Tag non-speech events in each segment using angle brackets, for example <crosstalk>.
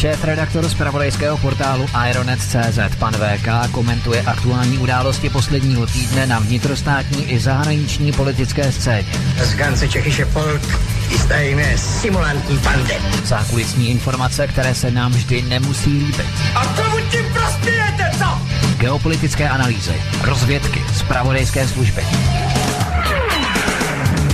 Šéf redaktor z pravodejského portálu Ironet.cz pan VK komentuje aktuální události posledního týdne na vnitrostátní i zahraniční politické scéně. Z Gance Čechyše Polk chystajíme simulantní pande. Zákulisní informace, které se nám vždy nemusí líbit. A komu tím prospějete, co? Geopolitické analýzy, rozvědky, zpravodajské služby.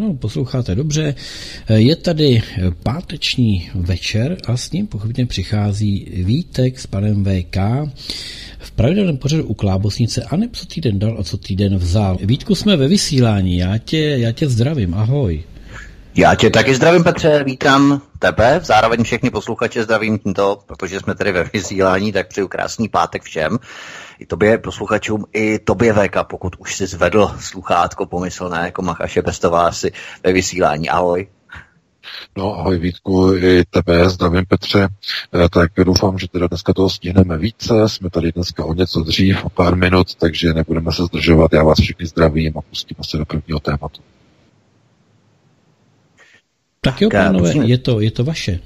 Ano, posloucháte dobře. Je tady páteční večer a s ním pochopně přichází Vítek s panem VK v pravidelném pořadu u Klábosnice a co týden dal a co týden vzal. Vítku, jsme ve vysílání, já tě, já tě zdravím, ahoj. Já tě taky zdravím, Petře, vítám tebe, zároveň všechny posluchače zdravím tímto, protože jsme tady ve vysílání, tak přeju krásný pátek všem. I tobě, posluchačům, i tobě VK, pokud už jsi zvedl sluchátko pomyslné, jako Machaše Bestová asi ve vysílání. Ahoj. No ahoj Vítku, i tebe, zdravím Petře. E, tak doufám, že teda dneska toho stihneme více. Jsme tady dneska o něco dřív, o pár minut, takže nebudeme se zdržovat. Já vás všechny zdravím a pustíme se do prvního tématu. Tak jo, pánové, je to, je to vaše.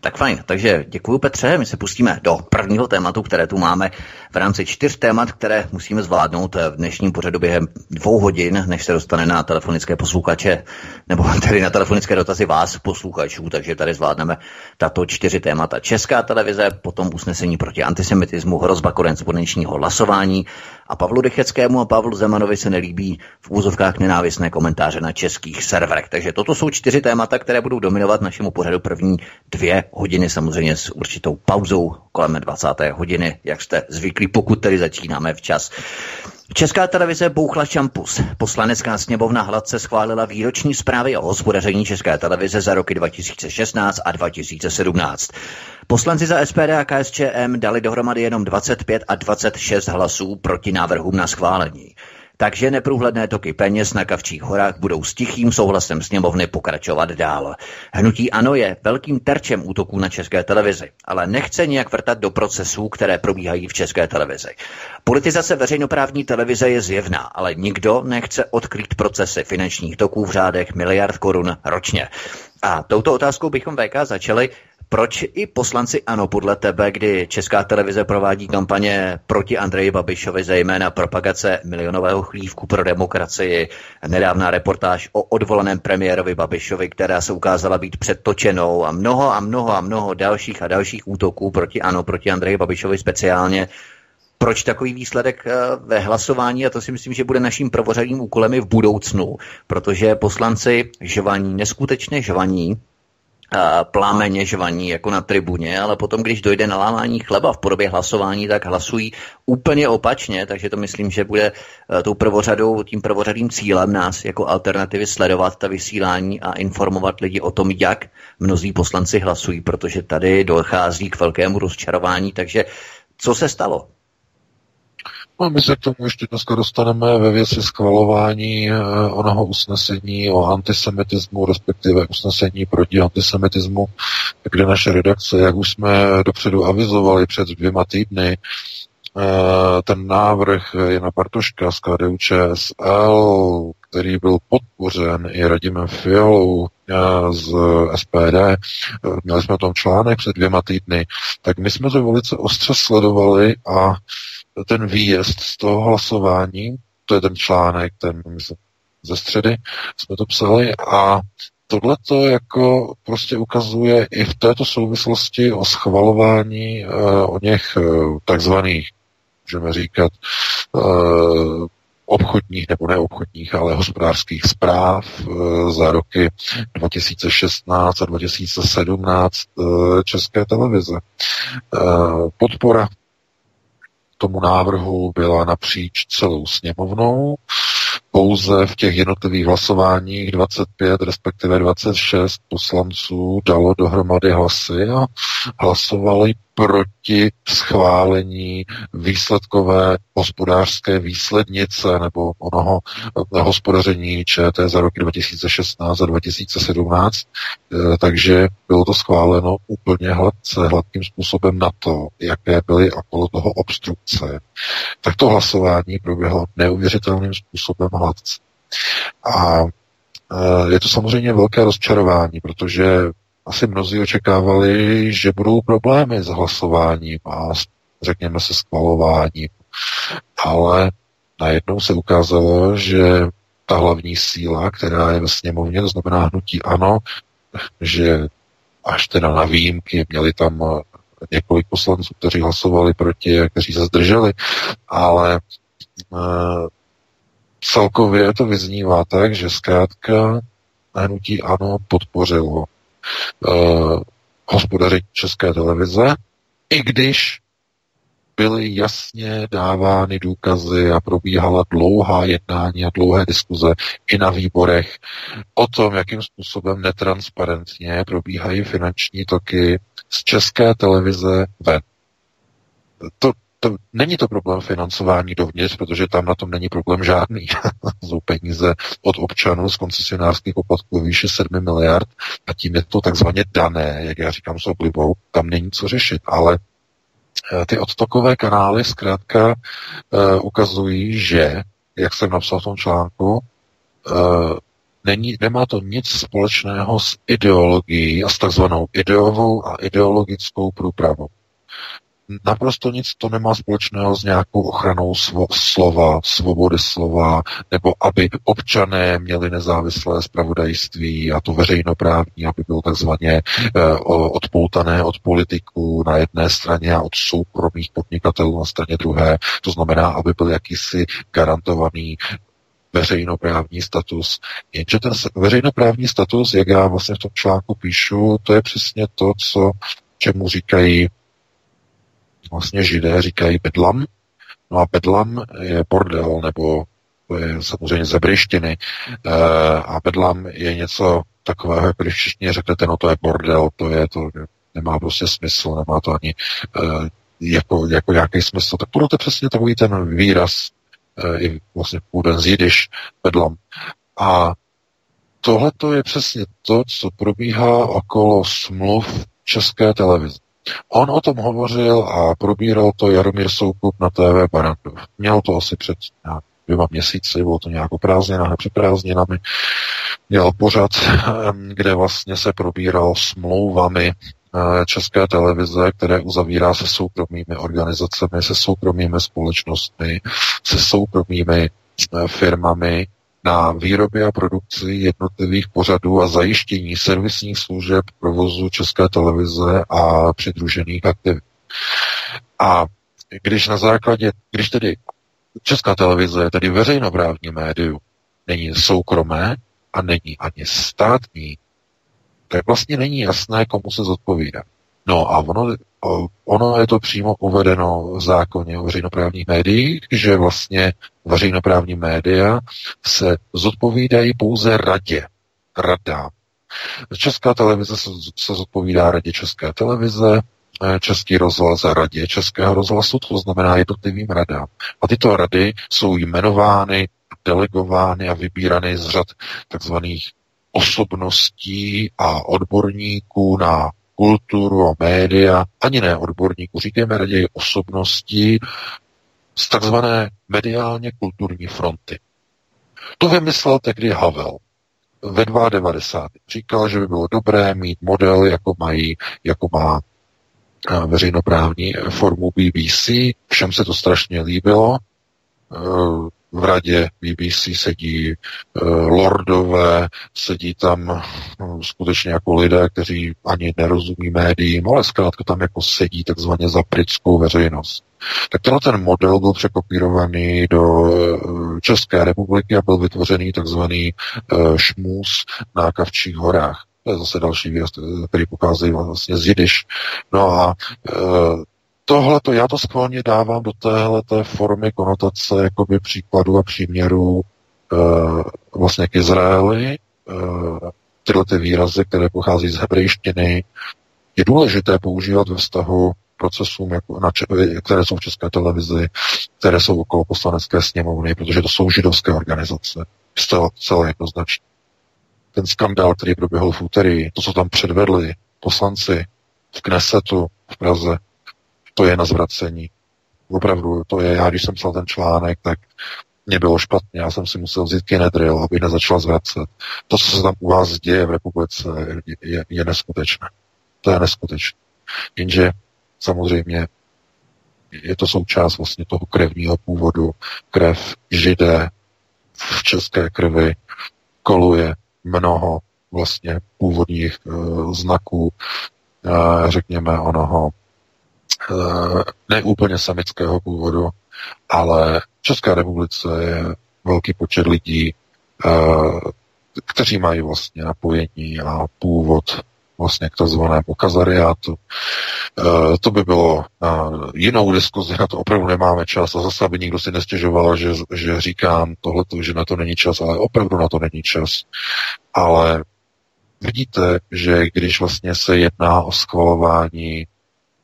Tak fajn, takže děkuji Petře, my se pustíme do prvního tématu, které tu máme v rámci čtyř témat, které musíme zvládnout v dnešním pořadu během dvou hodin, než se dostane na telefonické posluchače, nebo <laughs> tedy na telefonické dotazy vás, posluchačů, takže tady zvládneme tato čtyři témata. Česká televize, potom usnesení proti antisemitismu, hrozba korespondenčního hlasování a Pavlu Decheckému a Pavlu Zemanovi se nelíbí v úzovkách nenávistné komentáře na českých serverech. Takže toto jsou čtyři témata, které budou dominovat našemu pořadu první dvě hodiny, samozřejmě s určitou pauzou kolem 20. hodiny, jak jste zvyklí, pokud tedy začínáme včas. Česká televize bouchla šampus. Poslanecká sněmovna hladce schválila výroční zprávy o hospodaření České televize za roky 2016 a 2017. Poslanci za SPD a KSČM dali dohromady jenom 25 a 26 hlasů proti návrhům na schválení. Takže neprůhledné toky peněz na Kavčích horách budou s tichým souhlasem sněmovny pokračovat dál. Hnutí ANO je velkým terčem útoků na české televizi, ale nechce nijak vrtat do procesů, které probíhají v české televizi. Politizace veřejnoprávní televize je zjevná, ale nikdo nechce odkrýt procesy finančních toků v řádech miliard korun ročně. A touto otázkou bychom VK začali proč i poslanci ano podle tebe, kdy Česká televize provádí kampaně proti Andreji Babišovi, zejména propagace milionového chlívku pro demokracii, nedávná reportáž o odvolaném premiérovi Babišovi, která se ukázala být předtočenou a mnoho a mnoho a mnoho dalších a dalších útoků proti ano, proti Andreji Babišovi speciálně, proč takový výsledek ve hlasování, a to si myslím, že bude naším prvořadým úkolem i v budoucnu, protože poslanci žvaní, neskutečně žvaní, plámeně žvaní jako na tribuně, ale potom, když dojde na lámání chleba v podobě hlasování, tak hlasují úplně opačně, takže to myslím, že bude e, tou prvořadou, tím prvořadým cílem nás jako alternativy sledovat ta vysílání a informovat lidi o tom, jak mnozí poslanci hlasují, protože tady dochází k velkému rozčarování, takže co se stalo? No, my se k tomu ještě dneska dostaneme ve věci schvalování eh, onoho usnesení o antisemitismu, respektive usnesení proti antisemitismu, kde naše redakce, jak už jsme dopředu avizovali před dvěma týdny, eh, ten návrh Jana Bartoška z KDU ČSL, který byl podpořen i Radimem Fialou eh, z SPD, měli jsme o tom článek před dvěma týdny, tak my jsme to velice ostře sledovali a ten výjezd z toho hlasování, to je ten článek, ten ze středy jsme to psali a tohle to jako prostě ukazuje i v této souvislosti o schvalování uh, o něch takzvaných, můžeme říkat, obchodních nebo neobchodních, ale hospodářských zpráv za roky 2016 a 2017 České televize. Podpora tomu návrhu byla napříč celou sněmovnou. Pouze v těch jednotlivých hlasováních 25, respektive 26 poslanců dalo dohromady hlasy a hlasovali proti schválení výsledkové hospodářské výslednice nebo onoho eh, hospodaření ČT za roky 2016 a 2017, eh, takže bylo to schváleno úplně hladce, hladkým způsobem na to, jaké byly okolo toho obstrukce. Tak to hlasování proběhlo neuvěřitelným způsobem hladce. A eh, je to samozřejmě velké rozčarování, protože asi mnozí očekávali, že budou problémy s hlasováním a řekněme se schvalováním. Ale najednou se ukázalo, že ta hlavní síla, která je ve sněmovně, to znamená hnutí ano, že až teda na výjimky měli tam několik poslanců, kteří hlasovali proti a kteří se zdrželi, ale e, celkově to vyznívá tak, že zkrátka hnutí ano podpořilo uh, hospodaření České televize, i když byly jasně dávány důkazy a probíhala dlouhá jednání a dlouhé diskuze i na výborech o tom, jakým způsobem netransparentně probíhají finanční toky z české televize ven. To to, není to problém financování dovnitř, protože tam na tom není problém žádný. <laughs> Jsou peníze od občanů z koncesionářských poplatků výše 7 miliard a tím je to takzvaně dané, jak já říkám s oblibou, tam není co řešit, ale eh, ty odtokové kanály zkrátka uh, ukazují, že, jak jsem napsal v tom článku, uh, není, nemá to nic společného s ideologií a s takzvanou ideovou a ideologickou průpravou naprosto nic to nemá společného s nějakou ochranou svo- slova, svobody slova, nebo aby občané měli nezávislé spravodajství a to veřejnoprávní, aby bylo takzvaně eh, odpoutané od politiků na jedné straně a od soukromých podnikatelů na straně druhé. To znamená, aby byl jakýsi garantovaný veřejnoprávní status. Jenže ten veřejnoprávní status, jak já vlastně v tom článku píšu, to je přesně to, co čemu říkají vlastně židé říkají bedlam. No a bedlam je bordel, nebo to je samozřejmě zebrištiny. E, a bedlam je něco takového, když všichni řeknete, no to je bordel, to je to, nemá prostě smysl, nemá to ani e, jako, jako nějaký smysl. Tak to je přesně takový ten výraz, e, i vlastně půden z jidiš, bedlam. A tohle to je přesně to, co probíhá okolo smluv České televize. On o tom hovořil a probíral to Jaromír Soukup na TV Barandov. Měl to asi před dvěma měsíci, bylo to nějak o prázdninách před prázdninami. Měl pořad, <laughs> kde vlastně se probíral smlouvami eh, České televize, které uzavírá se soukromými organizacemi, se soukromými společnostmi, se soukromými eh, firmami, na výrobě a produkci jednotlivých pořadů a zajištění servisních služeb provozu České televize a přidružených aktivit. A když na základě, když tedy Česká televize je tedy veřejnoprávní médium, není soukromé a není ani státní, tak vlastně není jasné, komu se zodpovídá. No a ono, ono je to přímo uvedeno v zákoně o veřejnoprávních médiích, že vlastně veřejnoprávní média se zodpovídají pouze radě, radám. Česká televize se, se zodpovídá radě České televize, eh, Český rozhlas a radě Českého rozhlasu, to znamená jednotlivým radám. A tyto rady jsou jmenovány, delegovány a vybírány z řad takzvaných osobností a odborníků na kulturu a média, ani ne odborníků, říkáme raději osobností z takzvané mediálně kulturní fronty. To vymyslel tehdy Havel ve 92. Říkal, že by bylo dobré mít model, jako, mají, jako má eh, veřejnoprávní formu BBC. Všem se to strašně líbilo. Eh, v radě BBC sedí uh, lordové, sedí tam uh, skutečně jako lidé, kteří ani nerozumí médiím, ale zkrátka tam jako sedí takzvaně za britskou veřejnost. Tak tenhle ten model byl překopírovaný do uh, České republiky a byl vytvořený takzvaný uh, šmus na Kavčích horách. To je zase další výraz, který pochází vlastně z Jidiš. No a tohle to já to schválně dávám do téhle té formy konotace jakoby příkladu a příměru e, vlastně k Izraeli. E, tyhle ty výrazy, které pochází z hebrejštiny, je důležité používat ve vztahu procesům, jako na, které jsou v české televizi, které jsou okolo poslanecké sněmovny, protože to jsou židovské organizace. Zcela, celé jednoznačně. Ten skandál, který proběhl v úterý, to, co tam předvedli poslanci v Knesetu v Praze, to je na zvracení. Opravdu, to je, já když jsem psal ten článek, tak mě bylo špatně, já jsem si musel vzít kinedril, aby nezačala zvracet. To, co se tam u vás děje v republice, je, je, neskutečné. To je neskutečné. Jenže samozřejmě je to součást vlastně toho krevního původu. Krev židé v české krvi koluje mnoho vlastně původních uh, znaků, uh, řekněme, onoho ne úplně samického původu, ale v České republice je velký počet lidí, eh, kteří mají vlastně napojení a původ vlastně k takzvanému kazariátu. Eh, to by bylo na jinou diskuzi, na to opravdu nemáme čas a zase, aby nikdo si nestěžoval, že, že říkám tohleto, že na to není čas, ale opravdu na to není čas. Ale vidíte, že když vlastně se jedná o schvalování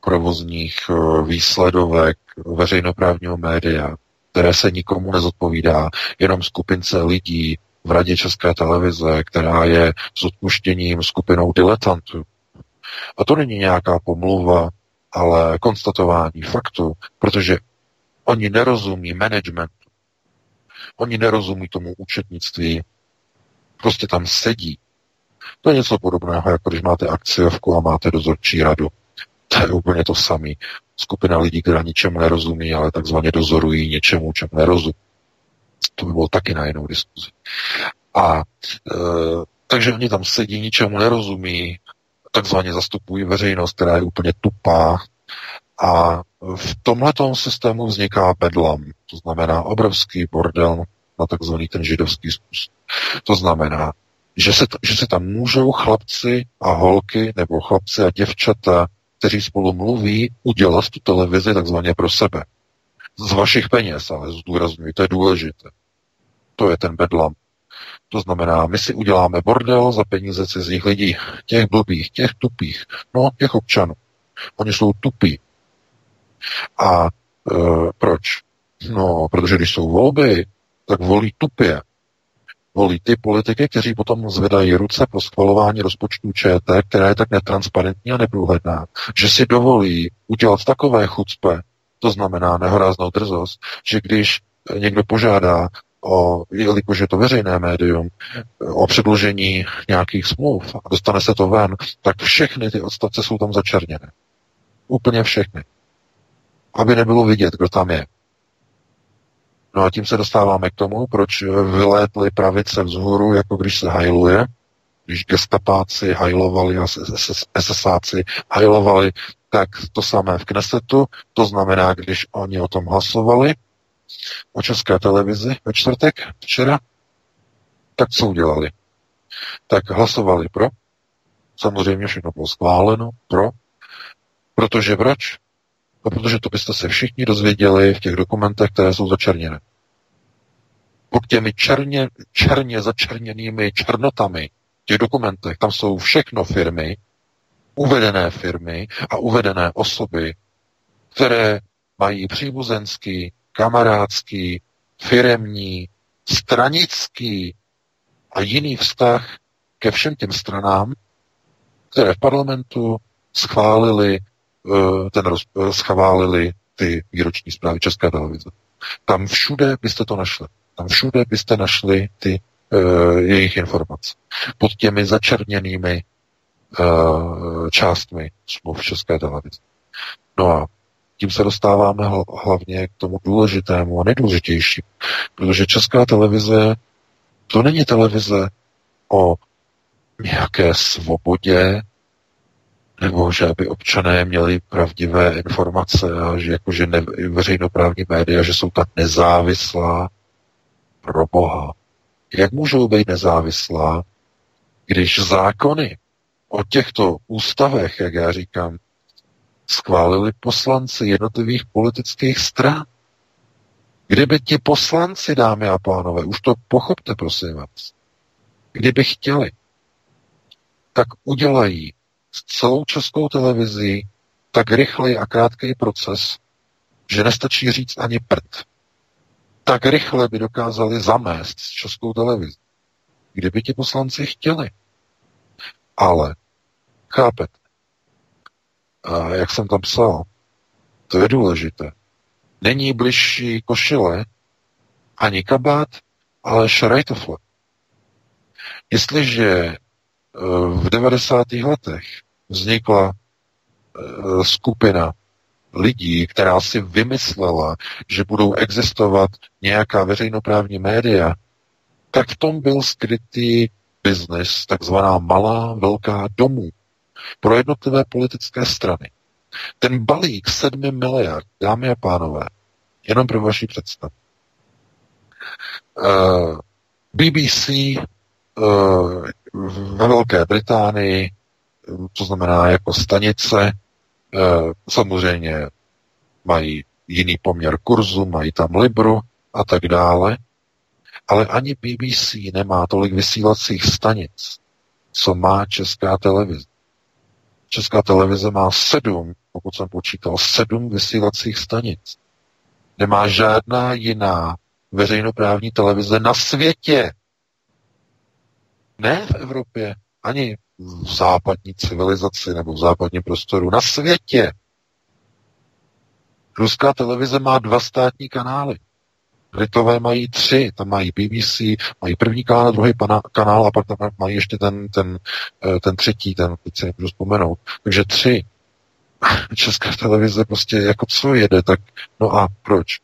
provozních eh, výsledovek veřejnoprávního média, které se nikomu nezodpovídá, jenom skupince lidí v radě České televize, která je s odpuštěním skupinou diletantů. A to není nějaká pomluva, ale konstatování faktu, protože oni nerozumí managementu. Oni nerozumí tomu účetnictví. Prostě tam sedí. To je něco podobného, jako když máte akciovku a máte dozorčí radu. To je úplně to samé. Skupina lidí, která ničemu nerozumí, ale takzvaně dozorují něčemu, čemu nerozumí. To by bylo taky na jinou diskuzi. A e, takže oni tam sedí, ničemu nerozumí, takzvaně zastupují veřejnost, která je úplně tupá. A v tomhle systému vzniká bedlam, to znamená obrovský bordel na takzvaný ten židovský způsob. To znamená, že se, že se tam můžou chlapci a holky, nebo chlapci a děvčata kteří spolu mluví, udělat tu televizi takzvaně pro sebe. Z vašich peněz, ale zdůraznuju, to je důležité. To je ten bedlam. To znamená, my si uděláme bordel za peníze cizích lidí, těch blbých, těch tupých, no, těch občanů. Oni jsou tupí. A e, proč? No, protože když jsou volby, tak volí tupě volí ty politiky, kteří potom zvedají ruce pro schvalování rozpočtu ČT, která je tak netransparentní a neprůhledná, že si dovolí udělat takové chucpe, to znamená nehoráznou drzost, že když někdo požádá o, jelikož je to veřejné médium, o předložení nějakých smluv a dostane se to ven, tak všechny ty odstavce jsou tam začerněné. Úplně všechny. Aby nebylo vidět, kdo tam je. No a tím se dostáváme k tomu, proč vylétly pravice vzhůru, jako když se hajluje, když gestapáci hajlovali a SSáci hajlovali, tak to samé v Knesetu, to znamená, když oni o tom hlasovali, o české televizi ve čtvrtek včera, tak co udělali? Tak hlasovali pro, Samozřejmě všechno bylo schváleno. Pro? Protože proč? No, protože to byste se všichni dozvěděli v těch dokumentech, které jsou začerněné. Pod těmi černě, černě začerněnými černotami v těch dokumentech, tam jsou všechno firmy, uvedené firmy a uvedené osoby, které mají příbuzenský, kamarádský, firemní, stranický a jiný vztah ke všem těm stranám, které v parlamentu schválili, ten roz, eh, schválili ty výroční zprávy České televize. Tam všude byste to našli. Tam všude byste našli ty uh, jejich informace. Pod těmi začerněnými uh, částmi smluv České televize. No a tím se dostáváme hlavně k tomu důležitému a nejdůležitějšímu, protože Česká televize to není televize o nějaké svobodě, nebo že aby občané měli pravdivé informace a že jakože ne, veřejnoprávní média, že jsou tak nezávislá pro Boha. Jak můžou být nezávislá, když zákony o těchto ústavech, jak já říkám, schválili poslanci jednotlivých politických stran? Kdyby ti poslanci, dámy a pánové, už to pochopte, prosím vás, kdyby chtěli, tak udělají s celou českou televizí tak rychlý a krátký proces, že nestačí říct ani prd. Tak rychle by dokázali zamést s českou televizi, kdyby ti poslanci chtěli. Ale, chápete, a jak jsem tam psal, to je důležité. Není bližší košile ani kabát, ale šrajtofle. Jestliže v 90. letech vznikla eh, skupina lidí, která si vymyslela, že budou existovat nějaká veřejnoprávní média, tak v tom byl skrytý biznis, takzvaná malá velká domů pro jednotlivé politické strany. Ten balík sedmi miliard, dámy a pánové, jenom pro vaši představu. Eh, BBC ve Velké Británii, to znamená jako stanice, uh, samozřejmě mají jiný poměr kurzu, mají tam Libru a tak dále, ale ani BBC nemá tolik vysílacích stanic, co má česká televize. Česká televize má sedm, pokud jsem počítal, sedm vysílacích stanic. Nemá žádná jiná veřejnoprávní televize na světě. Ne v Evropě, ani v západní civilizaci nebo v západním prostoru. Na světě. Ruská televize má dva státní kanály. Britové mají tři, tam mají BBC, mají první kanál, druhý pana, kanál a pak tam mají ještě ten, ten, eh, ten třetí, ten, teď si nemůžu vzpomenout. Takže tři. <laughs> Česká televize prostě jako co jede, tak no a proč?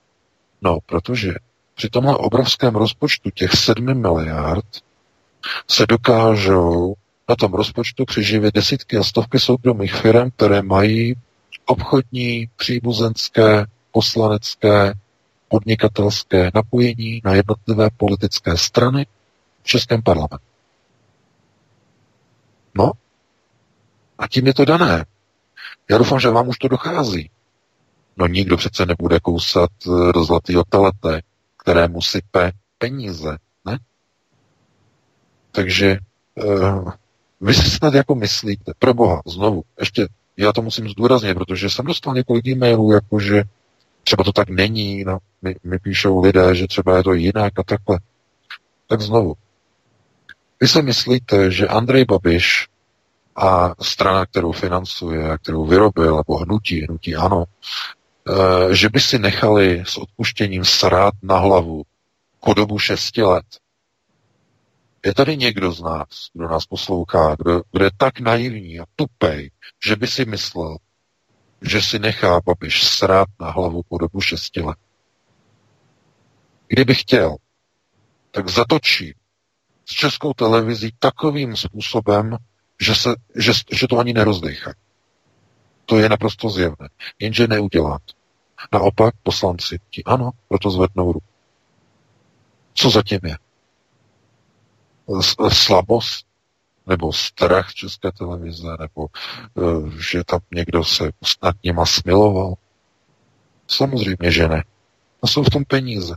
No, protože při tomhle obrovském rozpočtu těch sedmi miliard se dokážou na tom rozpočtu přeživit desítky a stovky soukromých firm, které mají obchodní, příbuzenské, poslanecké, podnikatelské napojení na jednotlivé politické strany v Českém parlamentu. No, a tím je to dané. Já doufám, že vám už to dochází. No nikdo přece nebude kousat eh, do zlatého telete, kterému sype peníze? Takže uh, vy si snad jako myslíte, pro boha, znovu, ještě já to musím zdůraznit, protože jsem dostal několik e-mailů, jakože třeba to tak není, no, mi, mi píšou lidé, že třeba je to jinak a takhle. Tak znovu. Vy si myslíte, že Andrej Babiš a strana, kterou financuje a kterou vyrobil, nebo hnutí, hnutí ano, e, že by si nechali s odpuštěním srát na hlavu po dobu šesti let. Je tady někdo z nás, kdo nás poslouchá, kdo, kdo je tak naivní a tupej, že by si myslel, že si nechá Babiš srát na hlavu po dobu šesti let. Kdyby chtěl, tak zatočí s českou televizí takovým způsobem, že, se, že, že to ani nerozdechá. To je naprosto zjevné. Jenže neudělá to. Naopak poslanci ti ano, proto zvednou ruku. Co zatím je? Slabost? nebo strach České televize, nebo uh, že tam někdo se snad něma smiloval. Samozřejmě, že ne. A jsou v tom peníze.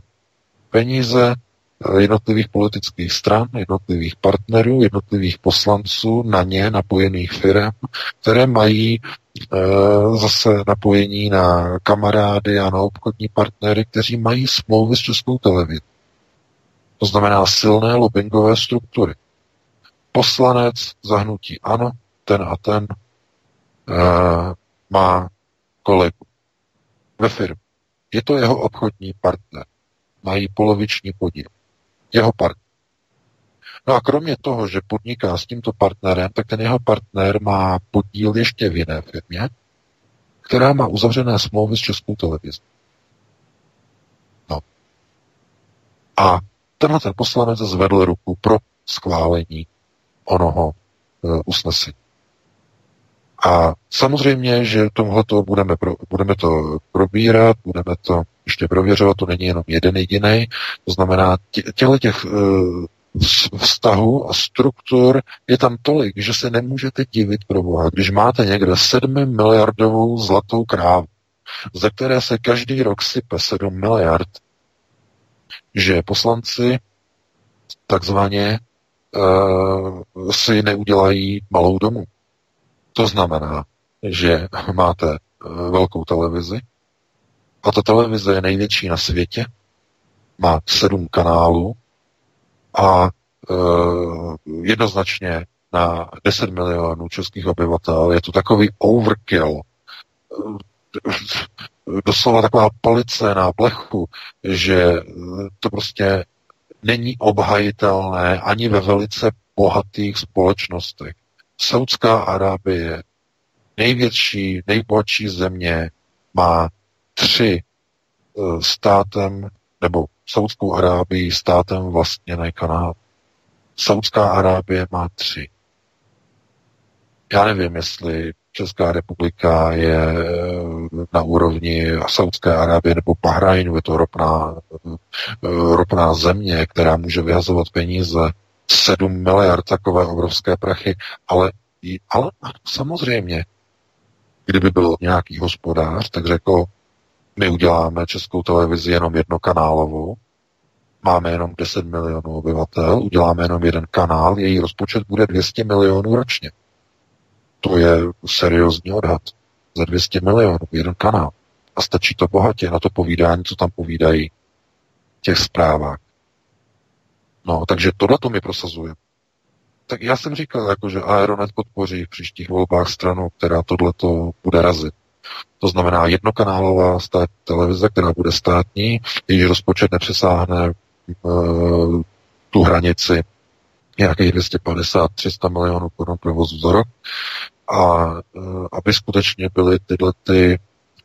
Peníze eh, jednotlivých politických stran, jednotlivých partnerů, jednotlivých poslanců, na ně napojených firm, které mají e, zase napojení na kamarády a na obchodní partnery, kteří mají smlouvy s českou televizí. To znamená silné lobbyingové struktury. Poslanec zahnutí ano, ten a ten e, má kolegu ve firmě. Je to jeho obchodní partner. Mají poloviční podíl. Jeho partner. No a kromě toho, že podniká s tímto partnerem, tak ten jeho partner má podíl ještě v jiné firmě, která má uzavřené smlouvy s českou televizí. No. A tenhle ten poslanec zvedl ruku pro schválení onoho uh, usnesení. A samozřejmě, že tohle to budeme, pro, budeme to probírat, budeme to ještě prověřovat, to není jenom jeden jediný. To znamená, tě, těle těch uh, vztahů a struktur je tam tolik, že se nemůžete divit pro Boha, když máte někde 7 miliardovou zlatou krávu, ze které se každý rok sype 7 miliard, že poslanci takzvaně uh, si neudělají malou domu. To znamená, že máte eh, velkou televizi a ta televize je největší na světě, má sedm kanálů a e, jednoznačně na 10 milionů českých obyvatel je to takový overkill, doslova taková palice na plechu, že to prostě není obhajitelné ani ve velice bohatých společnostech. Saudská Arábie, největší, nejbohatší země, má tři e, státem, nebo Saudskou Arábii státem vlastněné kanály. Saudská Arábie má tři. Já nevím, jestli Česká republika je e, na úrovni Saudské Arábie nebo Bahrajnu, je to ropná, e, ropná země, která může vyhazovat peníze 7 miliard takové obrovské prachy, ale, ale samozřejmě, kdyby byl nějaký hospodář, tak řekl, my uděláme českou televizi jenom jednokanálovou, máme jenom 10 milionů obyvatel, uděláme jenom jeden kanál, její rozpočet bude 200 milionů ročně. To je seriózní odhad. Za 200 milionů jeden kanál. A stačí to bohatě na to povídání, co tam povídají v těch zprávách. No, takže tohle to mi prosazuje. Tak já jsem říkal, jako, že Aeronet podpoří v příštích volbách stranu, která tohleto bude razit. To znamená jednokanálová stát, televize, která bude státní, jejíž rozpočet nepřesáhne uh, tu hranici nějakých 250-300 milionů korun provozu za rok a uh, aby skutečně byly tyhle ty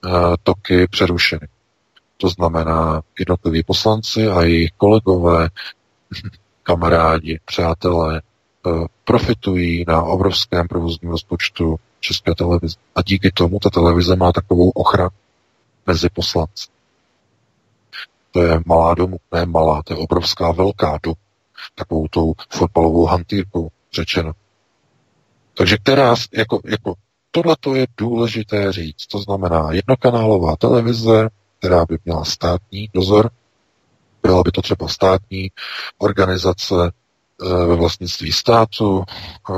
uh, toky přerušeny. To znamená, jednotliví poslanci a jejich kolegové <laughs> kamarádi, přátelé eh, profitují na obrovském provozním rozpočtu České televize. A díky tomu ta televize má takovou ochranu mezi poslanci. To je malá domu, ne malá, to je obrovská velká domu. Takovou tou fotbalovou hantýrkou řečeno. Takže která, jako, jako tohle je důležité říct. To znamená jednokanálová televize, která by měla státní dozor, byla by to třeba státní organizace eh, ve vlastnictví státu, eh,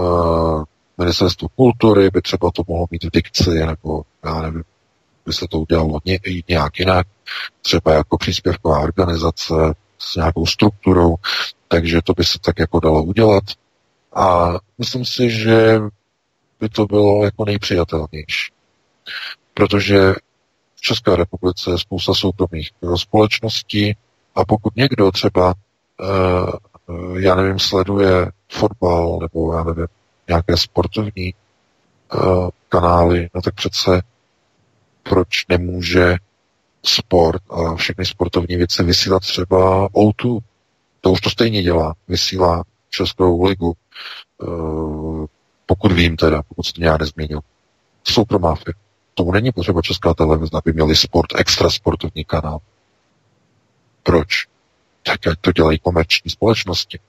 ministerstvo kultury by třeba to mohlo mít v dikci, nebo já nevím, by se to udělalo nějak jinak, třeba jako příspěvková organizace s nějakou strukturou, takže to by se tak jako dalo udělat. A myslím si, že by to bylo jako nejpřijatelnější. Protože v České republice je spousta soukromých společností, a pokud někdo třeba, uh, já nevím, sleduje fotbal nebo já nevím, nějaké sportovní uh, kanály, no tak přece proč nemůže sport a všechny sportovní věci vysílat třeba O2. To už to stejně dělá. Vysílá Českou ligu. Uh, pokud vím teda, pokud se to nějak nezměnil. Soukromá firma. Tomu není potřeba Česká televize, aby měli sport, extra sportovní kanál. Proč? Tak ať to dělají komerční společnosti.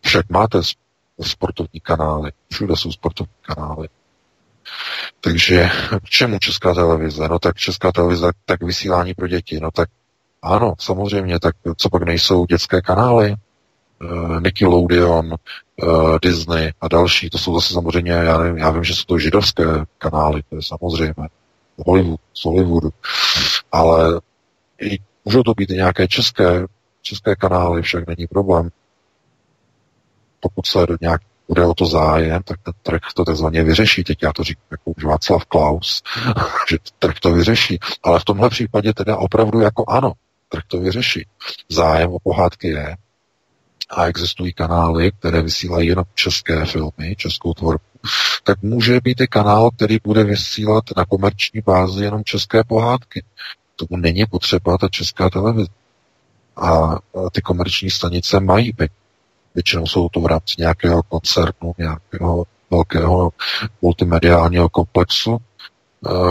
Však máte sportovní kanály. Všude jsou sportovní kanály. Takže k čemu česká televize? No tak česká televize, tak vysílání pro děti. No tak ano, samozřejmě, tak co pak nejsou dětské kanály? Uh, Nickelodeon, uh, Disney a další, to jsou zase samozřejmě, já, nevím, já vím, že jsou to židovské kanály, to je samozřejmě Hollywood, z Hollywoodu, ale i, můžou to být i nějaké české, české kanály, však není problém. Pokud se do nějak bude o to zájem, tak ten trh to takzvaně vyřeší. Teď já to říkám jako už Václav Klaus, <laughs> že trh to vyřeší. Ale v tomhle případě teda opravdu jako ano, trh to vyřeší. Zájem o pohádky je, a existují kanály, které vysílají jenom české filmy, českou tvorbu, tak může být i kanál, který bude vysílat na komerční bázi jenom české pohádky. Tomu není potřeba ta česká televize. A ty komerční stanice mají být. Většinou jsou to v rámci nějakého koncernu, nějakého velkého multimediálního komplexu,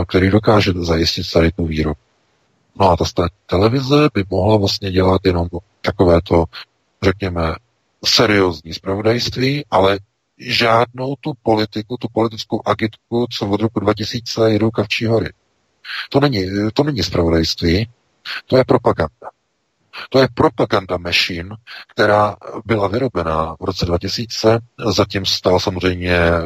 který dokáže zajistit tady tu výrobu. No a ta televize by mohla vlastně dělat jenom takovéto řekněme, seriózní zpravodajství, ale žádnou tu politiku, tu politickou agitku, co od roku 2000 jedou Kavčí hory. To není, to není zpravodajství, to je propaganda. To je propaganda machine, která byla vyrobená v roce 2000. Zatím stál samozřejmě eh,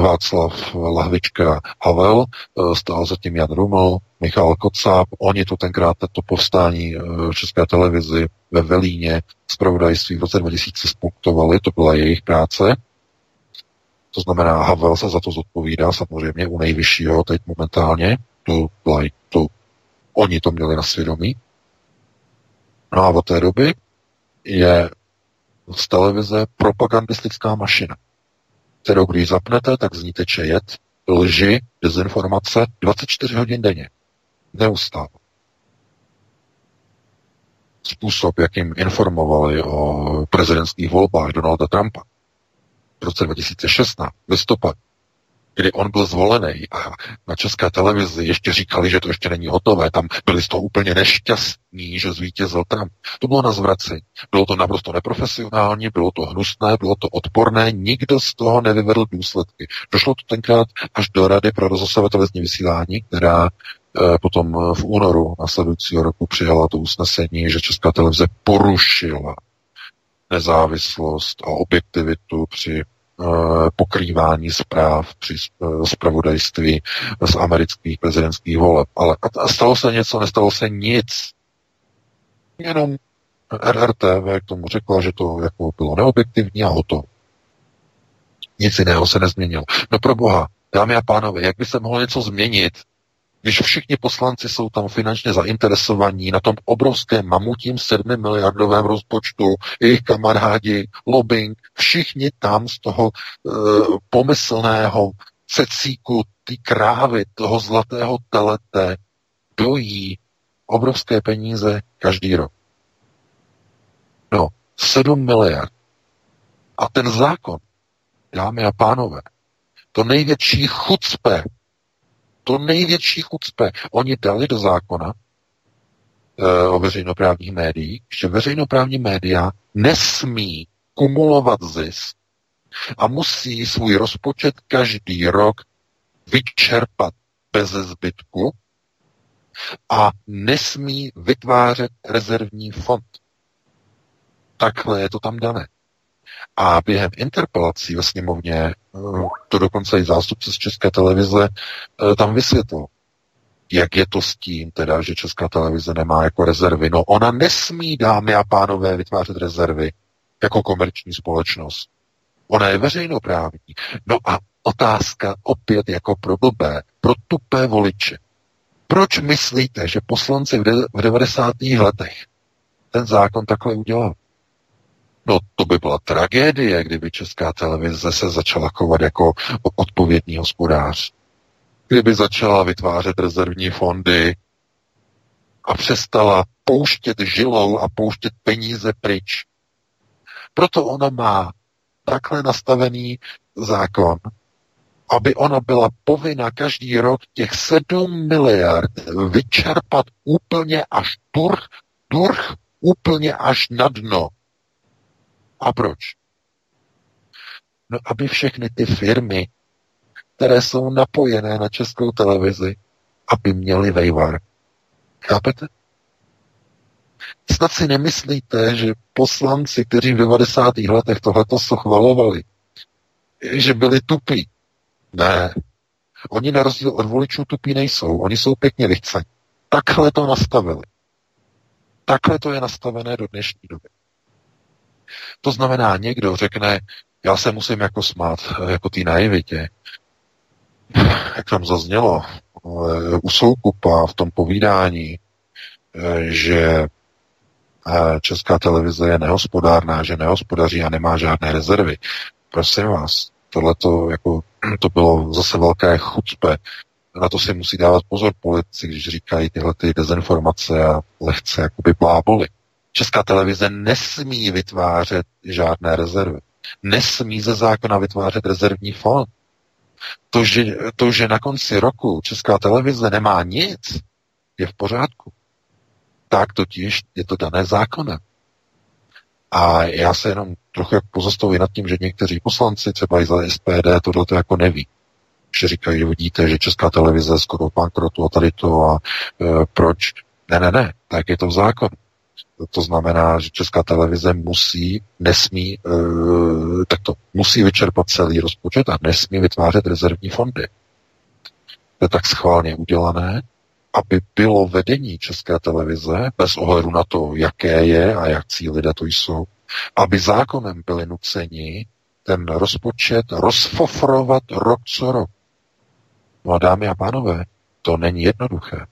Václav Lahvička Havel, eh, stál zatím Jan Ruml, Michal Kocáb. Oni to tenkrát, to povstání eh, v České televizi ve Velíně zpravodajství v roce 2000 spunktovali, to byla jejich práce. To znamená, Havel se za to zodpovídá samozřejmě u nejvyššího teď momentálně. To, byla, to, oni to měli na svědomí. No a od té doby je z televize propagandistická mašina, kterou když zapnete, tak z ní teče lži, dezinformace 24 hodin denně. Neustále. Způsob, jakým informovali o prezidentských volbách Donalda Trumpa v roce 2016, listopad, kdy on byl zvolený a na české televizi ještě říkali, že to ještě není hotové, tam byli z toho úplně nešťastní, že zvítězil Trump. To bylo na zvracení. Bylo to naprosto neprofesionální, bylo to hnusné, bylo to odporné, nikdo z toho nevyvedl důsledky. Došlo to tenkrát až do Rady pro rozhlasové televizní vysílání, která eh, potom v únoru následujícího roku přijala to usnesení, že Česká televize porušila nezávislost a objektivitu při pokrývání zpráv při zpravodajství z amerických prezidentských voleb. Ale stalo se něco, nestalo se nic. Jenom RRTV k tomu řekla, že to jako bylo neobjektivní a o to. Nic jiného se nezměnilo. No pro boha, dámy a pánové, jak by se mohlo něco změnit, když všichni poslanci jsou tam finančně zainteresovaní na tom obrovském mamutím 7 miliardovém rozpočtu, jejich kamarádi, lobbying, všichni tam z toho e, pomyslného cecíku, ty krávy, toho zlatého telete, dojí obrovské peníze každý rok. No, 7 miliard. A ten zákon, dámy a pánové, to největší chucpe, to největší chucpe. Oni dali do zákona e, o veřejnoprávních médiích, že veřejnoprávní média nesmí kumulovat zisk a musí svůj rozpočet každý rok vyčerpat bez zbytku a nesmí vytvářet rezervní fond. Takhle je to tam dané. A během interpelací ve sněmovně eh, to dokonce i zástupce z České televize eh, tam vysvětlil, jak je to s tím, teda, že Česká televize nemá jako rezervy. No ona nesmí, dámy a pánové, vytvářet rezervy jako komerční společnost. Ona je veřejnoprávní. No a otázka opět jako pro blbé, pro tupé voliče. Proč myslíte, že poslanci v 90. letech ten zákon takhle udělal? No to by byla tragédie, kdyby česká televize se začala chovat jako odpovědný hospodář. Kdyby začala vytvářet rezervní fondy a přestala pouštět žilou a pouštět peníze pryč. Proto ona má takhle nastavený zákon, aby ona byla povinna každý rok těch 7 miliard vyčerpat úplně až durch, durch úplně až na dno. A proč? No, aby všechny ty firmy, které jsou napojené na českou televizi, aby měly vejvar. Chápete? Snad si nemyslíte, že poslanci, kteří v 90. letech tohleto schvalovali, že byli tupí. Ne. Oni na rozdíl od voličů tupí nejsou. Oni jsou pěkně vychceni. Takhle to nastavili. Takhle to je nastavené do dnešní doby. To znamená, někdo řekne, já se musím jako smát, jako té naivitě. <sighs> Jak tam zaznělo u Soukupa v tom povídání, že eh, Česká televize je nehospodárná, že nehospodaří a nemá žádné rezervy. Prosím vás, tohle to, jako, <clears throat> to bylo zase velké chucpe. Na to si musí dávat pozor politici, když říkají tyhle ty dezinformace a lehce jakoby bláboli. Česká televize nesmí vytvářet žádné rezervy. Nesmí ze zákona vytvářet rezervní fond. To že, to, že na konci roku Česká televize nemá nic, je v pořádku. Tak totiž je to dané zákonem. A já se jenom trochu pozastavuji nad tím, že někteří poslanci, třeba i za SPD, tohle to jako neví. Že říkají, vidíte, že česká televize skoro bankrotu a tady to a e, proč. Ne, ne, ne, tak je to v zákonu. To znamená, že česká televize musí, nesmí, e, tak to musí vyčerpat celý rozpočet a nesmí vytvářet rezervní fondy. To je tak schválně udělané, aby bylo vedení České televize, bez ohledu na to, jaké je a jak lidé to jsou, aby zákonem byli nuceni ten rozpočet rozfofrovat rok co rok. No a dámy a pánové, to není jednoduché.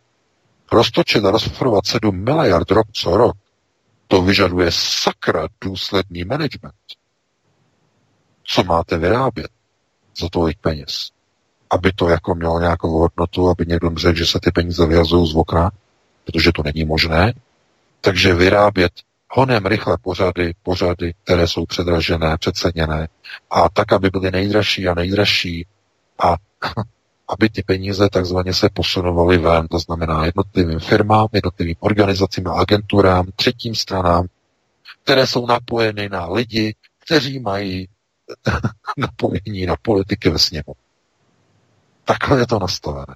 Roztočet a rozfofrovat 7 miliard rok co rok, to vyžaduje sakra důsledný management. Co máte vyrábět za tolik peněz? aby to jako mělo nějakou hodnotu, aby někdo řekl, že se ty peníze vyhazují z okna, protože to není možné. Takže vyrábět honem rychle pořady, pořady, které jsou předražené, přeceněné a tak, aby byly nejdražší a nejdražší a <laughs> aby ty peníze takzvaně se posunovaly ven, to znamená jednotlivým firmám, jednotlivým organizacím a agenturám, třetím stranám, které jsou napojeny na lidi, kteří mají <laughs> napojení na politiky ve sněmu. Takhle je to nastavené.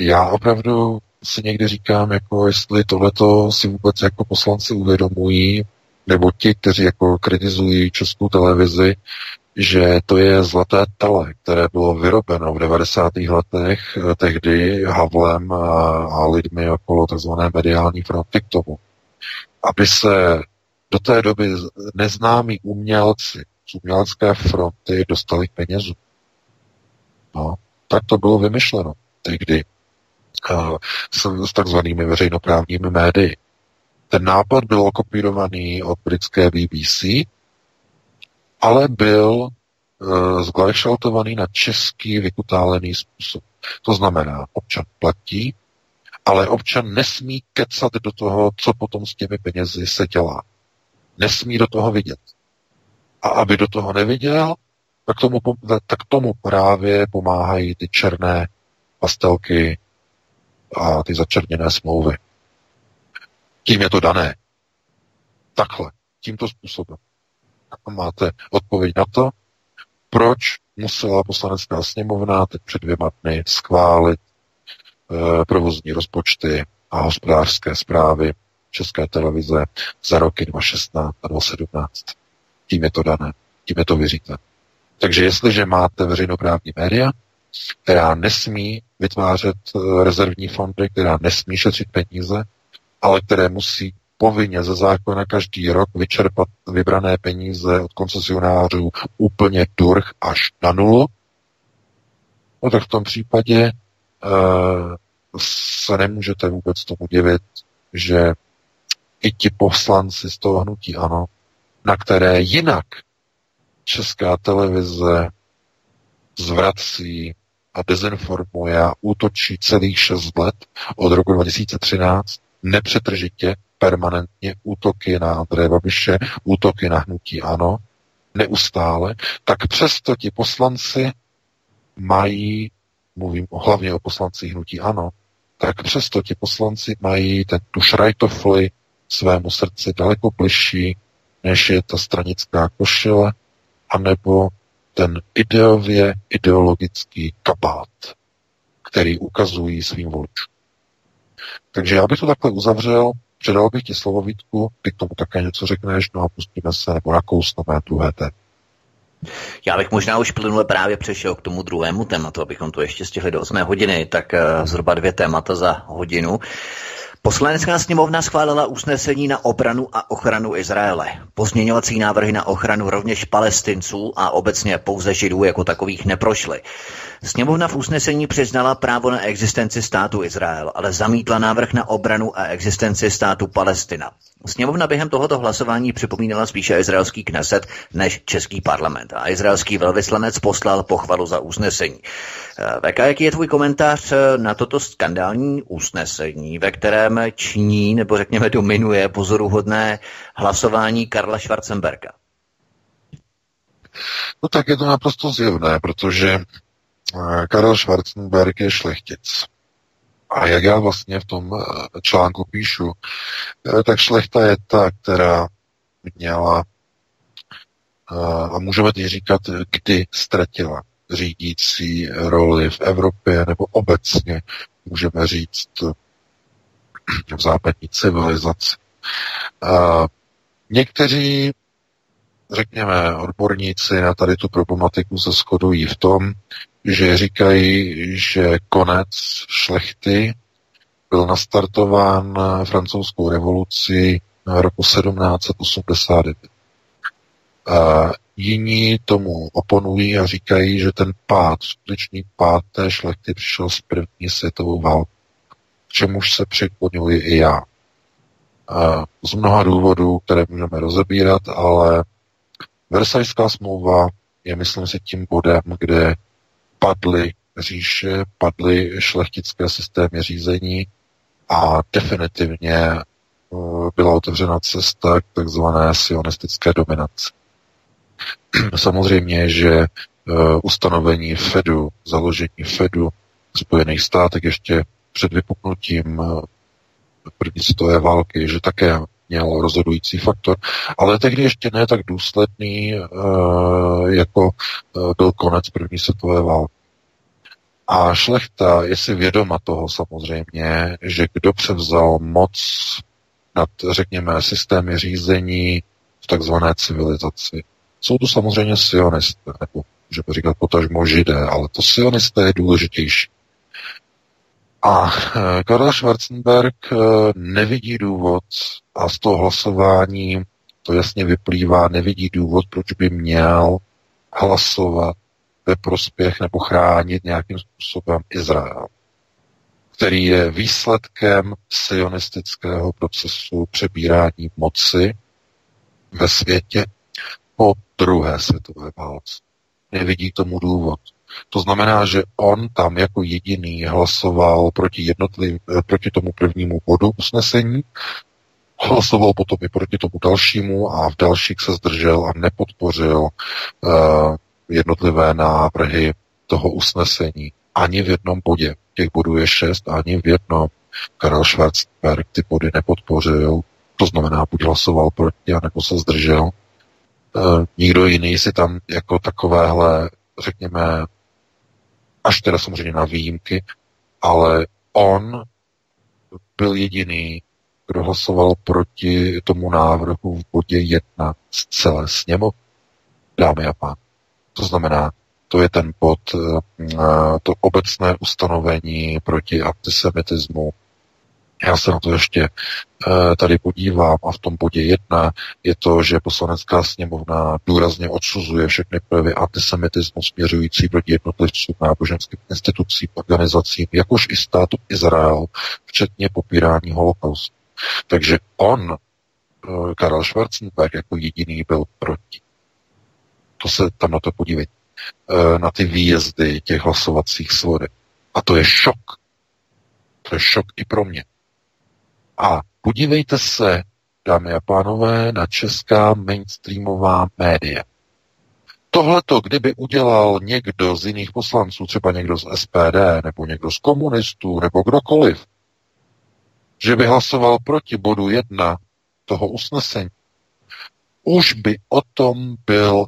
Já opravdu si někdy říkám, jako jestli tohleto si vůbec jako poslanci uvědomují, nebo ti, kteří jako kritizují českou televizi, že to je zlaté tele, které bylo vyrobeno v 90. letech eh, tehdy Havlem a, a lidmi okolo tzv. mediální fronty k tomu, aby se do té doby neznámí umělci z umělecké fronty dostali k. No, tak to bylo vymyšleno tehdy uh, s, s takzvanými veřejnoprávními médii. Ten nápad byl okopírovaný od britské BBC, ale byl uh, zglajšaltovaný na český vykutálený způsob. To znamená, občan platí, ale občan nesmí kecat do toho, co potom s těmi penězi se dělá. Nesmí do toho vidět. A aby do toho neviděl, tak tomu, tak tomu právě pomáhají ty černé pastelky a ty začerněné smlouvy. Tím je to dané. Takhle, tímto způsobem. Máte odpověď na to, proč musela poslanecká sněmovna teď před dvěma dny schválit e, provozní rozpočty a hospodářské zprávy České televize za roky 2016 a 2017. Tím je to dané, tím je to vyřízené. Takže jestliže máte veřejnoprávní média, která nesmí vytvářet eh, rezervní fondy, která nesmí šetřit peníze, ale které musí povinně ze zákona každý rok vyčerpat vybrané peníze od koncesionářů úplně durch až na nulu, no tak v tom případě uh, se nemůžete vůbec tomu divit, že i ti poslanci z toho hnutí ano, na které jinak česká televize zvrací a dezinformuje a útočí celých šest let od roku 2013 nepřetržitě, permanentně útoky na Andreje Babiše, útoky na hnutí ANO, neustále, tak přesto ti poslanci mají, mluvím hlavně o poslancích hnutí ANO, tak přesto ti poslanci mají ten, tu šrajtofli svému srdci daleko bližší, než je ta stranická košile, anebo ten ideově ideologický kabát, který ukazují svým voličům. Takže já bych to takhle uzavřel, předal bych ti slovo Vítku, ty k tomu také něco řekneš, no a pustíme se nebo nakousneme druhé téma. Já bych možná už plynule právě přešel k tomu druhému tématu, abychom to ještě stihli do 8 hodiny, tak eh, zhruba dvě témata za hodinu. Poslanecká sněmovna schválila usnesení na obranu a ochranu Izraele. Pozměňovací návrhy na ochranu rovněž palestinců a obecně pouze židů jako takových neprošly. Sněmovna v usnesení přiznala právo na existenci státu Izrael, ale zamítla návrh na obranu a existenci státu Palestina. Sněmovna během tohoto hlasování připomínala spíše izraelský kneset než český parlament a izraelský velvyslanec poslal pochvalu za usnesení. VK, jaký je tvůj komentář na toto skandální usnesení, ve kterém činí nebo řekněme dominuje pozoruhodné hlasování Karla Schwarzenberga? No tak je to naprosto zjevné, protože Karel Schwarzenberg je šlechtic. A jak já vlastně v tom eh, článku píšu, eh, tak šlechta je ta, která měla, eh, a můžeme teď říkat, kdy ztratila řídící roli v Evropě, nebo obecně můžeme říct v západní civilizaci. Někteří, řekněme, odborníci na tady tu problematiku se shodují v tom, že říkají, že konec šlechty byl nastartován francouzskou revoluci roku 1789. A jiní tomu oponují a říkají, že ten pád, skutečný pád té šlechty přišel s první světovou válkou, k čemuž se přiklonuji i já. A z mnoha důvodů, které můžeme rozebírat, ale Versajská smlouva je, myslím si, tím bodem, kde padly říše, padly šlechtické systémy řízení a definitivně eh, byla otevřena cesta k takzvané sionistické dominaci. <clears throat> Samozřejmě, že eh, ustanovení Fedu, založení Fedu Spojených státech ještě před vypuknutím eh, první světové války, že také měl rozhodující faktor, ale tehdy ještě ne tak důsledný, jako byl konec první světové války. A šlechta je si vědoma toho samozřejmě, že kdo převzal moc nad, řekněme, systémy řízení v takzvané civilizaci. Jsou to samozřejmě sionisté, nebo můžeme říkat potažmo židé, ale to sionisté je důležitější. A eh, Karel Schwarzenberg eh, nevidí důvod a z toho hlasování to jasně vyplývá, nevidí důvod, proč by měl hlasovat ve prospěch nebo chránit nějakým způsobem Izrael, který je výsledkem sionistického procesu přebírání moci ve světě po druhé světové válce. Nevidí tomu důvod. To znamená, že on tam jako jediný hlasoval proti, jednotliv, proti tomu prvnímu bodu usnesení, hlasoval potom i proti tomu dalšímu a v dalších se zdržel a nepodpořil uh, jednotlivé návrhy toho usnesení. Ani v jednom bodě. Těch bodů je šest, ani v jednom. Karel Schwarzenberg ty body nepodpořil, to znamená, buď hlasoval proti, nebo se zdržel. E, nikdo jiný si tam jako takovéhle, řekněme, až teda samozřejmě na výjimky, ale on byl jediný, kdo hlasoval proti tomu návrhu v bodě jedna z celé sněmovny, dámy a pánové. To znamená, to je ten bod, eh, to obecné ustanovení proti antisemitismu. Já se na to ještě eh, tady podívám a v tom bodě jedna je to, že poslanecká sněmovna důrazně odsuzuje všechny projevy antisemitismu směřující proti jednotlivcům náboženským institucím, organizacím, jakož i státu Izrael, včetně popírání holokaustu. Takže on, eh, Karel Schwarzenberg, jako jediný byl proti. To se tam na to podívejte. E, na ty výjezdy těch hlasovacích svodek. A to je šok. To je šok i pro mě. A podívejte se, dámy a pánové, na česká mainstreamová média. Tohleto, kdyby udělal někdo z jiných poslanců, třeba někdo z SPD, nebo někdo z komunistů, nebo kdokoliv, že by hlasoval proti bodu jedna toho usnesení, už by o tom byl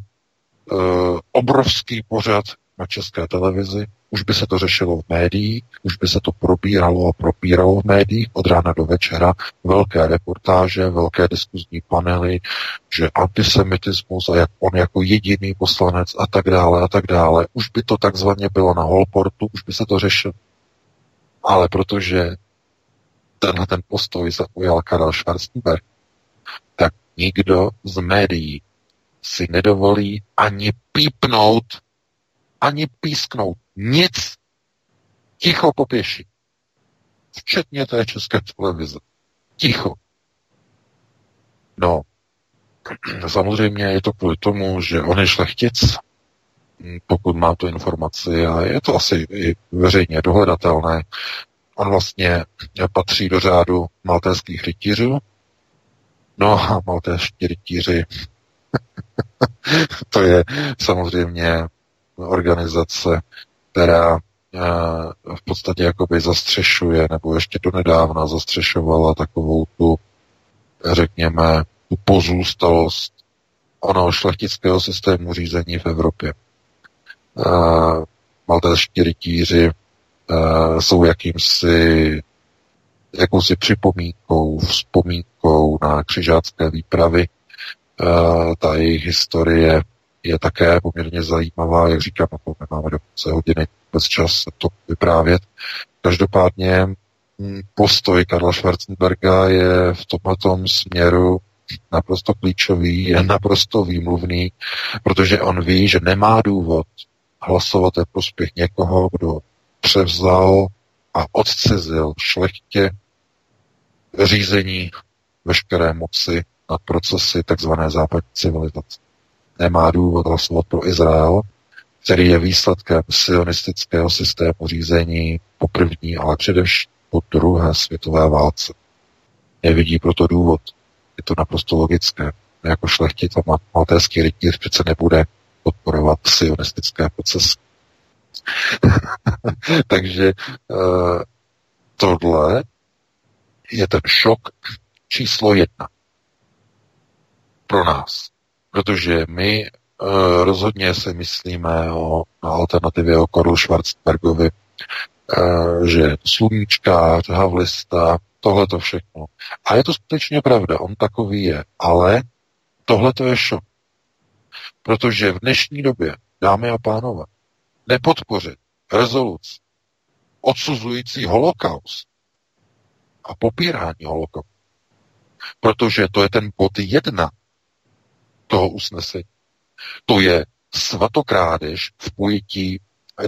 obrovský pořad na české televizi, už by se to řešilo v médiích, už by se to probíralo a propíralo v médiích od rána do večera, velké reportáže, velké diskuzní panely, že antisemitismus a jak on jako jediný poslanec a tak dále a tak dále. Už by to takzvaně bylo na Holportu, už by se to řešilo. Ale protože tenhle ten postoj zaujal Karel Schwarzenberg, tak nikdo z médií si nedovolí ani pípnout, ani písknout. Nic. Ticho po pěši. Včetně té české televize. Ticho. No, <clears throat> samozřejmě je to kvůli tomu, že on je šlechtic, pokud má tu informaci a je to asi i veřejně dohledatelné. On vlastně patří do řádu maltéských rytířů. No a maltéští rytíři <laughs> to je samozřejmě organizace, která eh, v podstatě jakoby zastřešuje, nebo ještě to nedávna zastřešovala takovou tu, řekněme, tu pozůstalost onoho šlechtického systému řízení v Evropě. Uh, maltéští rytíři jsou jakýmsi jakousi připomínkou, vzpomínkou na křižácké výpravy. Uh, ta jejich historie je také poměrně zajímavá, jak říkám, na to nemáme dokonce hodiny vůbec čas to vyprávět. Každopádně hm, postoj Karla Schwarzenberga je v tomto směru naprosto klíčový, je naprosto výmluvný, protože on ví, že nemá důvod hlasovat ve prospěch někoho, kdo převzal a odcizil šlechtě řízení veškeré moci nad procesy tzv. západní civilizace nemá důvod hlasovat pro Izrael, který je výsledkem sionistického systému řízení po první, ale především po druhé světové válce. Nevidí proto důvod. Je to naprosto logické. Jako šlechtit a maltéský rytíř přece nebude podporovat sionistické procesy. <laughs> Takže uh, tohle je ten šok číslo jedna pro nás. Protože my uh, rozhodně si myslíme o na alternativě o Karlu Schwarzenbergovi, uh, že sluníčkář, havlista, tohle to všechno. A je to skutečně pravda, on takový je. Ale tohle to je šok. Protože v dnešní době, dámy a pánové, nepodpořit rezoluci odsuzující holokaust a popírání holokaustu, protože to je ten bod jedna toho usnesení. To je svatokrádež v pojetí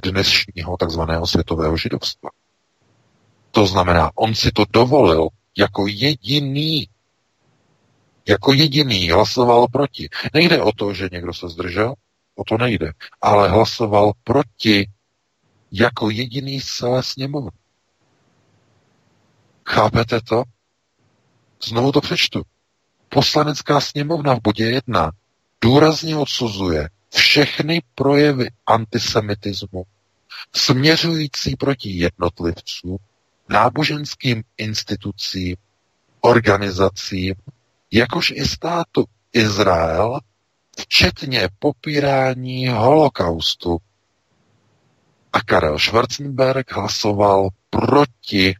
dnešního takzvaného světového židovstva. To znamená, on si to dovolil jako jediný, jako jediný hlasoval proti. Nejde o to, že někdo se zdržel, o to nejde, ale hlasoval proti jako jediný z celé sněmovny. Chápete to? Znovu to přečtu. Poslanecká sněmovna v bodě 1 důrazně odsuzuje všechny projevy antisemitismu směřující proti jednotlivcům, náboženským institucím, organizacím, jakož i státu Izrael, včetně popírání holokaustu. A Karel Schwarzenberg hlasoval proti.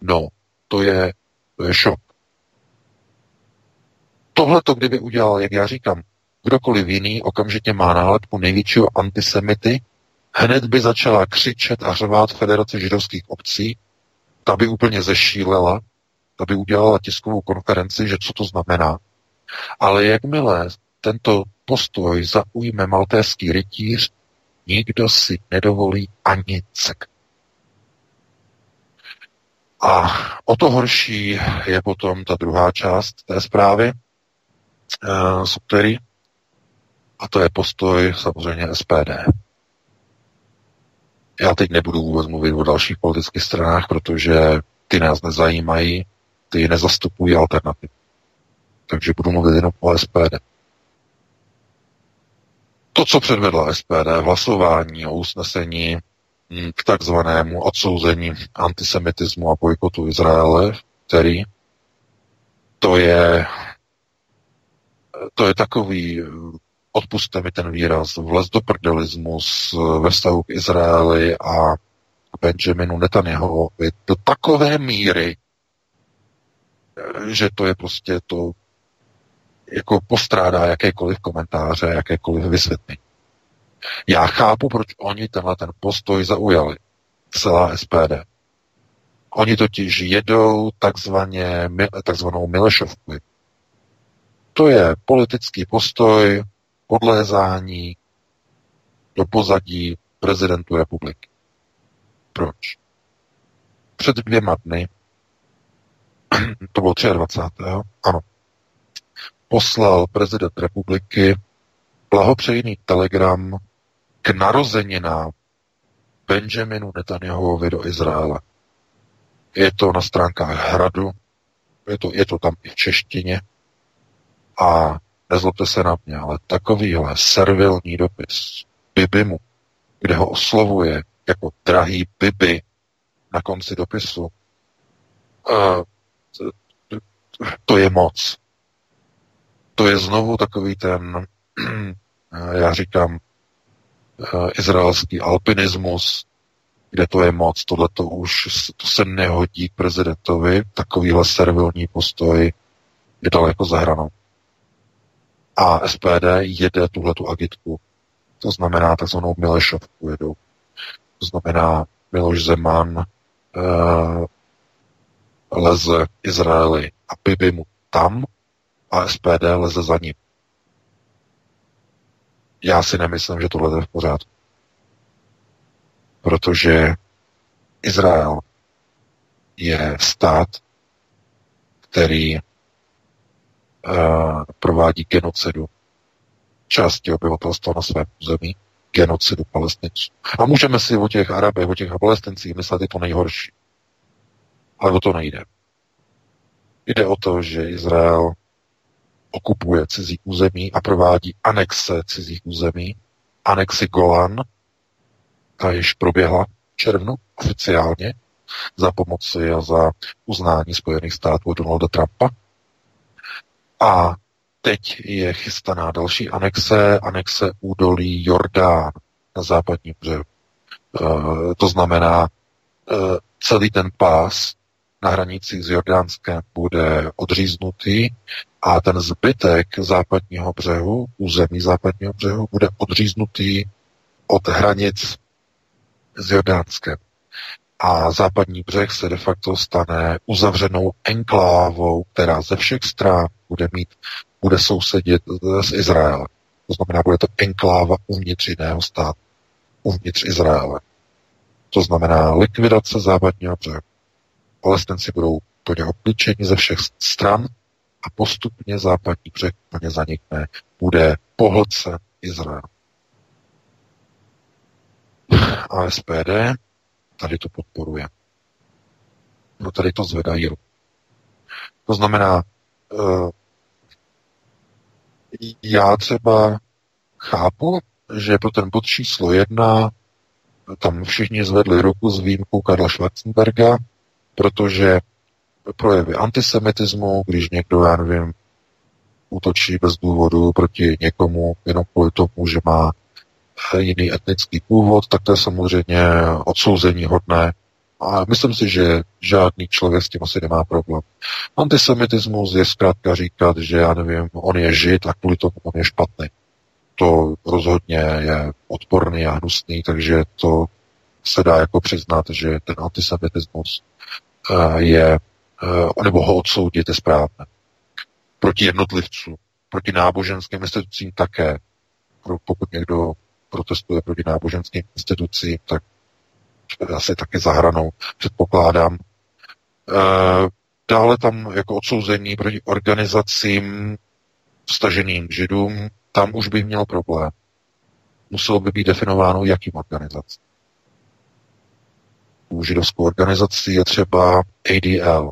No, to je to je šok. Tohle to, kdyby udělal, jak já říkám, kdokoliv jiný, okamžitě má nálepku největšího antisemity, hned by začala křičet a řvát Federace židovských obcí, ta by úplně zešílela, ta by udělala tiskovou konferenci, že co to znamená. Ale jakmile tento postoj zaujme maltéský rytíř, nikdo si nedovolí ani cek. A o to horší je potom ta druhá část té zprávy, uh, z a to je postoj samozřejmě SPD. Já teď nebudu vůbec mluvit o dalších politických stranách, protože ty nás nezajímají, ty nezastupují alternativu. Takže budu mluvit jenom o SPD. To, co předvedla SPD v hlasování o usnesení Mm, k takzvanému odsouzení antisemitismu a bojkotu Izraele, který to je to je takový, odpuste mi ten výraz, vlez do prdelismus ve vztahu k Izraeli a Benjaminu Netanyahuovi do takové míry, že to je prostě to, jako postrádá jakékoliv komentáře, jakékoliv vysvětlení. Já chápu, proč oni tenhle ten postoj zaujali. Celá SPD. Oni totiž jedou takzvaně, takzvanou Milešovku. To je politický postoj podlézání do pozadí prezidentu republiky. Proč? Před dvěma dny, <clears throat> to bylo 23. ano, poslal prezident republiky blahopřejný telegram k narozeninám Benjaminu Netanyahuovi do Izraele. Je to na stránkách Hradu, je to, je to tam i v češtině a nezlobte se na mě, ale takovýhle servilní dopis Bibimu, kde ho oslovuje jako drahý Bibi na konci dopisu, uh, to je moc. To je znovu takový ten, <clears throat> já říkám, uh, izraelský alpinismus, kde to je moc, tohle to už to se nehodí k prezidentovi, takovýhle servilní postoj je daleko za hranou. A SPD jede tuhletu agitku. To znamená takzvanou Milešovku jedou. To znamená Miloš Zeman uh, leze Izraeli a Bibi mu tam a SPD leze za ním. Já si nemyslím, že tohle je v pořádku. Protože Izrael je stát, který uh, provádí genocidu části obyvatelstva na svém území, genocidu palestinců. A můžeme si o těch Arabech, o těch palestincích myslet i to nejhorší. Ale o to nejde. Jde o to, že Izrael okupuje cizí území a provádí anexe cizích území, anexi Golan, ta již proběhla v červnu oficiálně za pomoci a za uznání Spojených států Donalda Trumpa. A teď je chystaná další anexe, anexe údolí Jordán na západní břehu. E, to znamená, e, celý ten pás na hranicích s Jordánskem bude odříznutý a ten zbytek západního břehu, území západního břehu, bude odříznutý od hranic s Jordánskem. A západní břeh se de facto stane uzavřenou enklávou, která ze všech stran bude mít, bude sousedit s Izraelem. To znamená, bude to enkláva uvnitř jiného státu, uvnitř Izraele. To znamená likvidace západního břehu. Palestinci budou plně obklíčeni ze všech stran a postupně západní břeh plně zanikne. Bude pohlce Izrael. A SPD tady to podporuje. No tady to zvedají To znamená, uh, já třeba chápu, že pro ten bod číslo jedna tam všichni zvedli ruku s výjimkou Karla Schwarzenberga, protože projevy antisemitismu, když někdo, já nevím, útočí bez důvodu proti někomu jenom kvůli tomu, že má jiný etnický původ, tak to je samozřejmě odsouzení hodné. A myslím si, že žádný člověk s tím asi nemá problém. Antisemitismus je zkrátka říkat, že já nevím, on je žid a kvůli tomu on je špatný. To rozhodně je odporný a hnusný, takže to se dá jako přiznat, že ten antisemitismus je, nebo ho odsoudit je správné. Proti jednotlivcům, proti náboženským institucím také. Pokud někdo protestuje proti náboženským institucím, tak asi taky zahranou, předpokládám. Dále tam jako odsouzení proti organizacím vstaženým židům, tam už by měl problém. Muselo by být definováno, jakým organizacím. Židovskou organizací je třeba ADL,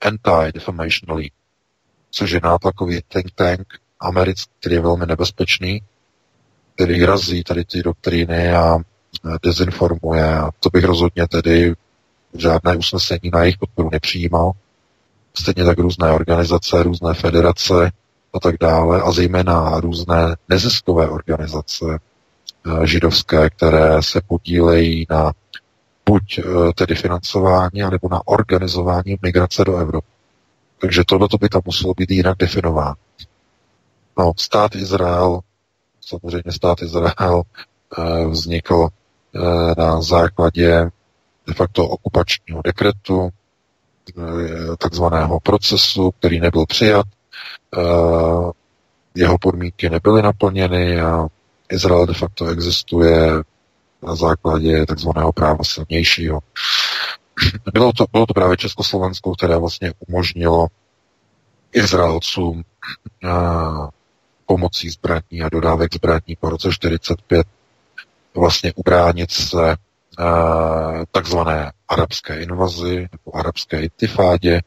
Anti-Defamation League, což je nátlakový think tank americký, který je velmi nebezpečný, který razí tady ty doktríny a dezinformuje a to bych rozhodně tedy žádné usnesení na jejich podporu nepřijímal. Stejně tak různé organizace, různé federace a tak dále, a zejména různé neziskové organizace eh, židovské, které se podílejí na buď eh, tedy financování, nebo na organizování migrace do Evropy. Takže tohle by tam muselo být jinak definováno. No, stát Izrael, samozřejmě stát Izrael eh, vznikl na základě de facto okupačního dekretu, takzvaného procesu, který nebyl přijat, Eh, jeho podmínky nebyly naplněny a Izrael de facto existuje na základě takzvaného práva silnějšího. <clears throat> Bylo to, bylo to právě Československo, které vlastně umožnilo Izraelcům a, eh, pomocí zbraní a dodávek zbraní po roce 45 vlastně ubránit se eh, takzvané arabské invazi nebo arabské intifádě,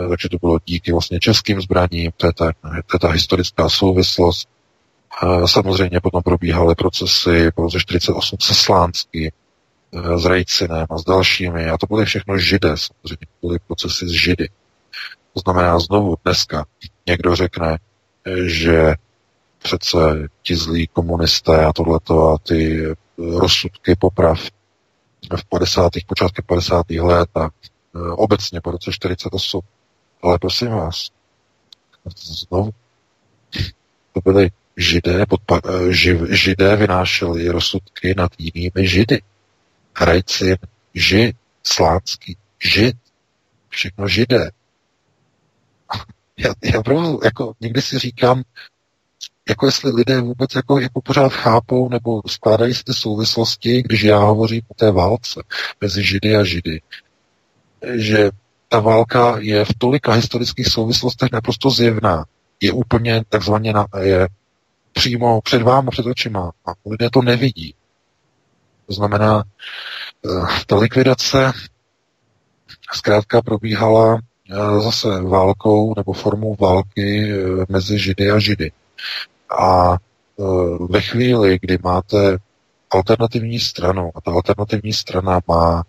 Eh, takže to bylo díky vlastně českým zbraním, to je ta, to je ta historická souvislost. Samozřejmě potom probíhaly procesy po roce 48 se Slánský, eh, s Rejcinem a s dalšími. A to byly všechno židé, samozřejmě byly procesy s židy. To znamená znovu dneska někdo řekne, eh, že přece ti zlí komunisté a tohleto a ty rozsudky poprav v 50. počátky 50. let a obecně po roce 48 ale prosím vás, znovu, to byly židé, podpa, živ, židé vynášeli rozsudky nad jinými židy. Hrajci, žid, slánský, žid, všechno židé. Já, já opravdu, jako někdy si říkám, jako jestli lidé vůbec jako, jako pořád chápou nebo skládají si ty souvislosti, když já hovořím o té válce mezi Židy a Židy, že ta válka je v tolika historických souvislostech naprosto zjevná. Je úplně takzvaně na, je přímo před vámi, před očima a lidé to nevidí. To znamená, eh, ta likvidace zkrátka probíhala eh, zase válkou nebo formou války eh, mezi Židy a Židy. A ve chvíli, kdy máte alternativní stranu a ta alternativní strana má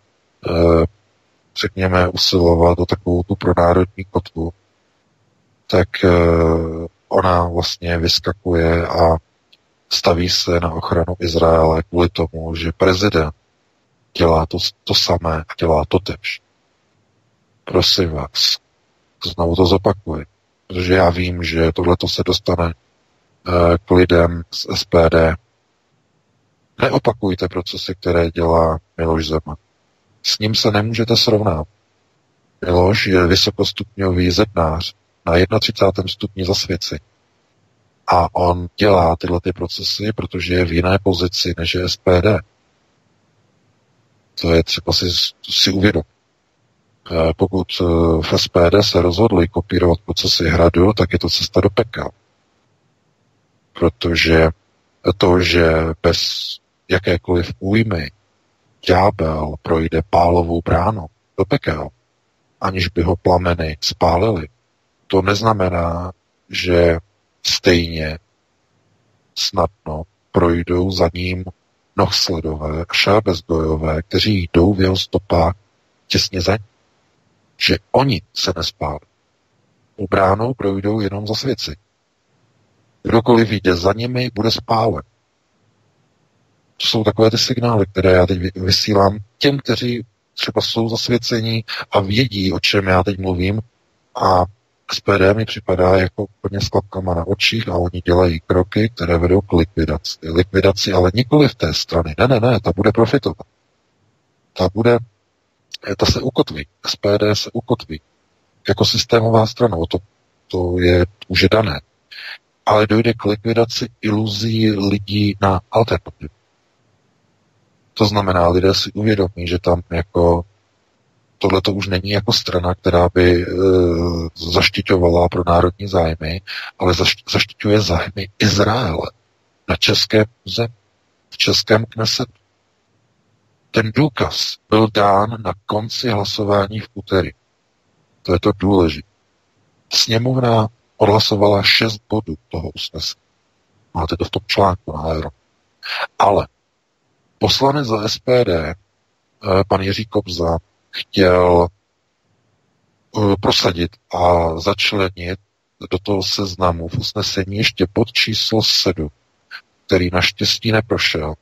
řekněme, usilovat o takovou tu pronárodní kotvu, tak ona vlastně vyskakuje a staví se na ochranu Izraele kvůli tomu, že prezident dělá to, to samé a dělá to tež. Prosím vás, znovu to zopakuji, protože já vím, že tohle se dostane uh, k lidem z SPD. Neopakujte procesy, které dělá Miloš Zeman. S ním se nemůžete srovnat. Miloš je vysokostupňový zednář na 31. stupni zasvěci. A on dělá tyhle ty procesy, protože je v jiné pozici než je SPD. To je třeba si, si uvědomit. Eh, pokud eh, v SPD se rozhodli kopírovat procesy hradu, tak je to cesta do pekel. Protože to, že bez jakékoliv újmy ďábel projde pálovou bránu do pekel, aniž by ho plameny spálily, to neznamená, že stejně snadno projdou za ním nohsledové a šábezbojové, kteří jdou v jeho stopách těsně za ním. Že oni se nespálí. U bránou projdou jenom za svěci. Kdokoliv jde za nimi, bude spálen. To jsou takové ty signály, které já teď vysílám těm, kteří třeba jsou zasvěcení a vědí, o čem já teď mluvím a SPD mi připadá jako úplně s klapkama na očích a oni dělají kroky, které vedou k likvidaci. Likvidaci, ale nikoli v té strany. Ne, ne, ne, ta bude profitovat. Ta bude, ta se ukotví. SPD se ukotví. Jako systémová strana, to, to je už je dané. Ale dojde k likvidaci iluzí lidí na alternativu. To znamená, lidé si uvědomí, že tam jako tohle to už není jako strana, která by e, zaštiťovala pro národní zájmy, ale zaš, zaštiťuje zájmy Izraele na české zemi, v českém knesetu. Ten důkaz byl dán na konci hlasování v úterý. To je to důležité. Sněmovna odhlasovala šest bodů toho usnesení. Máte to v tom článku na Aero. Ale Poslanec za SPD, eh, pan Jiří Kobza, chtěl eh, prosadit a začlenit do toho seznamu v usnesení ještě pod číslo 7, který naštěstí neprošel,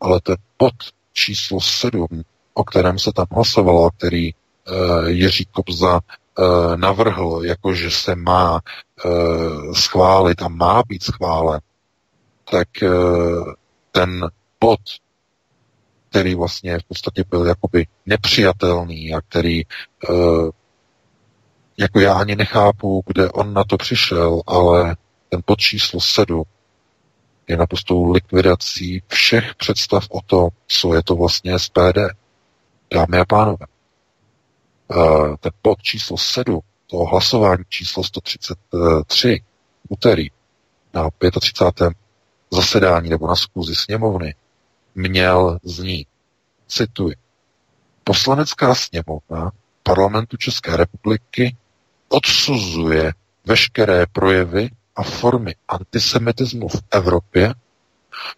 ale to je pod číslo 7, o kterém se tam hlasovalo, který uh, Jiří Kobza uh, navrhl, jakože se má uh, schválit a má být schválen, tak uh, ten bod, který vlastně v podstatě byl jakoby nepřijatelný a který uh, jako já ani nechápu, kde on na to přišel, ale ten pod číslo 7 je naprostou likvidací všech představ o tom, co je to vlastně SPD. Dámy a pánové, uh, ten bod číslo 7, toho hlasování číslo 133, úterý, na 35. zasedání nebo na schůzi sněmovny, měl znít, cituji, Poslanecká sněmovna parlamentu České republiky odsuzuje veškeré projevy a formy antisemitismu v Evropě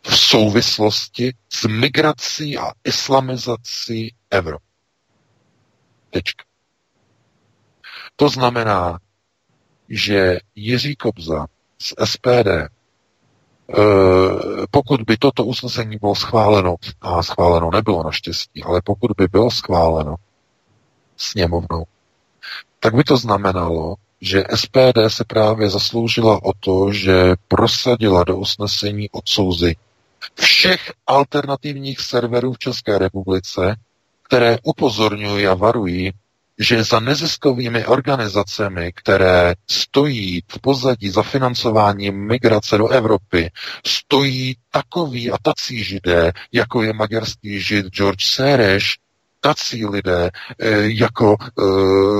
v souvislosti s migrací a islamizací Evropy. Tečka. To znamená, že Jiří Kobza z SPD, pokud by toto usnesení bylo schváleno, a schváleno nebylo naštěstí, ale pokud by bylo schváleno sněmovnou, tak by to znamenalo, že SPD se právě zasloužila o to, že prosadila do usnesení odsouzy všech alternativních serverů v České republice, které upozorňují a varují, že za neziskovými organizacemi, které stojí v pozadí za financování migrace do Evropy, stojí takový a tací židé, jako je maďarský žid George Sereš, tací lidé, eh, jako eh,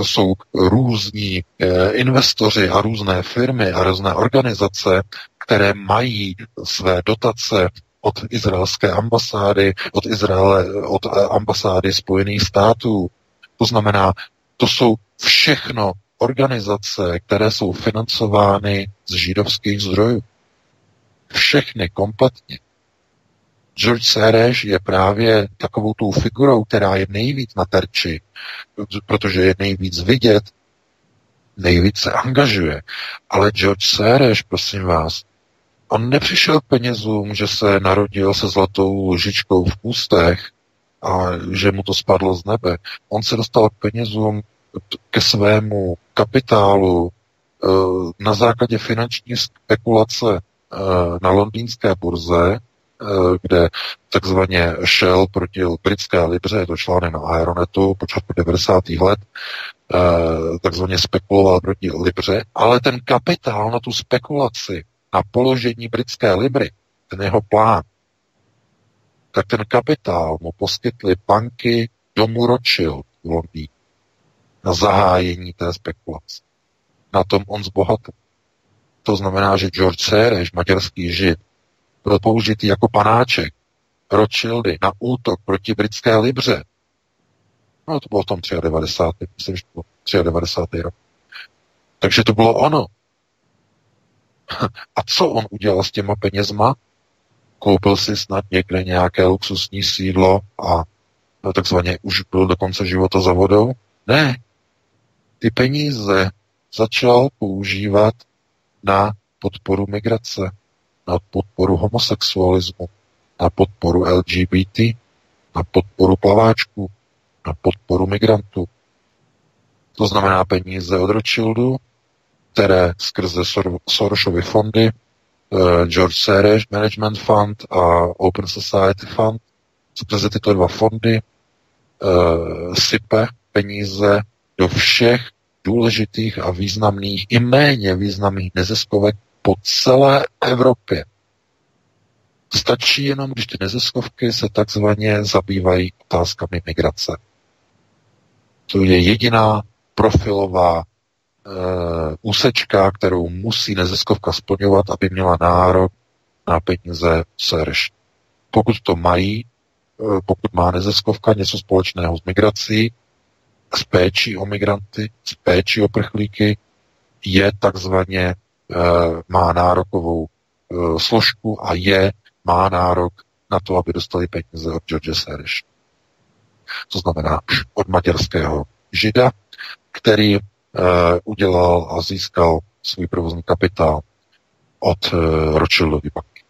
jsou různí eh, investoři a různé firmy a různé organizace, které mají své dotace od izraelské ambasády, od Izraele, od ambasády Spojených států. To znamená, to jsou všechno organizace, které jsou financovány z židovských zdrojů. Všechny kompletně. George Sereš je právě takovou tou figurou, která je nejvíc na terči, protože je nejvíc vidět, nejvíc se angažuje. Ale George Sereš, prosím vás, on nepřišel k penězům, že se narodil se zlatou lžičkou v ústech a že mu to spadlo z nebe. On se dostal k penězům ke svému kapitálu eh, na základě finanční spekulace eh, na londýnské burze, Eh, kde takzvaně šel proti britské libře, je to článek na Aeronetu počátku 90. let, takzvaně spekuloval proti libře, ale ten kapitál na tu spekulaci, na položení britské libry, ten jeho plán, tak ten kapitál mu poskytly banky domu Rothschild v Londýně na zahájení té spekulace. Na tom on zbohatl. To znamená, že George Sereš, maďarský žid, byl použitý jako panáček Rothschildy na útok proti britské Libře. No to bylo v tom 93. Myslím, že to bylo 93. rok. Takže to bylo ono. <laughs> A co on udělal s těma penězma? Koupil si snad někde nějaké luxusní sídlo a no, takzvaně už byl do konce života za vodou? Ne. Ty peníze začal používat na podporu migrace na podporu homosexualismu, na podporu LGBT, na podporu plaváčků, na podporu migrantů. To znamená peníze od Rothschildu, které skrze Sor- Sorosovy fondy, George Soros Management Fund a Open Society Fund, skrze tyto dva fondy uh, sype peníze do všech důležitých a významných i méně významných neziskovek po celé Evropě. Stačí jenom, když ty neziskovky se takzvaně zabývají otázkami migrace. To je jediná profilová úsečka, kterou musí neziskovka splňovat, aby měla nárok na peníze SERŠ. Pokud to mají, e, pokud má neziskovka něco společného s migrací, s péčí o migranty, s péčí o prchlíky, je takzvaně Eh, má nárokovou eh, složku a je, má nárok na to, aby dostali peníze od George Sereš. To znamená od maďarského žida, který udělal a získal svůj provozní kapitál od uh, Rothschildovy banky.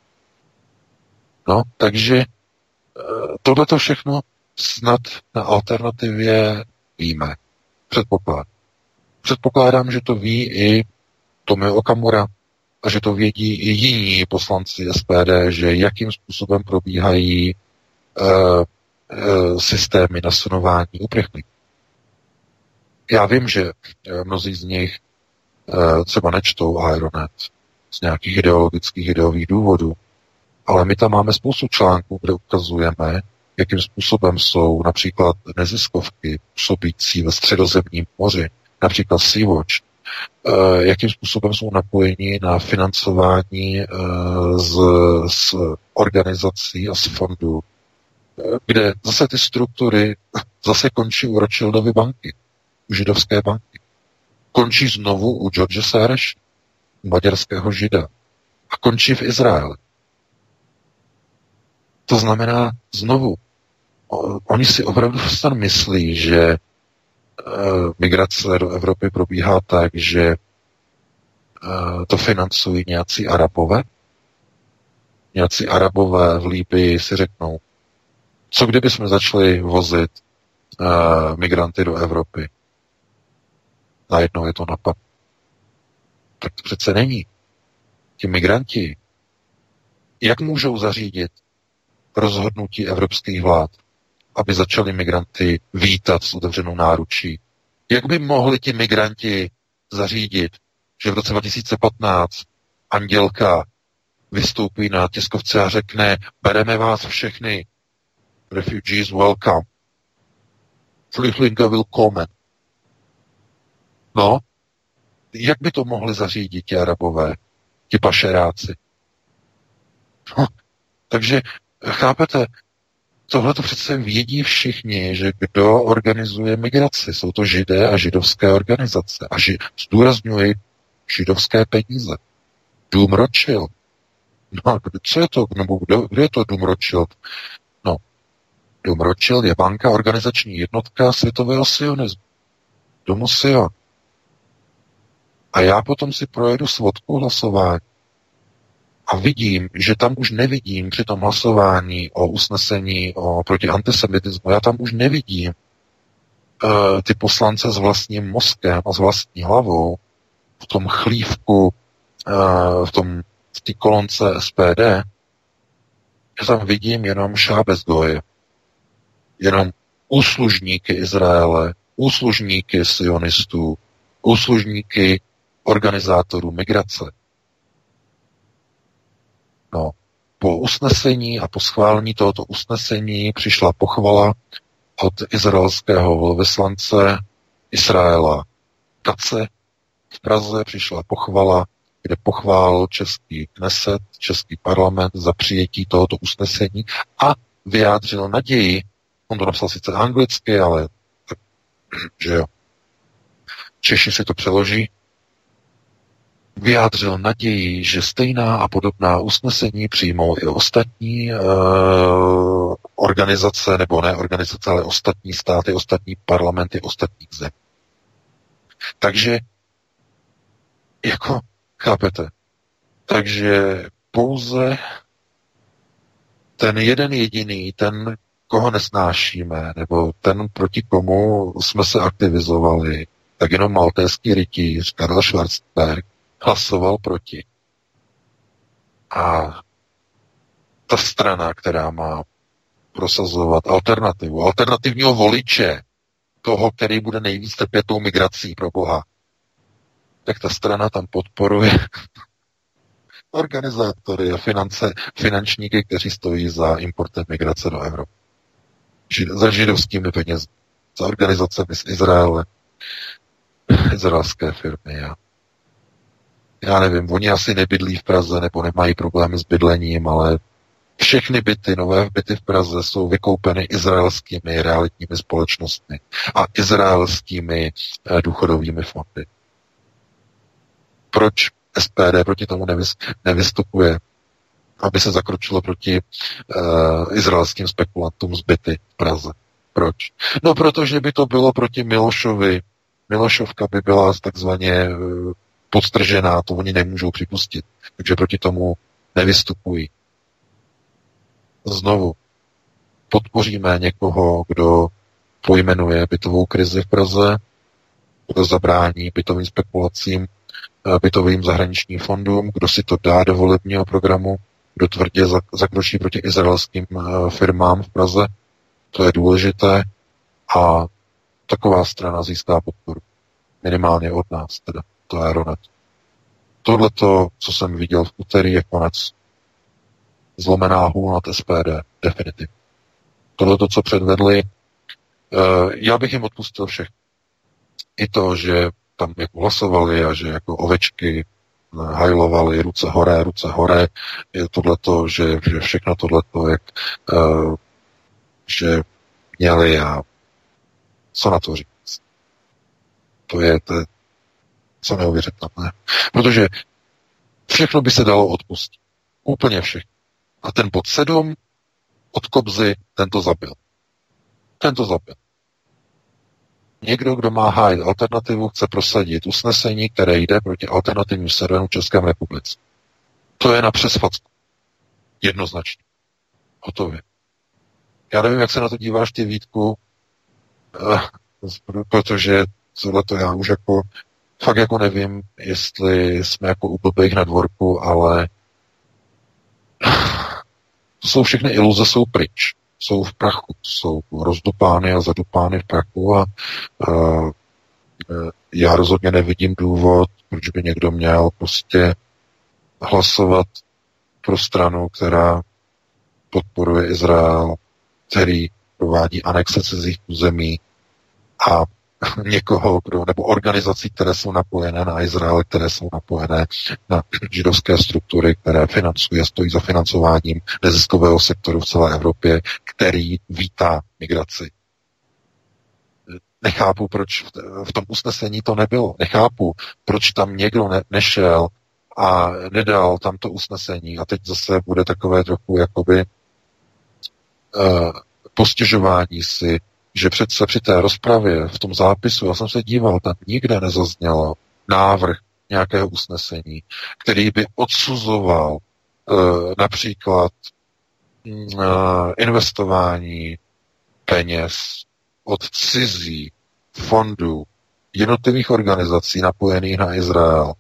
No, takže uh, tohle všechno snad na alternativě víme. Předpokládám. Předpokládám, že to ví i Tomio Okamura a že to vědí i jiní poslanci SPD, že jakým způsobem probíhají uh, uh, systémy nasunování uprchlíků. Já vím, že mnozí z nich uh, třeba nečtou Aeronet z nějakých ideologických, ideových důvodů, ale my tam máme spoustu článků, kde ukazujeme, jakým způsobem jsou například neziskovky působící ve středozemním moři, například Sea-Watch, eh, jakým způsobem jsou napojeni na financování eh, z, z organizací a z fondů, eh, kde zase ty struktury zase končí u Rothschildovy banky, židovské banky. Končí znovu u George Soros, maďarského žida. A končí v Izraeli. To znamená, znovu, oni si opravdu snad myslí, že e, migrace do Evropy probíhá tak, že e, to financují nějací Arabové. Nějací Arabové v Líbii si řeknou, co kdyby jsme začali vozit e, migranty do Evropy? Najednou je to napad. Tak to přece není. Ti migranti, jak můžou zařídit rozhodnutí evropských vlád, aby začali migranty vítat s otevřenou náručí. Jak by mohli ti migranti zařídit, že v roce 2015 Andělka vystoupí na tiskovce a řekne, bereme vás všechny, refugees welcome, Flüchtlinge willkommen. No, jak by to mohli zařídit ti arabové, ti pašeráci? No, takže chápete, tohle to přece vědí všichni, že kdo organizuje migraci. Jsou to židé a židovské organizace. A ži, zdůrazňuji židovské peníze. Dům Rothschild. No, co je to? Nebo kdo, kdo je to Dům Rothschild? No, Dům Rothschild je banka organizační jednotka světového sionismu. Domu Sion. A já potom si projedu svodku hlasování. A vidím, že tam už nevidím při tom hlasování o usnesení o, proti antisemitismu, já tam už nevidím uh, ty poslance s vlastním mozkem a s vlastní hlavou v tom chlívku, uh, v tom v té kolonce SPD, já tam vidím jenom šábezgoje, jenom úslužníky Izraele, úslužníky sionistů, úslužníky organizátorů migrace. No, po usnesení a po schválení tohoto usnesení přišla pochvala od izraelského vyslance Izraela Kace. V Praze přišla pochvala, kde pochválil český Kneset, český parlament za přijetí tohoto usnesení a vyjádřil naději, on to napsal sice anglicky, ale <clears throat> že jo, Češi si to přeloží, vyjádřil naději, že stejná a podobná usnesení přijmou i ostatní uh, organizace, nebo ne organizace, ale ostatní státy, ostatní parlamenty, ostatních zemí. Takže, jako, chápete, takže pouze ten jeden jediný, ten, koho nesnášíme, nebo ten, proti komu jsme se aktivizovali, tak jenom maltéský rytíř Karl Schwarzberg hlasoval proti. A ta strana, která má prosazovat alternativu, alternativního voliče, toho, který bude nejvíc trpět tou migrací pro Boha, tak ta strana tam podporuje <laughs> organizátory a finance, finančníky, kteří stojí za importem migrace do Evropy. Za židovskými penězi, za organizacemi z Izraele, <laughs> izraelské firmy a já nevím, oni asi nebydlí v Praze nebo nemají problémy s bydlením, ale všechny byty, nové byty v Praze jsou vykoupeny izraelskými realitními společnostmi a izraelskými eh, důchodovými fondy. Proč SPD proti tomu nevys, nevystupuje, aby se zakročilo proti uh, izraelským spekulantům z byty v Praze? Proč? No, protože by to bylo proti Milošovi. Milošovka by byla takzvaně podstržená, to oni nemůžou připustit. Takže proti tomu nevystupují. Znovu, podpoříme někoho, kdo pojmenuje bytovou krizi v Praze, kdo zabrání bytovým spekulacím, eh, bytovým zahraničním fondům, kdo si to dá do volebního programu, kdo tvrdě zakročí proti izraelským eh, firmám v Praze. To je důležité a taková strana získá podporu. Minimálně od nás, teda. To je Ronet. Tohle, co jsem viděl v úterý, je konec. Zlomená hůl nad SPD, definitivně. Tohle, co předvedli, uh, já bych jim odpustil všech. I to, že tam jako hlasovali a že jako ovečky hajlovali ruce hore, ruce hore, je tohleto, že, že všechno tohleto, jak uh, že měli a co na to říct. To je, to co neuvěřitelné. Protože všechno by se dalo odpustit. Úplně všechno. A ten bod sedm od Kobzy, ten to zabil. Ten to zabil. Někdo, kdo má hájit alternativu, chce prosadit usnesení, které jde proti alternativním serverům v České republice. To je na přesfacku. Jednoznačně. Hotově. Já nevím, jak se na to díváš ty Vítku, eh, protože tohle to já už jako fakt jako nevím, jestli jsme jako u blbých na dvorku, ale to <sighs> jsou všechny iluze, jsou pryč. Jsou v prachu, jsou rozdupány a zadupány v prachu a uh, já rozhodně nevidím důvod, proč by někdo měl prostě hlasovat pro stranu, která podporuje Izrael, který provádí anexe cizích území a <laughs> někoho, kdo, nebo organizací, které jsou napojené na Izrael, které jsou napojené na židovské struktury, které financuje, stojí za financováním neziskového sektoru v celé Evropě, který vítá migraci. Nechápu, proč v tom usnesení to nebylo. Nechápu, proč tam někdo ne, nešel a nedal tam to usnesení. A teď zase bude takové trochu jakoby uh, postěžování si že přece při té rozpravě v tom zápisu, já jsem se díval, tam nikde nezaznělo návrh nějakého usnesení, který by odsuzoval uh, například uh, investování peněz od cizí fondů jednotlivých organizací napojených na Izrael,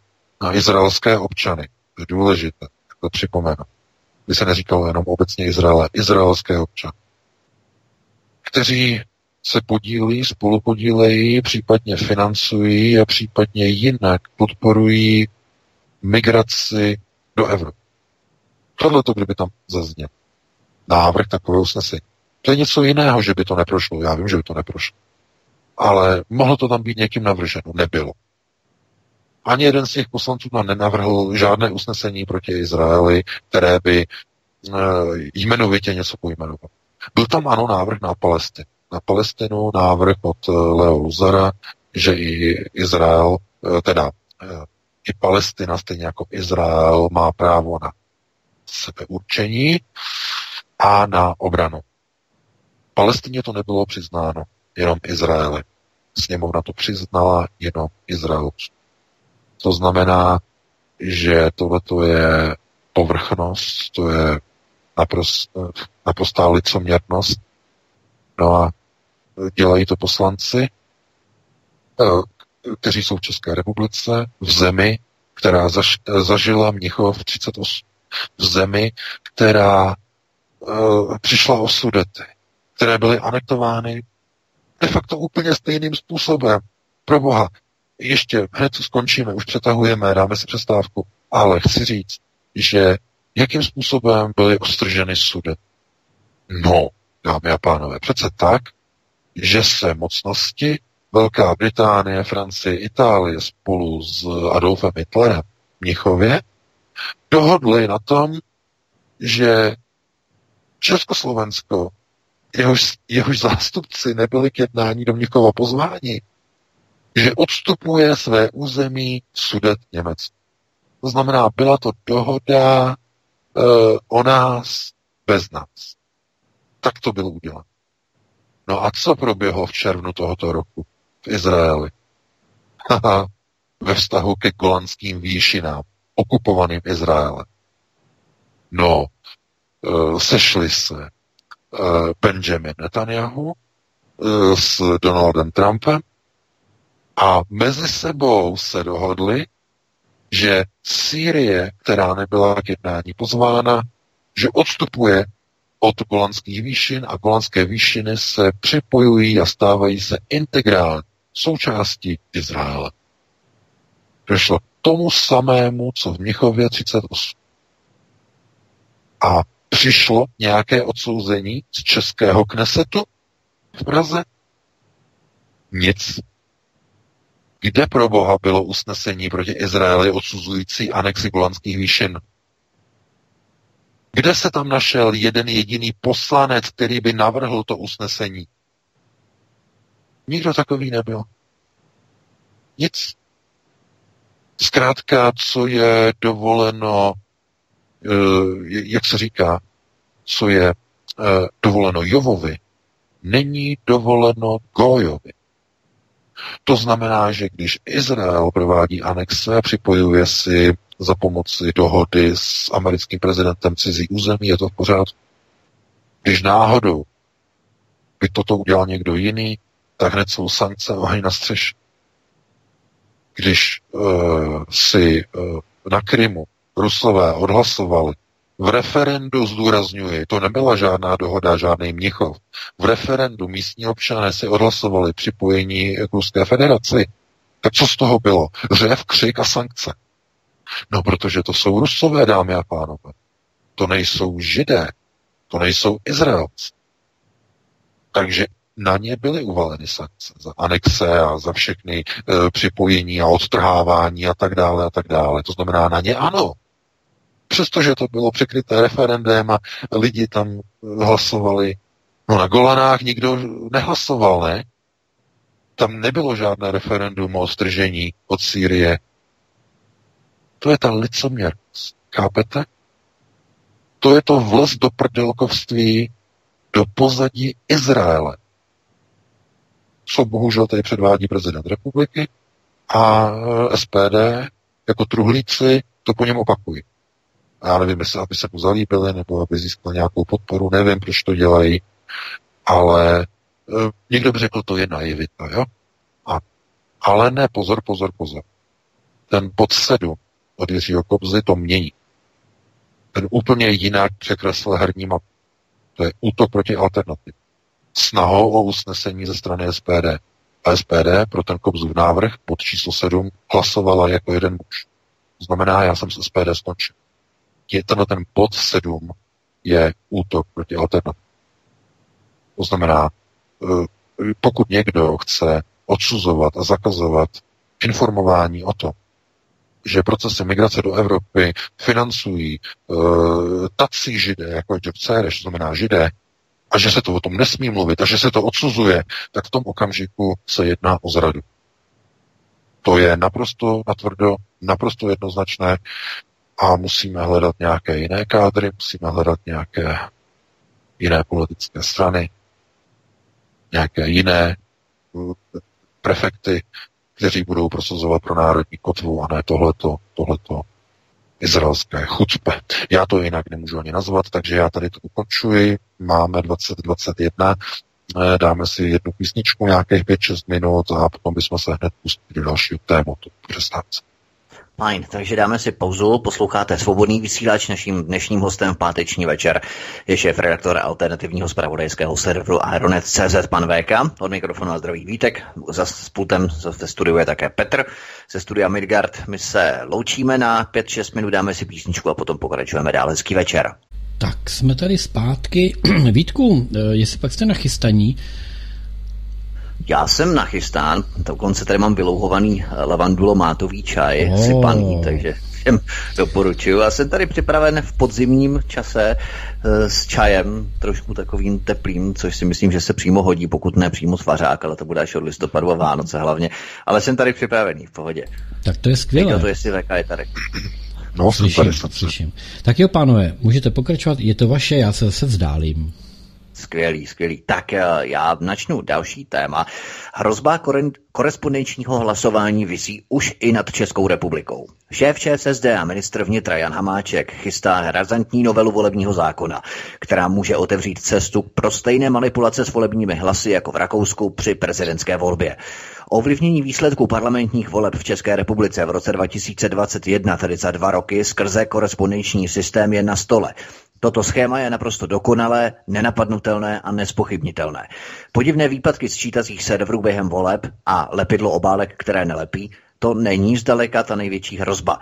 na izraelské občany. To je důležité, to připomenu. By se neříkalo jenom obecně Izraele, izraelské občany, kteří se podílí, spolupodílejí, případně financují a případně jinak podporují migraci do Evropy. Tohle to, kdyby tam zazněl návrh takového usnesení. To je něco jiného, že by to neprošlo. Já vím, že by to neprošlo. Ale mohlo to tam být někým navrženo. Nebylo. Ani jeden z těch poslanců nám nenavrhl žádné usnesení proti Izraeli, které by e, jmenovitě něco pojmenovalo. Byl tam ano návrh na Palestinu na Palestinu návrh od eh, Leo Luzara, že i Izrael, eh, teda eh, i Palestina, stejně jako Izrael, má právo na sebeurčení a na obranu. Palestině to nebylo přiznáno, jenom Izraeli. Sněmovna to přiznala jenom Izrael. To znamená, že tohle je povrchnost, to je naprost, naprostá licoměrnost. No a dělají to poslanci, eh, kteří jsou v České republice, v zemi, která zaž, zažila Mnichov 38, v zemi, která uh, přišla o sudety, které byly anektovány de facto úplně stejným způsobem. Pro boha, ještě hned skončíme, už přetahujeme, dáme si přestávku, ale chci říct, že jakým způsobem byly ostrženy sudy. No, dámy a pánové, přece tak, že se mocnosti Velká Británie, Francie, Itálie spolu s Adolfem Hitlerem v Mnichově dohodli na tom, že Československo, jehož, jehož zástupci nebyli k jednání do Mnichova pozváni, že odstupuje své území sudet Německu. To znamená, byla to dohoda uh, o nás bez nás. Tak to bylo uděláno. No a co proběhlo v červnu tohoto roku v Izraeli? Haha, ve vztahu ke golandským výšinám, okupovaným Izraelem? No, eh, sešli se eh, Benjamin Netanyahu eh, s Donaldem Trumpem a mezi sebou se dohodli, že Sýrie, která nebyla k jednání pozvána, že odstupuje od Golanských výšin a Golanské výšiny se připojují a stávají se integrální součástí Izraele. Došlo k tomu samému, co v Mnichově 38. A přišlo nějaké odsouzení z českého knesetu v Praze? Nic. Kde pro Boha bylo usnesení proti Izraeli odsuzující anexi Golanských výšin? Kde se tam našel jeden jediný poslanec, který by navrhl to usnesení? Nikdo takový nebyl. Nic. Zkrátka, co je dovoleno, eh, jak se říká, co je eh, dovoleno Jovovi, není dovoleno Gojovi. To znamená, že když Izrael provádí anexe, připojuje si za pomoci dohody s americkým prezidentem cizí území, je to v pořádku. Když náhodou by toto udělal někdo jiný, tak hned jsou sankce oheň na střeš. Když uh, si uh, na Krymu Rusové odhlasovali v referendu zdůrazňuji, to nebyla žádná dohoda, žádný Mnichov. V referendu místní občané si odhlasovali připojení k Ruské federaci. Tak co z toho bylo? Řev, křik a sankce. No, protože to jsou Rusové, dámy a pánové. To nejsou Židé. To nejsou Izraelci. Takže na ně byly uvaleny sankce za anexe a za všechny e, připojení a odtrhávání a tak dále a tak dále. To znamená na ně ano. Přestože to bylo překryté referendem a lidi tam hlasovali. No na Golanách nikdo nehlasoval, ne? Tam nebylo žádné referendum o stržení od Sýrie. To je ta licoměrnost. Chápete? To je to vlez do prdelkovství do pozadí Izraele. Co bohužel tady předvádí prezident republiky a SPD jako truhlíci to po něm opakují. Já nevím, jestli aby se mu zalíbili, nebo aby získal nějakou podporu, nevím, proč to dělají, ale e, někdo by řekl, to je naivita, jo? A, ale ne, pozor, pozor, pozor. Ten pod sedm od Jiřího Kobzy to mění. Ten úplně jinak překreslil herní mapu. To je útok proti alternativě. Snahou o usnesení ze strany SPD. A SPD pro ten Kobzův návrh pod číslo 7 hlasovala jako jeden muž. To znamená, já jsem z SPD skončil. Je tenhle ten bod 7 je útok proti alternativě. To znamená, eh, pokud někdo chce odsuzovat a zakazovat informování o tom, že procesy migrace do Evropy financují uh, tací židé, jako Job Cereš, to znamená židé, a že se to o tom nesmí mluvit a že se to odsuzuje, tak v tom okamžiku se jedná o zradu. To je naprosto natvrdo, naprosto jednoznačné a musíme hledat nějaké jiné kádry, musíme hledat nějaké jiné politické strany, nějaké jiné eh, prefekty, kteří budou prosazovat pro národní kotvu a ne tohleto, tohleto izraelské chucpe. Já to jinak nemůžu ani nazvat, takže já tady to ukončuji. Máme 2021, eh, dáme si jednu písničku, nějakých 5-6 minut a potom bychom se hned pustili do dalšího tématu. Přestávce. Fajn, takže dáme si pauzu. Posloucháte svobodný vysílač. Naším dnešním hostem v páteční večer je šéf redaktor alternativního spravodajského serveru Aeronet.cz pan VK. Od mikrofonu a zdraví Vítek. Za pultem ve studiu je také Petr ze studia Midgard. My se loučíme na 5-6 minut, dáme si písničku a potom pokračujeme dál. Hezký večer. Tak jsme tady zpátky. <clears throat> Vítku, eh, jestli pak jste nachystaní, já jsem nachystán, dokonce tady mám vylouhovaný eh, lavandulomátový čaj, oh. sypaný, takže všem <laughs> doporučuju. A jsem tady připraven v podzimním čase e, s čajem, trošku takovým teplým, což si myslím, že se přímo hodí, pokud ne přímo z vařák, ale to bude až od listopadu a Vánoce hlavně. Ale jsem tady připravený, v pohodě. Tak to je skvělé. to, jestli VK je tady. No, slyším, slyším. Tak jo, pánové, můžete pokračovat, je to vaše, já se zase vzdálím. Skvělý, skvělý. Tak eh, já načnu další téma. Hrozba korespondenčního hlasování visí už i nad Českou republikou. Šéf ČSSD a ministr vnitra Jan Hamáček chystá razantní novelu volebního zákona, která může otevřít cestu pro stejné manipulace s volebními hlasy jako v Rakousku při prezidentské volbě. Ovlivnění výsledků parlamentních voleb v České republice v roce 2021, tedy za dva roky, skrze korespondenční systém je na stole. Toto schéma je naprosto dokonalé, nenapadnutelné a nespochybnitelné. Podivné výpadky sčítacích serverů během voleb a lepidlo obálek, které nelepí, to není zdaleka ta největší hrozba.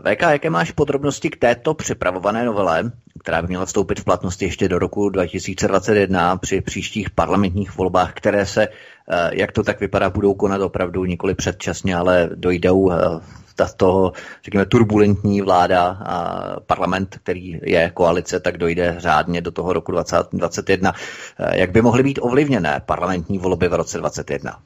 VK, jaké máš podrobnosti k této připravované novele, která by měla vstoupit v platnost ještě do roku 2021 při příštích parlamentních volbách, které se, eh, jak to tak vypadá, budou konat opravdu nikoli předčasně, ale dojdou eh, tato, řekněme, turbulentní vláda a parlament, který je koalice, tak dojde řádně do toho roku 2021. Eh, jak by mohly být ovlivněné parlamentní volby v roce 2021?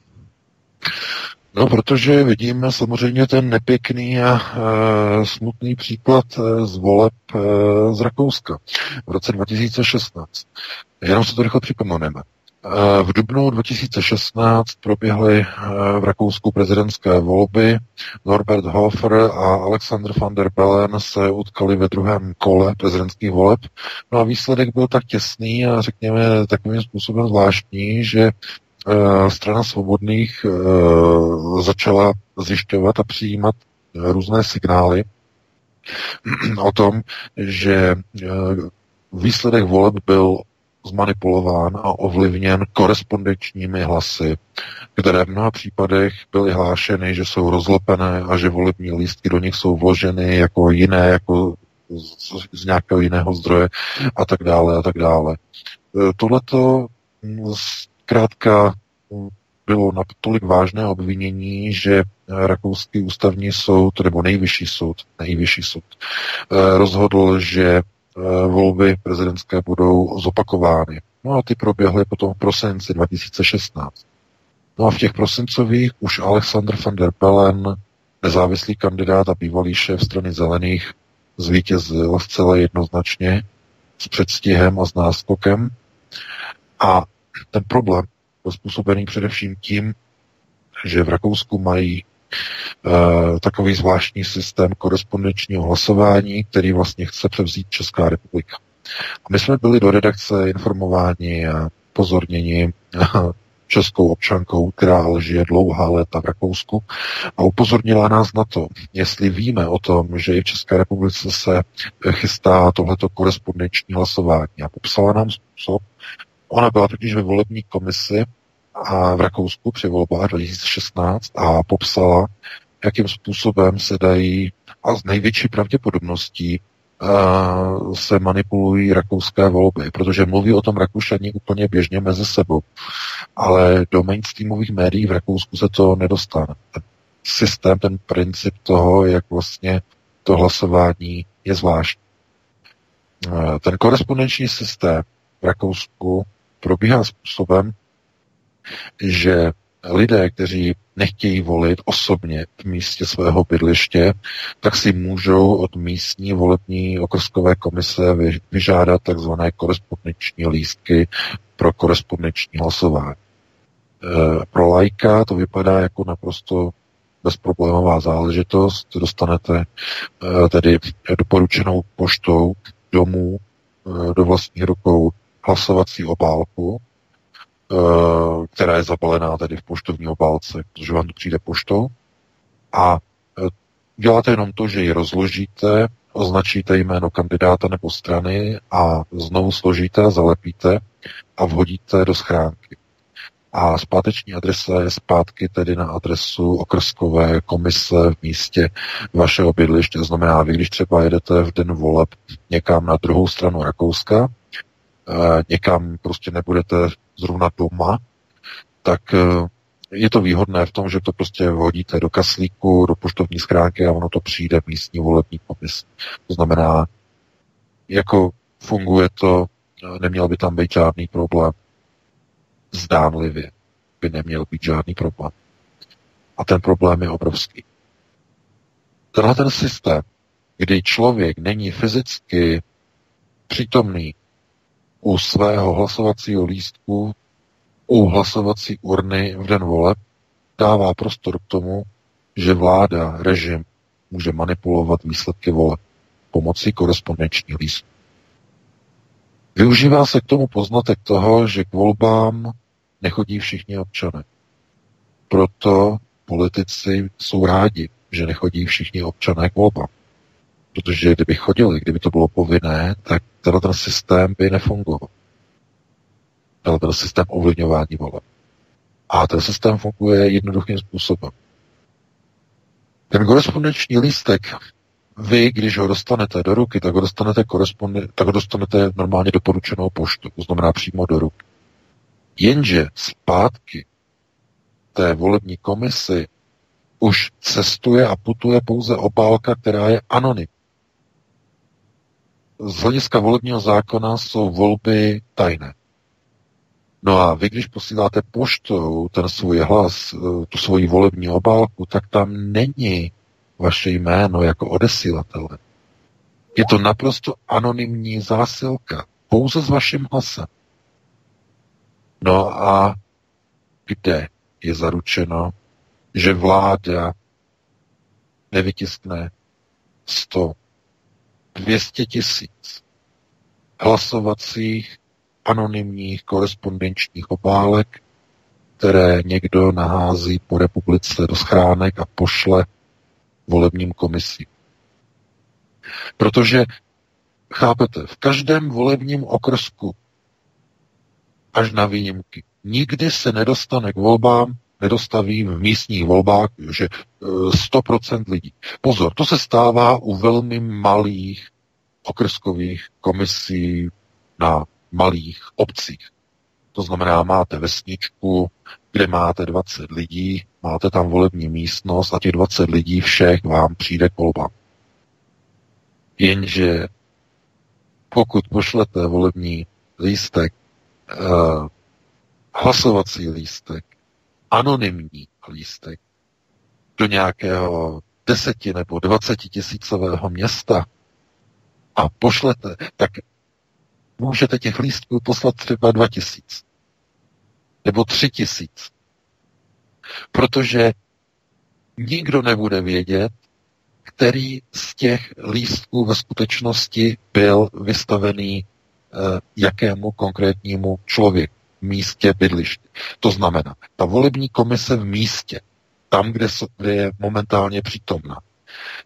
No, protože vidíme samozřejmě ten nepěkný a e, smutný příklad e, z voleb e, z Rakouska v roce 2016. Jenom se to rychle připomeneme. V dubnu 2016 proběhly v Rakousku prezidentské volby. Norbert Hofer a Alexander van der Bellen se utkali ve druhém kole prezidentských voleb. No a výsledek byl tak těsný a řekněme takovým způsobem zvláštní, že Eh, strana svobodných eh, začala zjišťovat a přijímat eh, různé signály <clears throat> o tom, že výsledek voleb byl zmanipulován a ovlivněn korespondenčními hlasy, které v mnoha případech byly hlášeny, že jsou rozlepené a že volební lístky do nich jsou vloženy jako jiné, jako z, z nějakého jiného zdroje a tak dále a tak dále. Tohleto mm, zkrátka bylo natolik vážné obvinění, že Rakouský ústavní soud, nebo nejvyšší soud, nejvyšší soud, eh, rozhodl, že volby prezidentské budou zopakovány. No a ty proběhly potom v prosinci 2016. No a v těch prosincových už Alexander van der Bellen, nezávislý kandidát a bývalý šéf strany zelených, zvítězil zcela jednoznačně s předstihem a s náskokem. A ten problém byl způsobený především tím, že v Rakousku mají takový zvláštní systém korespondenčního hlasování, který vlastně chce převzít Česká republika. A my jsme byli do redakce informováni a pozorněni českou občankou, která žije dlouhá léta v Rakousku a upozornila nás na to, jestli víme o tom, že i v České republice se chystá tohleto korespondenční hlasování a popsala nám způsob, Ona byla totiž ve volební komisi v Rakousku při volbách 2016 a popsala, jakým způsobem se dají a z největší pravděpodobností uh, se manipulují rakouské volby, protože mluví o tom Rakušani úplně běžně mezi sebou. Ale do mainstreamových médií v Rakousku se to nedostane. Ten systém, ten princip toho, jak vlastně to hlasování je zvláštní. Uh, ten korespondenční systém v Rakousku probíhá způsobem, že lidé, kteří nechtějí volit osobně v místě svého bydliště, tak si můžou od místní volební okrskové komise vyžádat takzvané korespondenční lístky pro korespondenční hlasování. E, pro lajka to vypadá jako naprosto bezproblémová záležitost. Dostanete e, tedy doporučenou poštou domů e, do vlastních rukou hlasovací obálku, která je zabalená tedy v poštovní obálce, protože vám to přijde poštou. A eh, děláte jenom to, že ji rozložíte, označíte jméno kandidáta nebo strany a znovu složíte, zalepíte a vhodíte do schránky. A zpáteční adresa je zpátky tedy na adresu okrskové komise v místě vašeho bydliště. Znamená, vy když třeba jedete v den voleb někam na druhou stranu Rakouska, někam prostě nebudete zrovna doma, tak e, je to výhodné v tom, že to prostě vhodíte do kaslíku, do poštovní schránky a ono to přijde v místní volební komis. To znamená, jako funguje to, e, neměl by tam být žádný problém. Zdánlivě by neměl být žádný problém. A ten problém je obrovský. Tenhle ten systém, kdy člověk není fyzicky přítomný u svého hlasovacího lístku, u hlasovací urny v den voleb dává prostor k tomu, že vláda, režim může manipulovat výsledky voleb pomocí korespondenčních lístků. Využívá se k tomu poznatek toho, že k volbám nechodí všichni občané. Proto politici jsou rádi, že nechodí všichni občané k volbám. Protože kdyby chodili, kdyby to bylo povinné, tak tenhle ten systém by nefungoval. Tenhle ten systém ovlivňování voleb. A ten systém funguje jednoduchým způsobem. Ten korespondenční lístek, vy, když ho dostanete do ruky, tak ho dostanete, tak ho dostanete normálně doporučenou poštu, to znamená přímo do ruky. Jenže zpátky té volební komisi už cestuje a putuje pouze obálka, která je anonym. Z hlediska volebního zákona jsou volby tajné. No a vy, když posíláte poštou ten svůj hlas, eh, tu svoji volební obálku, tak tam není vaše jméno jako odesílatele. Je to naprosto anonymní zásilka, pouze s vaším hlasem. No a kde je zaručeno, že vláda nevytiskne 100, 200 tisíc hlasovacích anonymních korespondenčních obálek, které někdo nahází po republice do schránek a pošle volebním komisím. Protože, chápete, v každém volebním okrsku, až na výjimky, nikdy se nedostane k volbám, nedostaví v místních volbách, že 100% e, lidí. Pozor, to se stává u velmi malých okrskových komisí na malých obcích. To znamená, máte vesničku, kde máte 20 lidí, máte tam volební místnost a těch 20 lidí všech vám přijde k volbám. Jenže pokud pošlete volební lístek, eh, hlasovací lístek, anonymní lístek do nějakého deseti nebo dvaceti tisícového města a pošlete, tak můžete těch lístků poslat třeba 2000 nebo 3000. Protože nikdo nebude vědět, který z těch lístků ve skutečnosti byl vystavený eh, jakému konkrétnímu člověku místě bydliště. To znamená, ta volební komise v místě, tam, kde, je momentálně přítomná,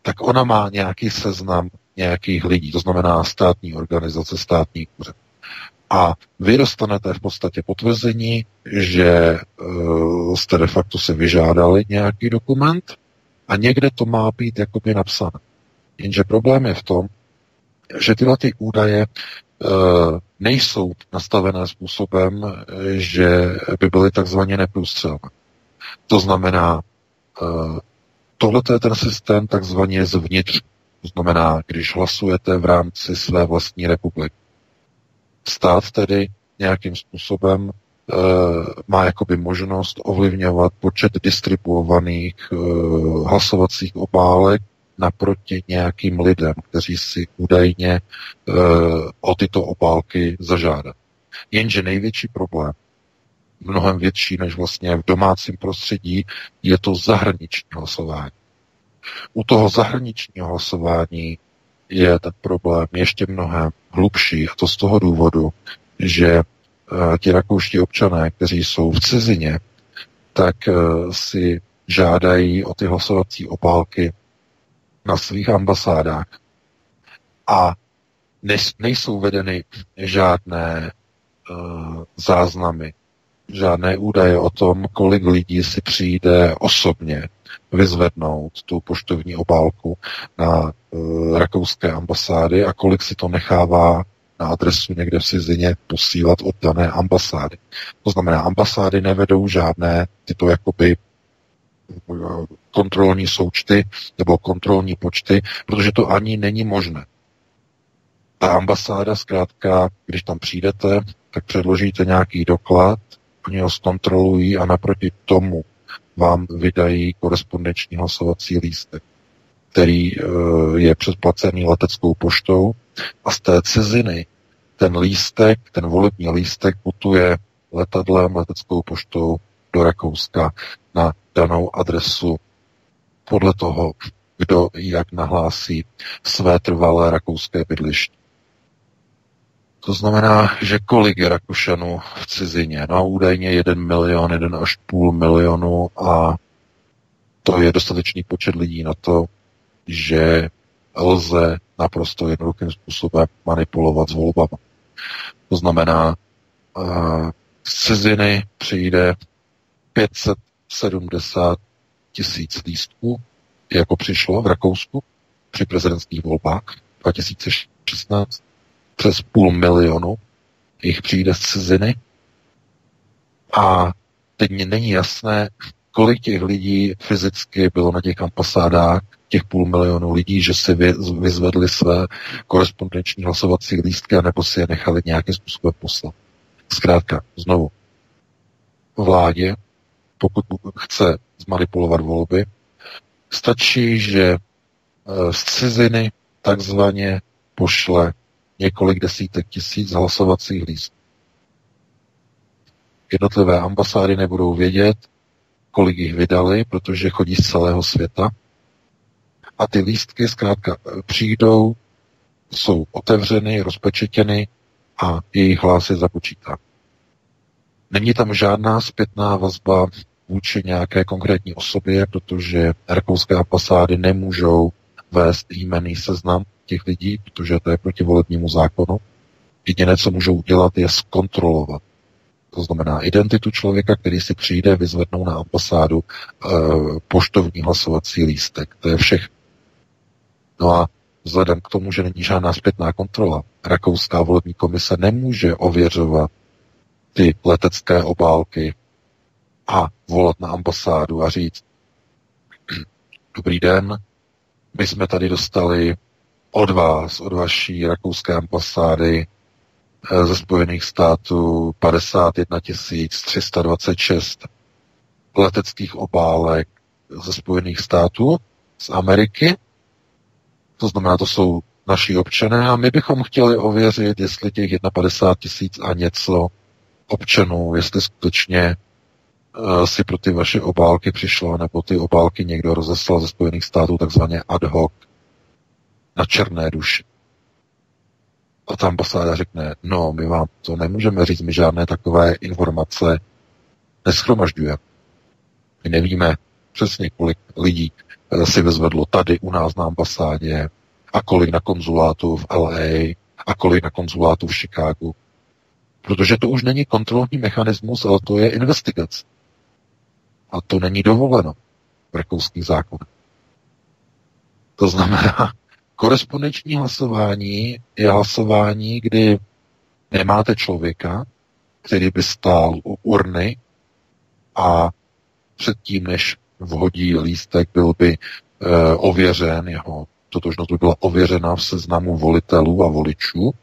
tak ona má nějaký seznam nějakých lidí, to znamená státní organizace, státní úřad. A vy dostanete v podstatě potvrzení, že uh, jste de facto si vyžádali nějaký dokument a někde to má být jakoby napsané. Jenže problém je v tom, že tyhle ty údaje nejsou nastavené způsobem, že by byly takzvaně neprůstřelné. To znamená, uh, tohle je ten systém takzvaně zvnitř to znamená, když hlasujete v rámci své vlastní republiky. Stát tedy nějakým způsobem má jakoby možnost ovlivňovat počet distribuovaných hlasovacích obálek naproti nějakým lidem, kteří si údajně e, o tyto obálky zažádají. Jenže největší problém, mnohem větší než vlastně v domácím prostředí, je to zahraniční hlasování. U toho zahraničního hlasování je ten problém ještě mnohem hlubší a to z toho důvodu, že uh, ti rakouští občané, kteří jsou v cizině, tak uh, si žádají o ty hlasovací opálky na svých ambasádách a nejsou vedeny žádné uh, záznamy, žádné údaje o tom, kolik lidí si přijde osobně vyzvednout tu poštovní obálku na uh, rakouské ambasády a kolik si to nechává na adresu někde v cizině posílat od dané ambasády. To znamená, ambasády nevedou žádné tyto jakoby eh, kontrolní součty nebo kontrolní počty, protože to ani není možné. Ta ambasáda zkrátka, když tam přijdete, tak předložíte nějaký doklad, oni ho zkontrolují a naproti tomu vám vydají korespondenční hlasovací lístek, který eh, je předplacený leteckou poštou a z té ciziny ten lístek, ten volební lístek putuje letadlem, leteckou poštou do Rakouska na danou adresu podle toho, kdo jak nahlásí své trvalé rakouské bydliště. To znamená, že kolik je Rakušanů v cizině? No údajně jeden milion, jeden až půl milionu a to je dostatečný počet lidí na to, že lze naprosto jednoduchým způsobem manipulovat s volbama. To znamená, z ciziny přijde 570 tisíc lístků, jako přišlo v Rakousku při prezidentských volbách 2016. Přes půl milionu jich přijde z ciziny. A teď není jasné, kolik těch lidí fyzicky bylo na těch ambasádách, těch půl milionu lidí, že si vyzvedli své korespondenční hlasovací lístky a nebo si je nechali nějakým způsobem poslat. Zkrátka, znovu, vládě, pokud chce zmanipulovat volby, stačí, že e, z ciziny takzvaně pošle několik desítek tisíc hlasovacích lístků. Jednotlivé ambasády nebudou vědět, kolik jich vydali, protože chodí z celého světa. A ty lístky zkrátka e, přijdou, jsou otevřeny, rozpečetěny a jejich hlas je započítán. Není tam žádná zpětná vazba vůči nějaké konkrétní osobě, protože rakouské ambasády nemůžou vést jmený seznam těch lidí, protože to je proti volebnímu zákonu. Jediné, co můžou udělat, je zkontrolovat. To znamená identitu člověka, který si přijde vyzvednout na ambasádu e, poštovní hlasovací lístek. To je všech. No a vzhledem k tomu, že není žádná zpětná kontrola, rakouská volební komise nemůže ověřovat ty letecké obálky a volat na ambasádu a říct, <clears throat> dobrý den, my jsme tady dostali od vás, od vaší rakouské ambasády eh, ze Spojených států 51 326 leteckých obálek ze Spojených států, z Ameriky. To znamená, to jsou naši občané a my bychom chtěli ověřit, jestli těch 51 tisíc a něco občanů, jestli skutečně uh, si pro ty vaše obálky přišlo, nebo ty obálky někdo rozeslal ze Spojených států takzvaně ad hoc na černé duši. A ta ambasáda řekne, no, my vám to nemůžeme říct, my žádné takové informace neschromažďujeme. My nevíme přesně, kolik lidí eh, si vezvedlo tady u nás na ambasádě a kolik na konzulátu v LA a kolik na konzulátu v Chicagu. Protože to už není kontrolní mechanismus, ale to je investigace. A to není dovoleno v rakouských zákonech. To znamená, <laughs> korespondenční hlasování je hlasování, kdy nemáte člověka, který by stál u urny a předtím, než vhodí lístek, byl by e, ověřen, jeho totožnost by byla ověřena v seznamu volitelů a voličů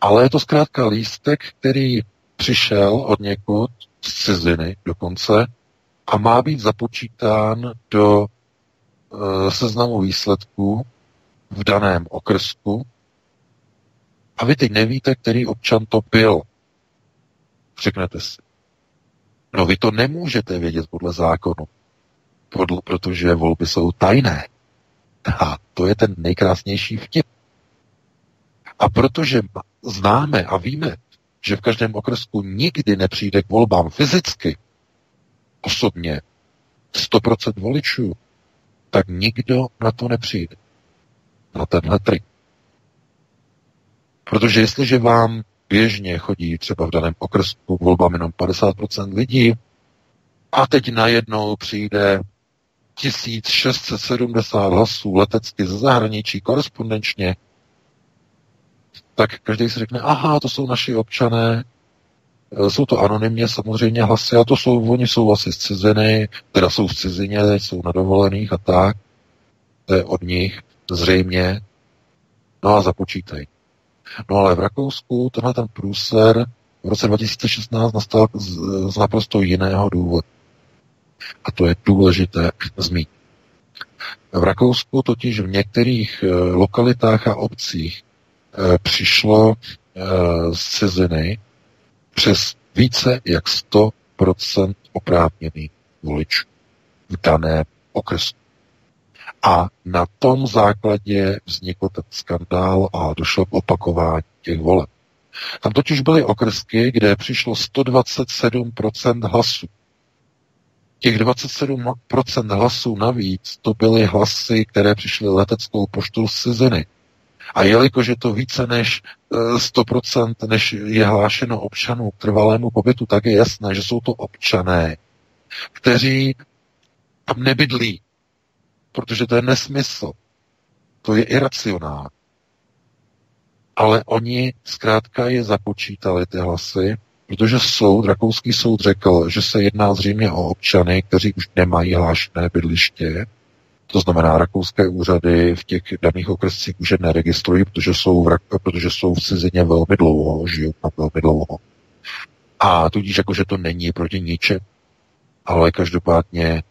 ale je to zkrátka lístek, který přišel od někud z ciziny dokonce a má být započítán do e, seznamu výsledků v daném okrsku a vy teď nevíte, který občan to byl. Řeknete si. No vy to nemůžete vědět podle zákonu, protože volby jsou tajné. A to je ten nejkrásnější vtip. A protože známe a víme, že v každém okresku nikdy nepřijde k volbám fyzicky, osobně, 100% voličů, tak nikdo na to nepřijde. Na tenhle trik. Protože jestliže vám běžně chodí třeba v daném okresku volbám jenom 50% lidí a teď najednou přijde 1670 hlasů letecky ze zahraničí korespondenčně, tak každý si řekne, aha, to jsou naši občané, e, jsou to anonymně samozřejmě hlasy, a to jsou, oni jsou asi z ciziny, teda jsou v cizině, jsou na dovolených a tak, to je od nich, zřejmě, no a započítají. No ale v Rakousku tenhle ten průser v roce 2016 nastal z, z naprosto jiného důvodu. A to je důležité zmínit. V Rakousku totiž v některých e, lokalitách a obcích přišlo z ciziny přes více jak 100% oprávněných voličů v daném okresu. A na tom základě vznikl ten skandál a došlo k opakování těch voleb. Tam totiž byly okresky, kde přišlo 127% hlasů. Těch 27% hlasů navíc, to byly hlasy, které přišly leteckou poštou z ciziny. A jelikož je to více než 100%, eh, než je hlášeno občanů k trvalému pobytu, tak je jasné, že jsou to občané, kteří tam nebydlí, protože to je nesmysl. To je iracionální. Ale oni zkrátka je započítali ty hlasy, protože soud, rakouský soud řekl, že se jedná zřejmě o občany, kteří už nemají hlášené bydliště, to znamená, rakouské úřady v těch daných okrescích už je neregistrují, protože jsou, v, protože jsou v cizině velmi dlouho, žijou tam velmi dlouho. A tudíž jakože to není proti ničem, ale každopádně e,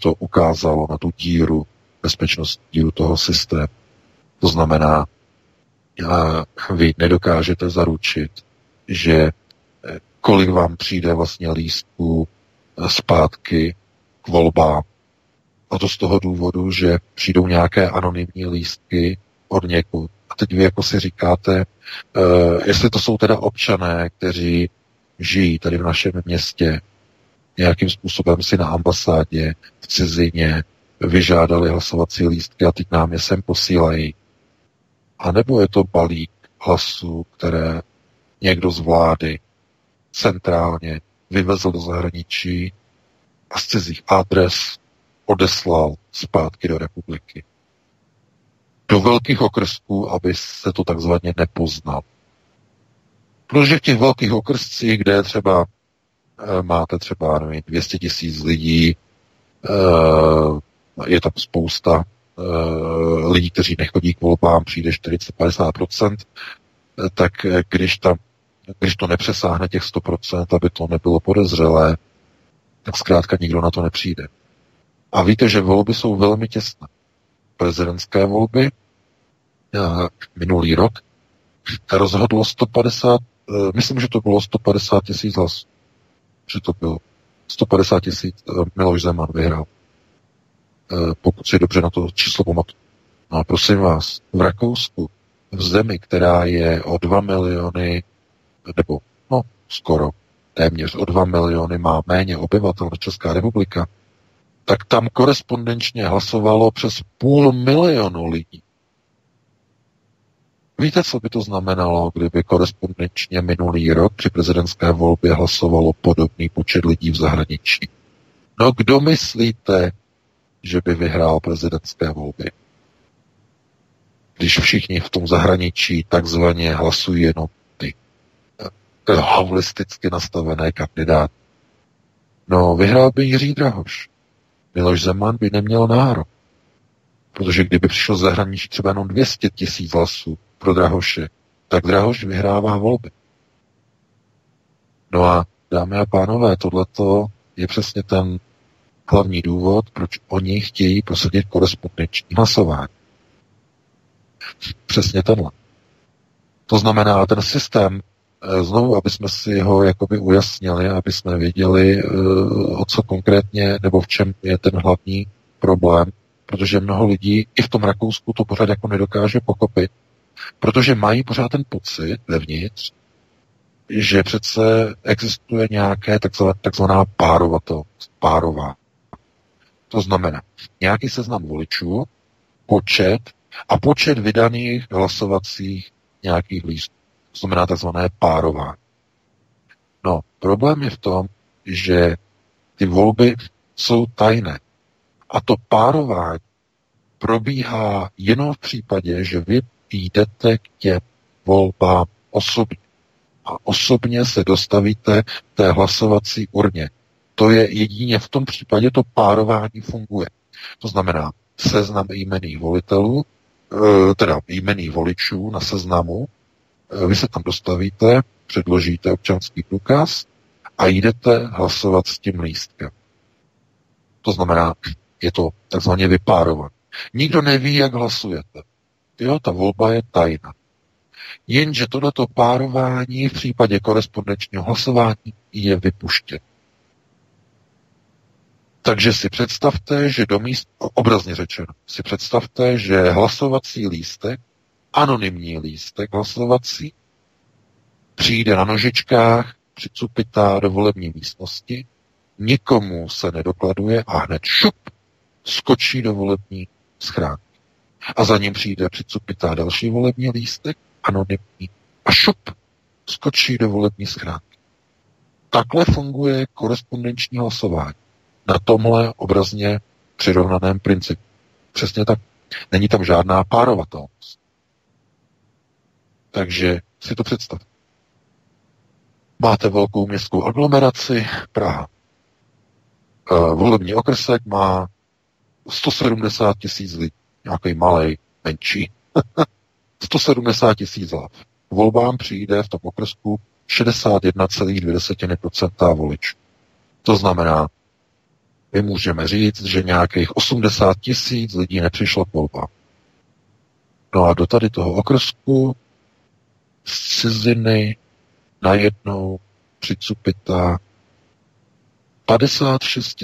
to ukázalo na tu díru, bezpečnost díru toho systému. To znamená, e, vy nedokážete zaručit, že e, kolik vám přijde vlastně lístků e, zpátky k volbám, a to z toho důvodu, že přijdou nějaké anonymní lístky od někud. A teď vy jako si říkáte, uh, jestli to jsou teda občané, kteří žijí tady v našem městě, nějakým způsobem si na ambasádě v cizině vyžádali hlasovací lístky a teď nám je sem posílají. A nebo je to balík hlasů, které někdo z vlády centrálně vyvezl do zahraničí a z cizích adres odeslal zpátky do republiky. Do velkých okrsků, aby se to takzvaně nepoznal. Protože v těch velkých okrscích, kde třeba e, máte třeba nevím, 200 tisíc lidí, e, je tam spousta e, lidí, kteří nechodí k volbám, přijde 40-50%, tak když, tam, když to nepřesáhne těch 100%, aby to nebylo podezřelé, tak zkrátka nikdo na to nepřijde. A víte, že volby jsou velmi těsné. Prezidentské volby minulý rok rozhodlo 150, eh, myslím, že to bylo 150 tisíc hlasů. Že to bylo 150 tisíc eh, Miloš Zeman vyhrál. Eh, pokud si dobře na to číslo pamatuju. No a prosím vás, v Rakousku, v zemi, která je o 2 miliony, nebo no skoro téměř o 2 miliony má méně obyvatel než Česká republika, tak tam korespondenčně hlasovalo přes půl milionu lidí. Víte, co by to znamenalo, kdyby korespondenčně minulý rok při prezidentské volbě hlasovalo podobný počet lidí v zahraničí? No kdo myslíte, že by vyhrál prezidentské volby? Když všichni v tom zahraničí takzvaně hlasují jenom ty eh, havlisticky nastavené kandidáty. No, vyhrál by Jiří Drahoš. Miloš Zeman by neměl nárok. Protože kdyby přišlo z zahraničí třeba jenom 200 tisíc hlasů pro Drahoše, tak Drahoš vyhrává volby. No a dámy a pánové, tohleto je přesně ten hlavní důvod, proč oni chtějí prosadit korespondenční hlasování. Přesně tenhle. To znamená, ten systém znovu, aby jsme si ho jakoby ujasnili, aby jsme věděli, eh, o co konkrétně nebo v čem je ten hlavní problém, protože mnoho lidí i v tom Rakousku to pořád jako nedokáže pochopit, protože mají pořád ten pocit vevnitř, že přece existuje nějaké takzvaná párovatost, párová. To znamená nějaký seznam voličů, počet a počet vydaných hlasovacích nějakých lístků. To znamená takzvané párování. No, problém je v tom, že ty volby jsou tajné. A to párování probíhá jenom v případě, že vy jdete k těm volbám osobně. A osobně se dostavíte té hlasovací urně. To je jedině v tom případě to párování funguje. To znamená seznam jmených volitelů, eh, teda jmených voličů na seznamu, vy se tam dostavíte, předložíte občanský průkaz a jdete hlasovat s tím lístkem. To znamená, je to takzvaně vypárovat. Nikdo neví, jak hlasujete. Jo, ta volba je tajná. Jenže tohleto párování v případě korespondenčního hlasování je vypuštěno. Takže si představte, že do míst, obrazně řečeno, si představte, že hlasovací lístek, anonymní lístek hlasovací, přijde na nožičkách, přicupitá do volební místnosti, nikomu se nedokladuje a hned šup skočí do volební schránky. A za ním přijde přicupitá další volební lístek, anonymní, a šup skočí do volební schránky. Takhle funguje korespondenční hlasování na tomhle obrazně přirovnaném principu. Přesně tak. Není tam žádná párovatelnost. Takže si to představ. Máte velkou městskou aglomeraci Praha. E, volební okrsek má 170 tisíc lidí. Nějaký malý, menší. <laughs> 170 tisíc hlav. Volbám přijde v tom okresku 61,2% voličů. To znamená, my můžeme říct, že nějakých 80 tisíc lidí nepřišlo k volbám. No a do tady toho okrsku z ciziny najednou přicupita 56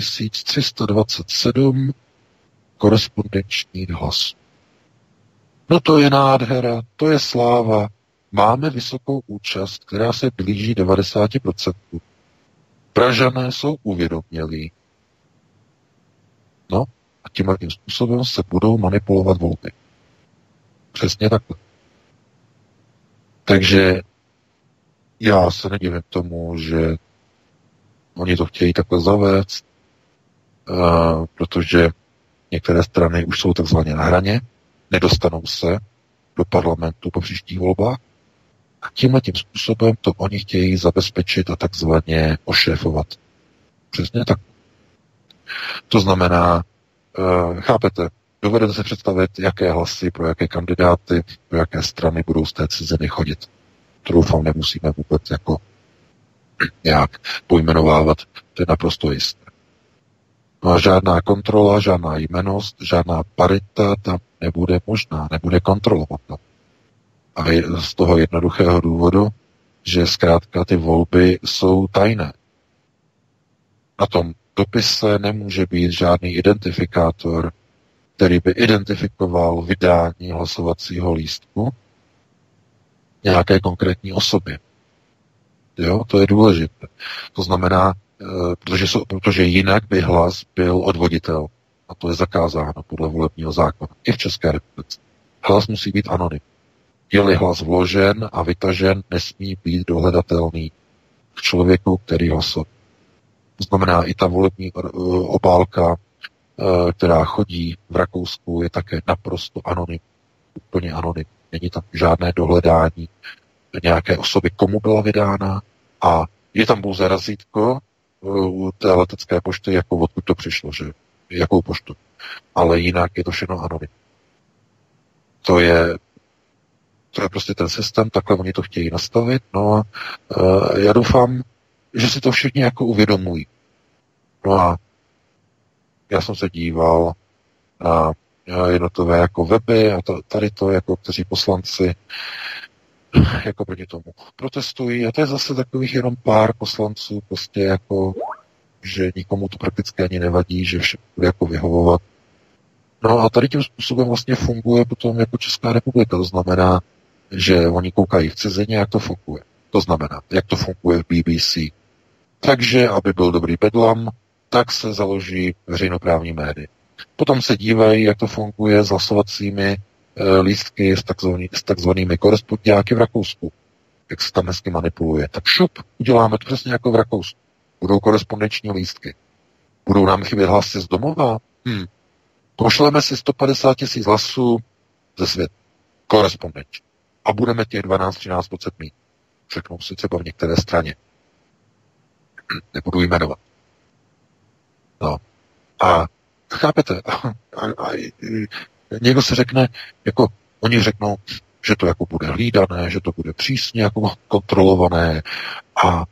327 korespondenčních hlasů. No to je nádhera, to je sláva. Máme vysokou účast, která se blíží 90%. Pražané jsou uvědomělí. No a tím tím způsobem se budou manipulovat volby. Přesně takhle. Takže já se nedivím tomu, že oni to chtějí takhle zavést, protože některé strany už jsou takzvaně na hraně, nedostanou se do parlamentu po příštích volbách a tímhle tím způsobem to oni chtějí zabezpečit a takzvaně ošéfovat. Přesně tak. To znamená, uh, chápete, dovedete se představit, jaké hlasy pro jaké kandidáty, pro jaké strany budou z té ciziny chodit. To doufám nemusíme vůbec jako nějak pojmenovávat, to je naprosto jisté. No a žádná kontrola, žádná jmenost, žádná parita tam nebude možná, nebude kontrolovatelná. A z toho jednoduchého důvodu, že zkrátka ty volby jsou tajné. Na tom dopise nemůže být žádný identifikátor, který by identifikoval vydání hlasovacího lístku nějaké konkrétní osobě. Jo, to je důležité. To znamená, e, protože, protože jinak by hlas byl odvoditel. A to je zakázáno podle volebního zákona. I v České republice. Hlas musí být anonym. Je-li hlas vložen a vytažen, nesmí být dohledatelný k člověku, který hlasoval. To znamená, i ta volební uh, obálka, která chodí v Rakousku, je také naprosto anonym. Úplně anonym. Není tam žádné dohledání nějaké osoby, komu byla vydána a je tam pouze razítko uh, u té letecké pošty, jako odkud to přišlo, že jakou poštu. Ale jinak je to všechno anonym. To je to je prostě ten systém, takhle oni to chtějí nastavit. No a uh, já doufám, že si to všichni jako uvědomují. No a já jsem se díval na jednotlivé jako weby a to, tady to jako kteří poslanci jako proti tomu protestují a to je zase takových jenom pár poslanců prostě jako že nikomu to prakticky ani nevadí, že vše bude jako vyhovovat. No a tady tím způsobem vlastně funguje potom jako Česká republika. To znamená, že oni koukají v cizině, jak to funguje. To znamená, jak to funguje v BBC. Takže, aby byl dobrý bedlam, tak se založí veřejnoprávní médie. Potom se dívají, jak to funguje s hlasovacími e, lístky s, takzvaný, s takzvanými korespondiáky v Rakousku. Jak se tam hezky manipuluje. Tak šup, uděláme to přesně jako v Rakousku. Budou korespondenční lístky. Budou nám chybět hlasy z domova? Hm. Pošleme si 150 tisíc hlasů ze světa. Korespondenční. A budeme těch 12-13% mít. Řeknou si třeba v některé straně. Nebudu jmenovat. No. A chápete? A, a, a, někdo se řekne, jako oni řeknou, že to jako bude hlídané, že to bude přísně jako kontrolované a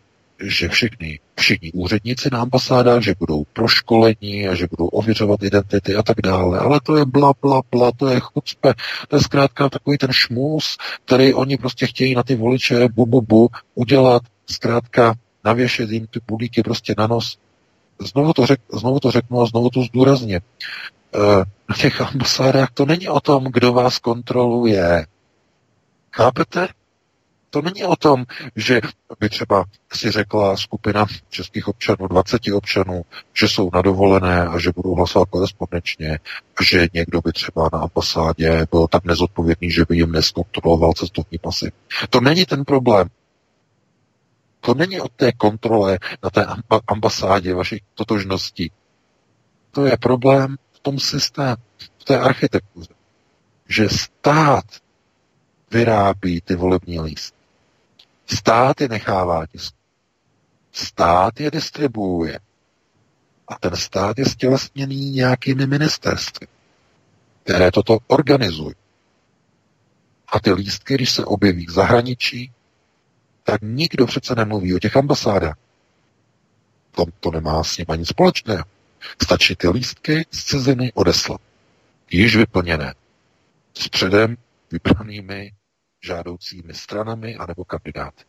že všichni, všichni úředníci na ambasádách, že budou proškolení a že budou ověřovat identity a tak dále. Ale to je bla, bla, bla, to je chucpe. To je zkrátka takový ten šmus, který oni prostě chtějí na ty voliče bu, bu, bu udělat, zkrátka navěšet jim ty bulíky prostě na nos. Znovu to, řek, znovu to řeknu a znovu to zdůrazně. Na <laughs> těch ambasádách to není o tom, kdo vás kontroluje. Chápete? To není o tom, že by třeba si řekla skupina českých občanů, 20 občanů, že jsou na dovolené a že budou hlasovat korespondenčně, že někdo by třeba na ambasádě byl tak nezodpovědný, že by jim neskontroloval cestovní pasy. To není ten problém. To není o té kontrole na té ambasádě vašich totožností. To je problém v tom systému, v té architektuře. Že stát vyrábí ty volební lístky. Stát je nechává tisk. Stát je distribuuje. A ten stát je stělesněný nějakými ministerstvy, které toto organizují. A ty lístky, když se objeví v zahraničí, tak nikdo přece nemluví o těch ambasádách. To, to nemá s nimi nic společného. Stačí ty lístky z ciziny odeslat. Již vyplněné. S předem vybranými žádoucími stranami anebo kandidáty.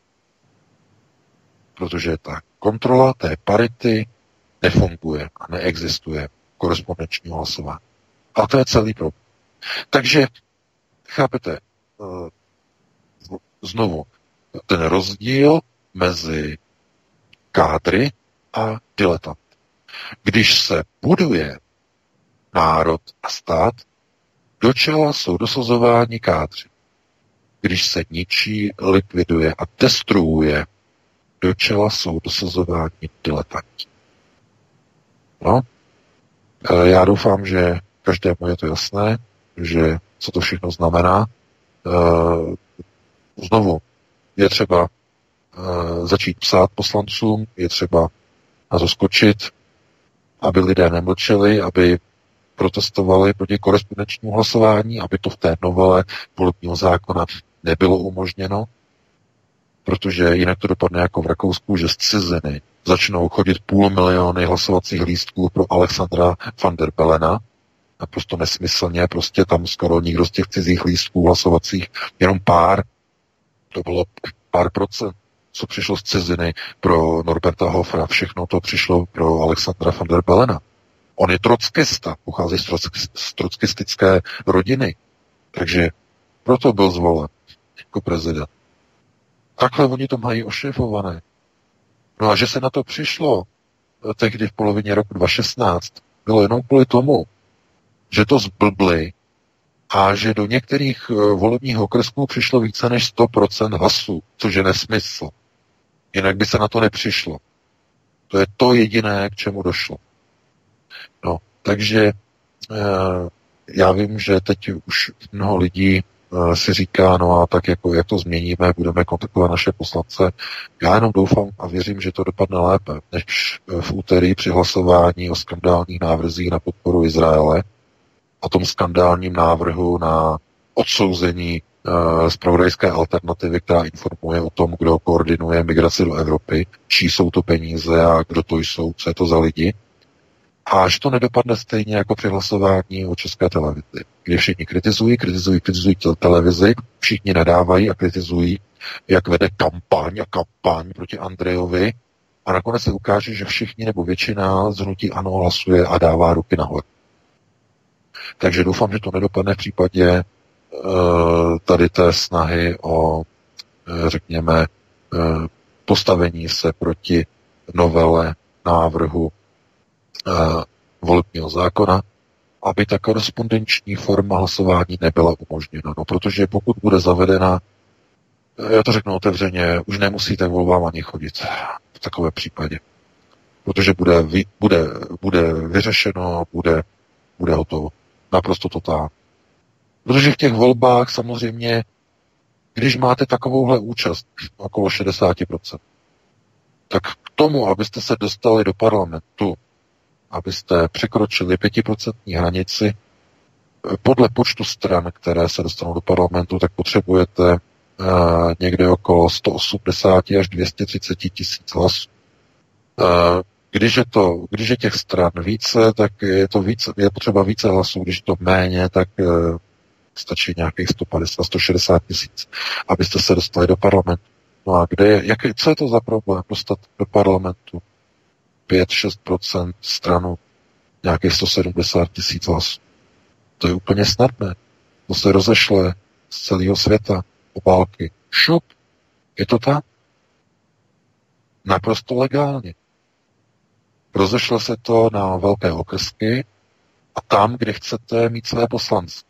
Protože ta kontrola té parity nefunguje a neexistuje korespondenční hlasování. A to je celý problém. Takže, chápete, eh, znovu, ten rozdíl mezi kádry a diletant. Když se buduje národ a stát, do čela jsou dosazováni kádři když se ničí, likviduje a destruuje, do čela jsou dosazováni diletanti. No, e, já doufám, že každému je to jasné, že co to všechno znamená. E, znovu, je třeba e, začít psát poslancům, je třeba na to skočit, aby lidé nemlčeli, aby protestovali proti korespondenčnímu hlasování, aby to v té novele volebního zákona nebylo umožněno, protože jinak to dopadne jako v Rakousku, že z ciziny začnou chodit půl miliony hlasovacích lístků pro Alexandra van der Belena, naprosto nesmyslně, prostě tam skoro nikdo z těch cizích lístků hlasovacích, jenom pár, to bylo pár procent, co přišlo z ciziny pro Norberta Hofra, všechno to přišlo pro Alexandra van der Belena. On je trockista, pochází z trockistické rodiny, takže proto byl zvolen jako prezident. Takhle oni to mají ošefované. No a že se na to přišlo eh, tehdy v polovině roku 2016, bylo jenom kvůli tomu, že to zblbli a že do některých eh, volebních okresků přišlo více než 100% hlasů, což je nesmysl. Jinak by se na to nepřišlo. To je to jediné, k čemu došlo. No, takže e, já vím, že teď už mnoho lidí Eh, si říká, no a tak jako jak to změníme, budeme kontaktovat naše poslance. Já jenom doufám a věřím, že to dopadne lépe, než eh, v úterý při hlasování o skandálních návrzích na podporu Izraele a tom skandálním návrhu na odsouzení uh, zpravodajské alternativy, která informuje o tom, kdo koordinuje migraci do Evropy, čí jsou to peníze a kdo to jsou, co je to za lidi. A že to nedopadne stejně jako při hlasování o české televizi, kde všichni kritizují, kritizují, kritizují televizi, všichni nadávají a kritizují, jak vede kampaň a kampaň proti Andrejovi a nakonec se ukáže, že všichni nebo většina z hnutí ano hlasuje a dává ruky nahoru. Takže doufám, že to nedopadne v případě uh, tady té snahy o, uh, řekněme, uh, postavení se proti novele návrhu volebního zákona, aby ta korespondenční forma hlasování nebyla umožněna. No, protože pokud bude zavedena, eh, já to řeknu otevřeně, už nemusíte volbám ani chodit v takové případě. Protože bude, bude, bude vyřešeno, bude, bude hotovo. Naprosto totál. Protože v těch volbách samozřejmě, když máte takovouhle účast, okolo 60%, tak k tomu, abyste se dostali do parlamentu, abyste překročili pětiprocentní hranici, podle počtu stran, které se dostanou do parlamentu, tak potřebujete někde okolo 180 až 230 tisíc hlasů. Když je, to, když je těch stran více, tak je, to více, je potřeba více hlasů, když je to méně, tak stačí nějakých 150, 160 tisíc, abyste se dostali do parlamentu. No a kde je, jak, co je to za problém dostat do parlamentu? 5-6% stranu, nějakých 170 tisíc hlasů. To je úplně snadné. To se rozešle z celého světa, obálky. Šup, je to tak? Naprosto legálně. Rozešle se to na velké okrsky a tam, kde chcete mít své poslance.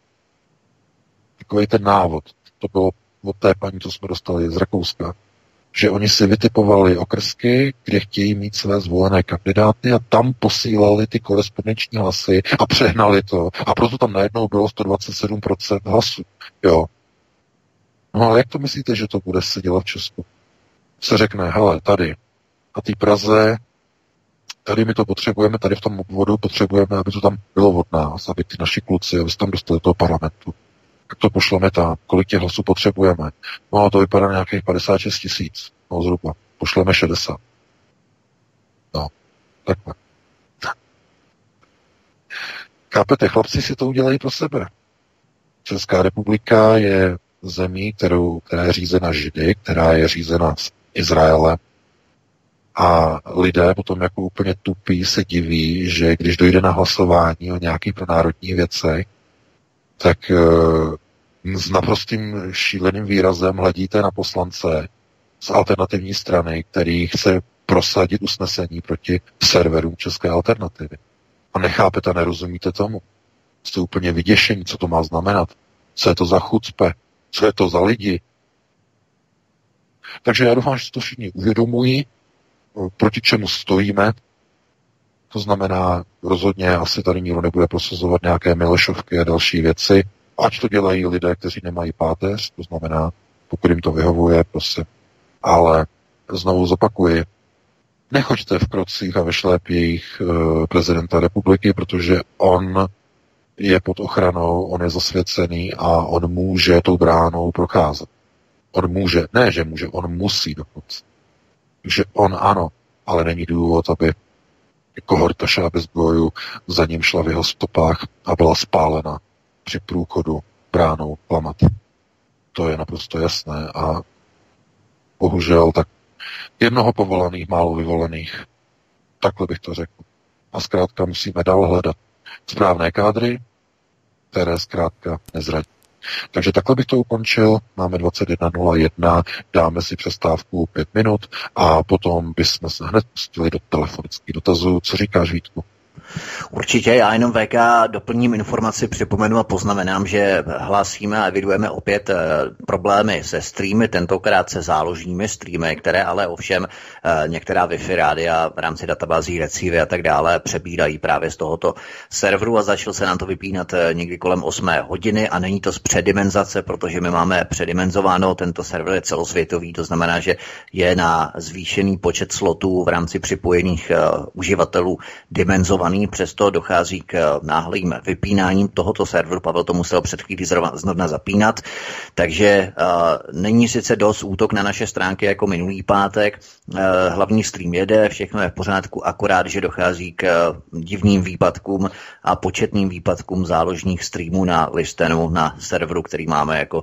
Takový ten návod. To bylo od té paní, co jsme dostali z Rakouska že oni si vytipovali okrsky, kde chtějí mít své zvolené kandidáty a tam posílali ty korespondenční hlasy a přehnali to. A proto tam najednou bylo 127% hlasů. Jo. No ale jak to myslíte, že to bude se dělat v Česku? Se řekne, hele, tady, a té Praze, tady my to potřebujeme, tady v tom obvodu potřebujeme, aby to tam bylo od nás, aby ty naši kluci, aby se tam dostali do toho parlamentu tak to pošleme tam. Kolik těch hlasů potřebujeme? No to vypadá nějakých 56 tisíc. No zhruba. Pošleme 60. No, takhle. Chápete, chlapci si to udělají pro sebe. Česká republika je zemí, kterou, která je řízena Židy, která je řízena Izraelem. A lidé potom jako úplně tupí se diví, že když dojde na hlasování o nějakých pronárodních věcech, tak eh, s naprostým šíleným výrazem hledíte na poslance z alternativní strany, který chce prosadit usnesení proti serverům České alternativy. A nechápete, a nerozumíte tomu. Jste úplně vyděšení, co to má znamenat. Co je to za chucpe? Co je to za lidi? Takže já doufám, že to všichni uvědomují, proti čemu stojíme, to znamená, rozhodně asi tady nikdo nebude prosazovat nějaké Milešovky a další věci, ať to dělají lidé, kteří nemají páteř, to znamená, pokud jim to vyhovuje, prosím. Ale znovu zopakuji, nechoďte v krocích a ve šlépějích e, prezidenta republiky, protože on je pod ochranou, on je zasvěcený a on může tou bránou procházet. On může, ne, že může, on musí dokonce. Takže on ano, ale není důvod, aby kohorta šáby zbroju za ním šla v jeho stopách a byla spálena při průchodu bránou klamat. To je naprosto jasné a bohužel tak jednoho povolaných, málo vyvolených. Takhle bych to řekl. A zkrátka musíme dál hledat správné kádry, které zkrátka nezradí. Takže takhle bych to ukončil. Máme 21.01, dáme si přestávku 5 minut a potom bychom se hned pustili do telefonických dotazů. Co říkáš, Vítku? Určitě, já jenom VK doplním informaci, připomenu a poznamenám, že hlásíme a evidujeme opět e, problémy se streamy, tentokrát se záložními streamy, které ale ovšem e, některá Wi-Fi rádia v rámci databází recívy a tak dále přebírají právě z tohoto serveru a začal se nám to vypínat e, někdy kolem 8 hodiny a není to z předimenzace, protože my máme předimenzováno, tento server je celosvětový, to znamená, že je na zvýšený počet slotů v rámci připojených uh, uživatelů dimenzovaný přesto dochází k eh, náhlým vypínáním tohoto serveru. Pavel to musel před chvílí znovu zapínat, takže uh, není sice dost útok na naše stránky jako minulý pátek. Uh, hlavní stream jede, všechno je v pořádku, akorát, že dochází k uh, divným výpadkům a početným výpadkům záložních streamů na listenu, na serveru, který máme jako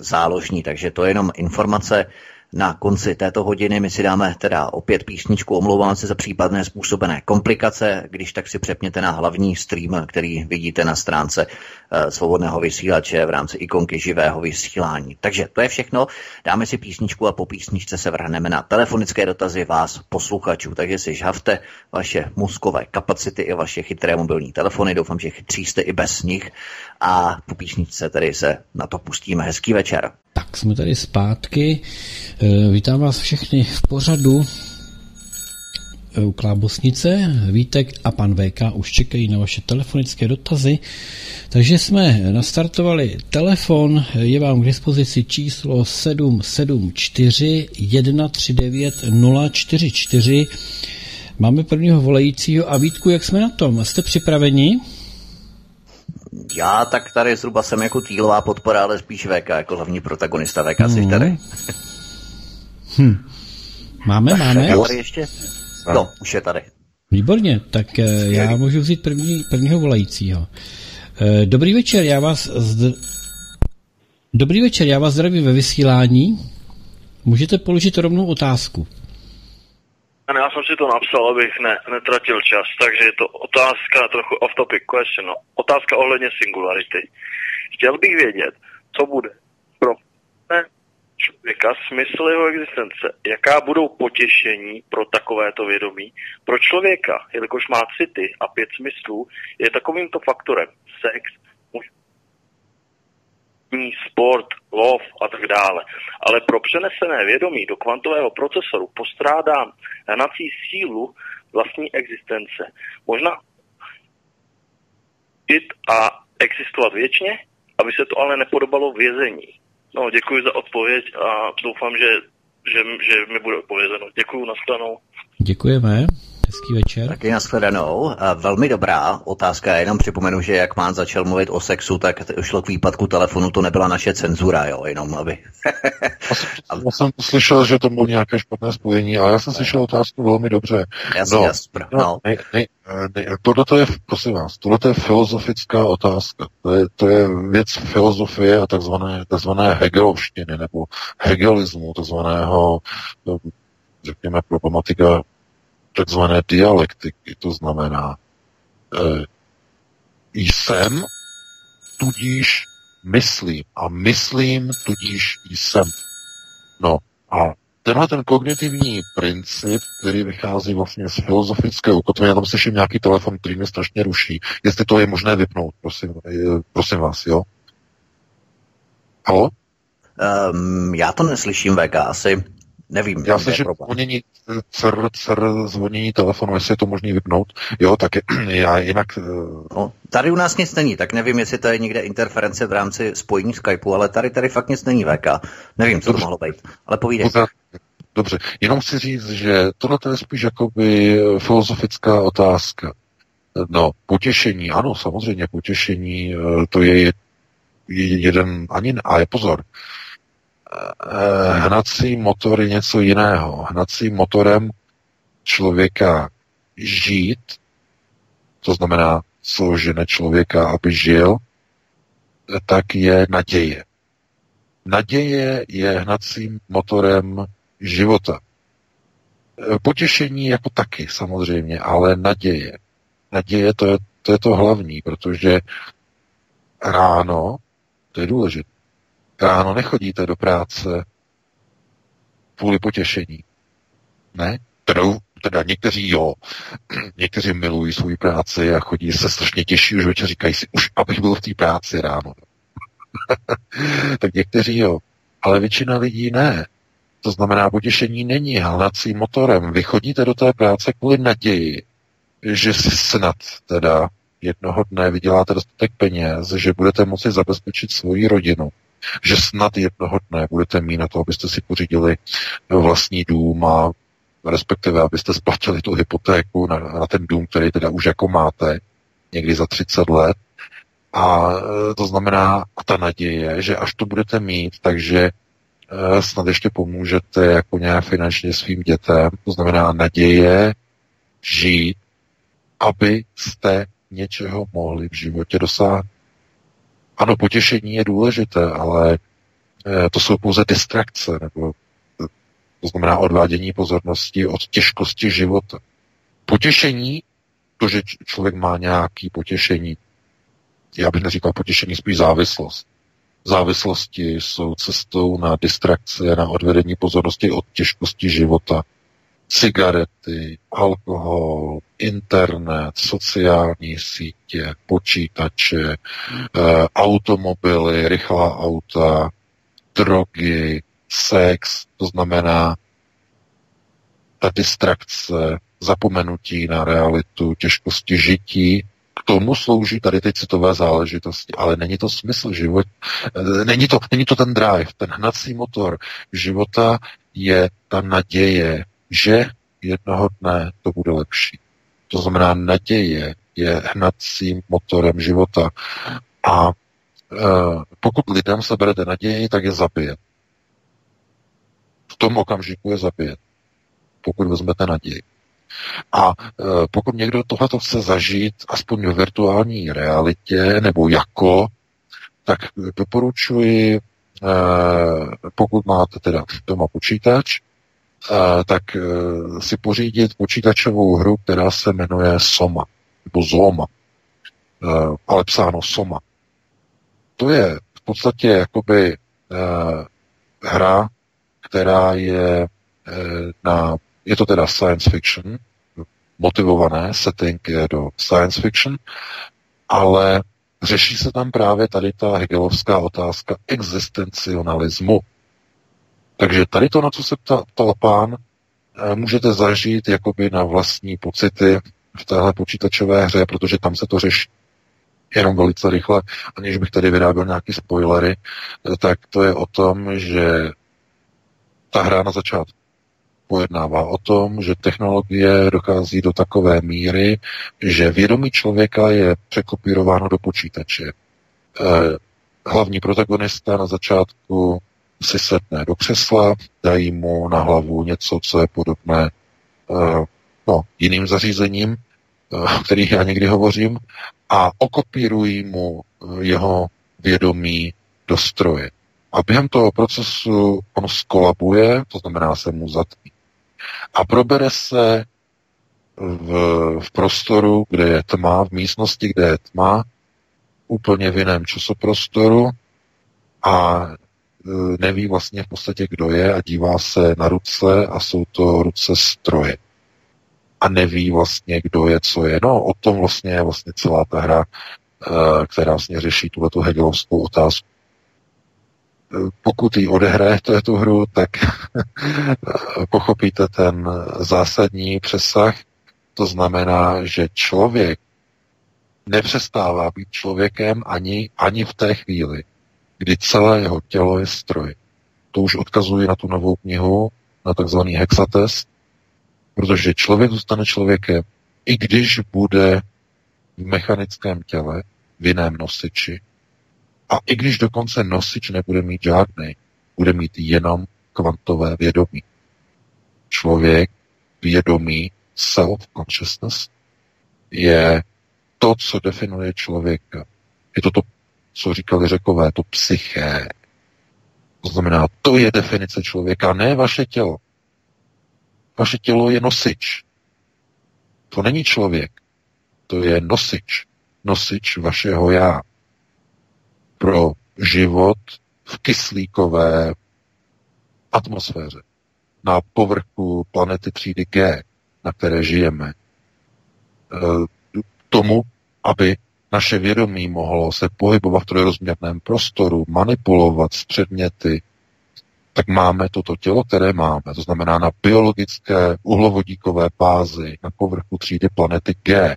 záložní. Takže to je jenom informace. Uh, na konci této hodiny my si dáme teda opět písničku, omlouvám se za případné způsobené komplikace, když tak si přepněte na hlavní stream, který vidíte na stránce uh, svobodného vysílače v rámci ikonky živého vysílání. Takže to je všechno, dáme si písničku a po písničce se vrhneme na telefonické dotazy vás posluchačů, takže si žhavte vaše mozkové kapacity i vaše chytré mobilní telefony, doufám, že chytří jste i bez nich a po písničce tedy se na to pustíme. Hezký večer. Tak jsme tady zpátky. Eh, vítám vás všechny v pořadu eh, u Klábosnice. Vítek a pan VK už čekají na vaše telefonické dotazy. Takže jsme nastartovali telefon, je vám k dispozici číslo 774 139 044. Máme prvního volajícího a Vítku, jak jsme na tom? Jste připraveni? já tak tady zhruba jsem jako týlová podpora, ale spíš VK, jako hlavní protagonista VK mm. jsi Mhm. tady. <laughs> Hm. Máme, máme. Já tady ještě? No, už je tady. Výborně, tak eh, já můžu vzít první, prvního volajícího. Eh, Dobrý večer, já vás zd... Dobrý večer, já vás zdravím ve vysílání. Můžete položit rovnou otázku. Ano, já jsem si to napsal, abych ne, netratil čas, takže je to otázka, trochu off-topic question, no. otázka ohledně singularity. Chtěl bych vědět, co bude pro člověka smysl jeho existence, jaká budou potěšení pro takovéto vědomí. Pro člověka, jelikož má city a pět smyslů, je takovýmto faktorem sex, sport, lov a tak dále. Ale pro přenesené vědomí do kvantového procesoru postrádám hnací sílu vlastní existence. Možná žít a existovat věčně, aby se to ale nepodobalo vězení. No, děkuji za odpověď a doufám, že, že, že mi bude odpovězeno. Děkuji, nastanou. Děkujeme. Hezký večer. Taky nashledanou. A Velmi dobrá otázka. Já jenom připomenu, že jak pán začal mluvit o sexu, tak šlo k výpadku telefonu, to nebyla naše cenzura, jo, jenom aby... Já jsem, já jsem slyšel, že to bylo nějaké špatné spojení, ale já jsem slyšel otázku velmi dobře. Jasně, No, jasně, No, no. ne, ne, ne, tohle to je, prosím vás, tohle to je filozofická otázka. To je, to je věc filozofie a takzvané, takzvané hegelovštiny, nebo hegelismu, takzvaného, no, řekněme, problematika takzvané dialektiky. To znamená, eh, jsem, tudíž myslím. A myslím, tudíž jsem. No a tenhle ten kognitivní princip, který vychází vlastně z filozofického ukotvení, já tam slyším nějaký telefon, který mě strašně ruší. Jestli to je možné vypnout, prosím, eh, prosím vás, jo? Halo? Um, já to neslyším, VK, asi nevím. Já slyším zvonění, cer, cer, zvonění telefonu, jestli je to možné vypnout. Jo, tak je, <clears throat> já jinak... eh, No, tady u nás nic není, tak nevím, jestli to je někde interference v rámci spojení Skypeu, ale tady tady fakt nic není, VK. Nevím, co to Dobře. mohlo být, ale povídej. Dobře, dobře, jenom chci říct, že tohle je spíš jakoby eh, filozofická otázka. No, potěšení, ano, samozřejmě potěšení, eh, to je je- je jeden, ani, ne- a je pozor, hnací motor je něco jiného. Hnací motorem člověka žít, to znamená, co žene člověka, aby žil, tak je naděje. Naděje je hnacím motorem života. Potěšení jako taky samozřejmě, ale naděje. Naděje to je to, je to hlavní, protože ráno, to je důležité, ráno nechodíte do práce kvůli potěšení. Ne? Teda, teda někteří jo, <clears throat> někteří milují svou práci a chodí se strašně těší už večer, říkají si, už abych byl v té práci ráno. <laughs> tak někteří jo, ale většina lidí ne. To znamená, potěšení není hnacím motorem. Vy chodíte do té práce kvůli naději, že si snad teda jednoho dne vyděláte dostatek peněz, že budete moci zabezpečit svoji rodinu, že snad jednoho dne budete mít na to, abyste si pořídili vlastní dům a respektive abyste splatili tu hypotéku na, na ten dům, který teda už jako máte někdy za 30 let. A e, to znamená, a ta naděje, že až to budete mít, takže e, snad ještě pomůžete jako nějak finančně svým dětem. To znamená naděje žít, aby jste něčeho mohli v životě dosáhnout. Ano, potěšení je důležité, ale e, to jsou pouze distrakce, nebo to znamená odvádění pozornosti od těžkosti života. Potěšení, to, že člověk má nějaký potěšení, já bych neříkal potěšení, spíš závislost. Závislosti jsou cestou na distrakci a na odvedení pozornosti od těžkosti života. Cigarety, alkohol, internet, sociální sítě, počítače, eh, automobily, rychlá auta, drogy, sex, to znamená ta distrakce, zapomenutí na realitu, těžkosti žití, k tomu slouží tady ty citové záležitosti, ale není to smysl život, eh, není to, není to ten drive, ten hnací motor života je ta naděje, že jednoho dne to bude lepší. To znamená, naděje je hnacím motorem života. A e, pokud lidem seberete naději, tak je zabije. V tom okamžiku je zabije. Pokud vezmete naději. A e, pokud někdo tohleto chce zažít aspoň v virtuální realitě nebo jako, tak doporučuji, e, pokud máte teda doma počítač, tak e, si pořídit počítačovou hru, která se jmenuje Soma, nebo Zoma, e, ale psáno Soma. To je v podstatě jakoby e, hra, která je na je to teda science fiction, motivované, setting je do science fiction, ale řeší se tam právě tady ta hegelovská otázka existencionalismu. Takže tady to, na co se ptal pán, eh, můžete zažít jakoby na vlastní pocity v téhle počítačové hře, protože tam se to řeší jenom velice rychle, aniž bych tady vyráběl nějaký spoilery, eh, tak to je o tom, že ta hra na začátku pojednává o tom, že technologie dochází do takové míry, že vědomí člověka je překopírováno do počítače. Eh, hlavní protagonista na začátku si setne do křesla, dají mu na hlavu něco, co je podobné eh, no, jiným zařízením, o eh, kterých já někdy hovořím, a okopírují mu jeho vědomí do stroje. A během toho procesu on skolabuje, to znamená se mu zatmí a probere se v, v prostoru, kde je tma, v místnosti, kde je tma, úplně v jiném časoprostoru a neví vlastně v podstatě, kdo je a dívá se na ruce a jsou to ruce stroje. A neví vlastně, kdo je, co je. No, o tom vlastně je vlastně celá ta hra, e, která vlastně řeší tuhle hegelovskou otázku pokud ji odehrajete tu hru, tak pochopíte ten zásadní přesah. To znamená, že člověk nepřestává být člověkem ani, ani v té chvíli, kdy celé jeho tělo je stroj. To už odkazuji na tu novou knihu, na takzvaný hexatest, protože člověk zůstane člověkem, i když bude v mechanickém těle, v jiném nosiči, a i když dokonce nosič nebude mít žádný, bude mít jenom kvantové vědomí. Člověk, vědomí, self-consciousness, je to, co definuje člověka. Je to to, co říkali řekové, to psyché. To znamená, to je definice člověka, ne vaše tělo. Vaše tělo je nosič. To není člověk. To je nosič. Nosič vašeho já pro život v kyslíkové atmosféře na povrchu planety třídy G, na které žijeme. E, tomu, aby naše vědomí mohlo se pohybovat v trojrozměrném prostoru, manipulovat s předměty, tak máme toto tělo, které máme. To znamená na biologické uhlovodíkové bázi na povrchu třídy planety G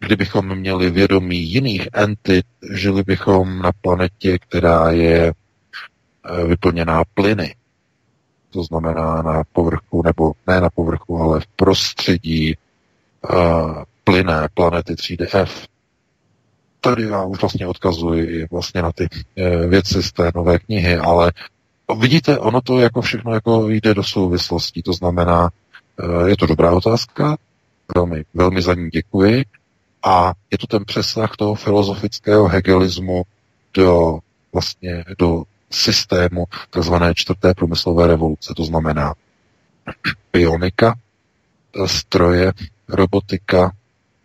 kdybychom měli vědomí jiných entit, žili bychom na planetě, která je eh, vyplněná plyny. To znamená na povrchu, nebo ne na povrchu, ale v prostředí uh, plyné planety třídy F. Tady já už vlastně odkazuji vlastně na ty uh, věci z té nové knihy, ale vidíte, ono to jako všechno jako jde do souvislostí. To znamená, uh, je to dobrá otázka, velmi, velmi za ní děkuji, a je to ten přesah toho filozofického hegelismu do vlastně do systému tzv. čtvrté průmyslové revoluce. To znamená bionika, stroje, robotika,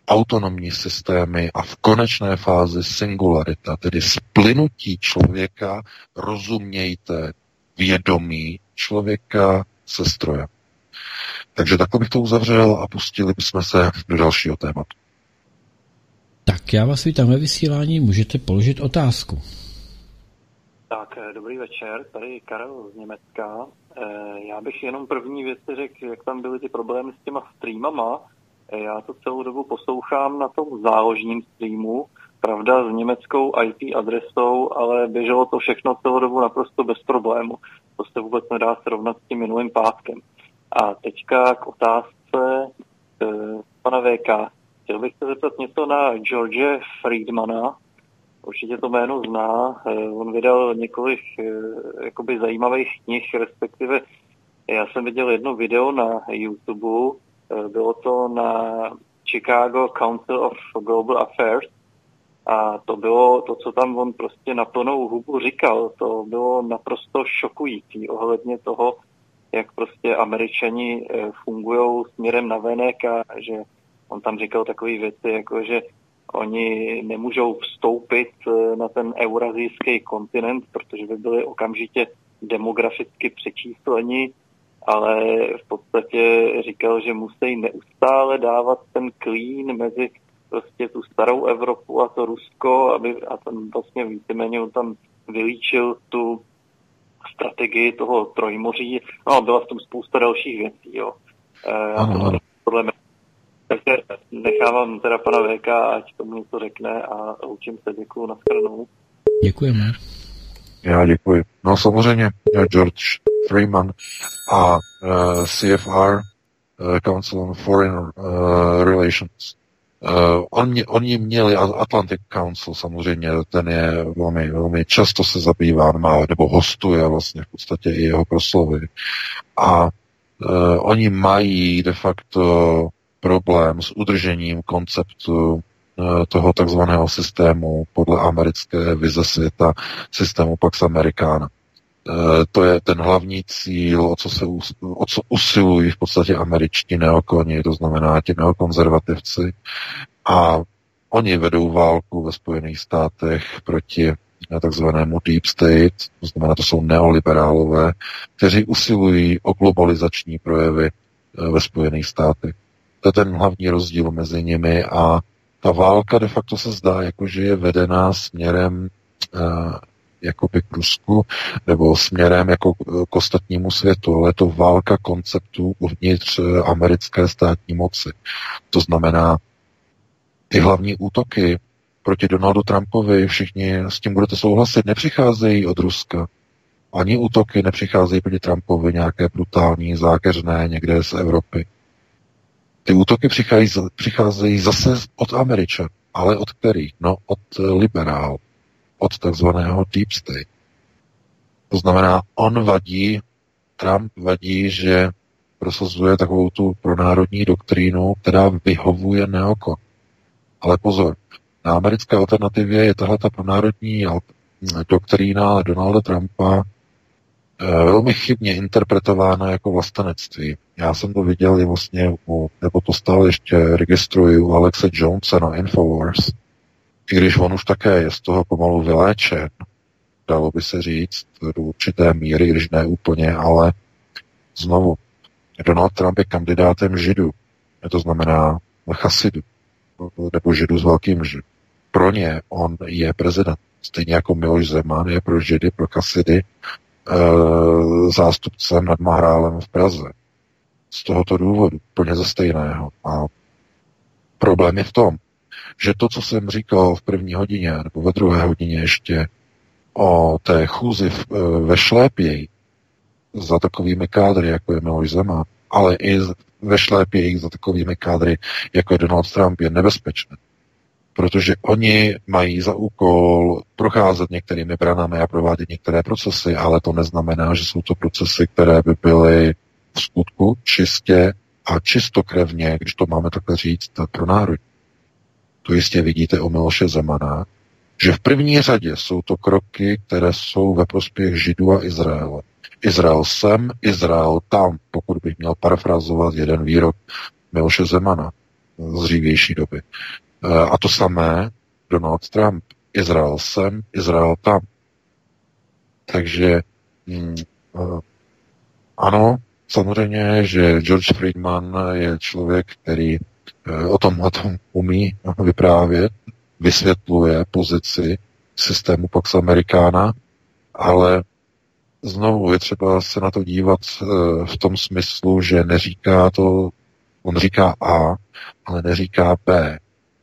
autonomní systémy a v konečné fázi singularita, tedy splynutí člověka, rozumějte, vědomí člověka se strojem. Takže takhle bych to uzavřel a pustili bychom se do dalšího tématu. Tak já vás vítám ve vysílání, můžete položit otázku. Tak, eh, dobrý večer, tady Karel z Německa. Eh, já bych jenom první věc řekl, jak tam byly ty problémy s těma streamama. Já to celou dobu poslouchám na tom záložním streamu, pravda s německou IP adresou, ale běželo to všechno celou dobu naprosto bez problému. To se vůbec nedá srovnat s tím minulým pátkem. A teďka k otázce pana VK chtěl bych se zeptat něco na George Friedmana. Určitě to jméno zná. On vydal několik jakoby zajímavých knih, respektive já jsem viděl jedno video na YouTube, bylo to na Chicago Council of Global Affairs a to bylo to, co tam on prostě na plnou hubu říkal, to bylo naprosto šokující ohledně toho, jak prostě američani eh, fungují směrem na venek a že on tam říkal takové věci, jako že oni nemůžou vstoupit eh, na ten eurazijský kontinent, protože by byli okamžitě demograficky přečísleni, ale v podstatě říkal, že musí neustále dávat ten klín mezi prostě tu starou Evropu a to Rusko, aby, a tam vlastně víceméně on tam vylíčil tu strategii toho trojmoří. No, byla v tom spousta dalších věcí, jo. E, já to podle mě takže nechávám teda pana VK, ať tomu něco řekne a učím se, děkuju, na stranu. Děkujeme. Já děkuji. No samozřejmě George Freeman a uh, e, CFR, uh, e, Council on Foreign uh, Relations, Uh, oni, oni měli Atlantic Council samozřejmě, ten je velmi, velmi často se zabývá, má, nebo hostuje vlastně v podstatě i jeho proslovy. A uh, oni mají de facto problém s udržením konceptu toho takzvaného systému podle americké vize světa, systému Pax Americana. To je ten hlavní cíl, o co, se, o co usilují v podstatě američtí neokoni, to znamená ti neokonzervativci. A oni vedou válku ve Spojených státech proti takzvanému deep state, to znamená, to jsou neoliberálové, kteří usilují o globalizační projevy eh, ve Spojených státech. To je ten hlavní rozdíl mezi nimi a ta válka de facto se zdá, jako že je vedená směrem jakoby k Rusku nebo směrem jako k ostatnímu světu, ale je to válka konceptů uvnitř eh, americké státní moci. To znamená, ty hlavní útoky proti Donaldu Trumpovi, všichni s tím budete souhlasit, nepřicházejí od Ruska. Ani útoky nepřicházejí proti Trumpovi nějaké brutální, zákeřné někde z Evropy. Ty útoky přicházejí, přicházejí zase od Američan. Ale od kterých? No, od liberál od takzvaného deep state. To znamená, on vadí, Trump vadí, že prosazuje takovou tu pronárodní doktrínu, která vyhovuje neokon. Ale pozor, na americké alternativě je tahle ta pronárodní doktrína Donalda Trumpa eh, velmi chybně interpretována jako vlastenectví. Já jsem to viděl i vlastně, u, nebo to stále ještě registruji u Alexe Jonesa na Infowars, i když on už také je z toho pomalu vyléčen, dalo by se říct, do určité míry, když ne úplně, ale znovu, Donald Trump je kandidátem židů, to znamená chasidu, nebo židu s velkým židů. Pro ně on je prezident. Stejně jako Miloš Zeman je pro židy, pro chasidy e, zástupcem nad Mahrálem v Praze. Z tohoto důvodu, plně ze stejného. A problém je v tom, že to, co jsem říkal v první hodině, nebo ve druhé hodině ještě o té chůzi v, e, ve Šlépěji za takovými kádry, jako je Miloš Zeman, ale i ve Šlépěji za takovými kádry, jako je Donald Trump, je nebezpečné. Protože oni mají za úkol procházet některými branami a provádět některé procesy, ale to neznamená, že jsou to procesy, které by byly v skutku čistě a čistokrevně, když to máme takhle říct, pro národní to jistě vidíte o Miloše Zemana, že v první řadě jsou to kroky, které jsou ve prospěch Židů a Izraele. Izrael sem, Izrael tam, pokud bych měl parafrazovat jeden výrok Miloše Zemana z dřívější doby. E, a to samé Donald Trump. Izrael sem, Izrael tam. Takže mm, e, ano, samozřejmě, že George Friedman je člověk, který o tom, o tom umí vyprávět, vysvětluje pozici systému Pax Americana, ale znovu je třeba se na to dívat eh, v tom smyslu, že neříká to, on říká A, ale neříká B.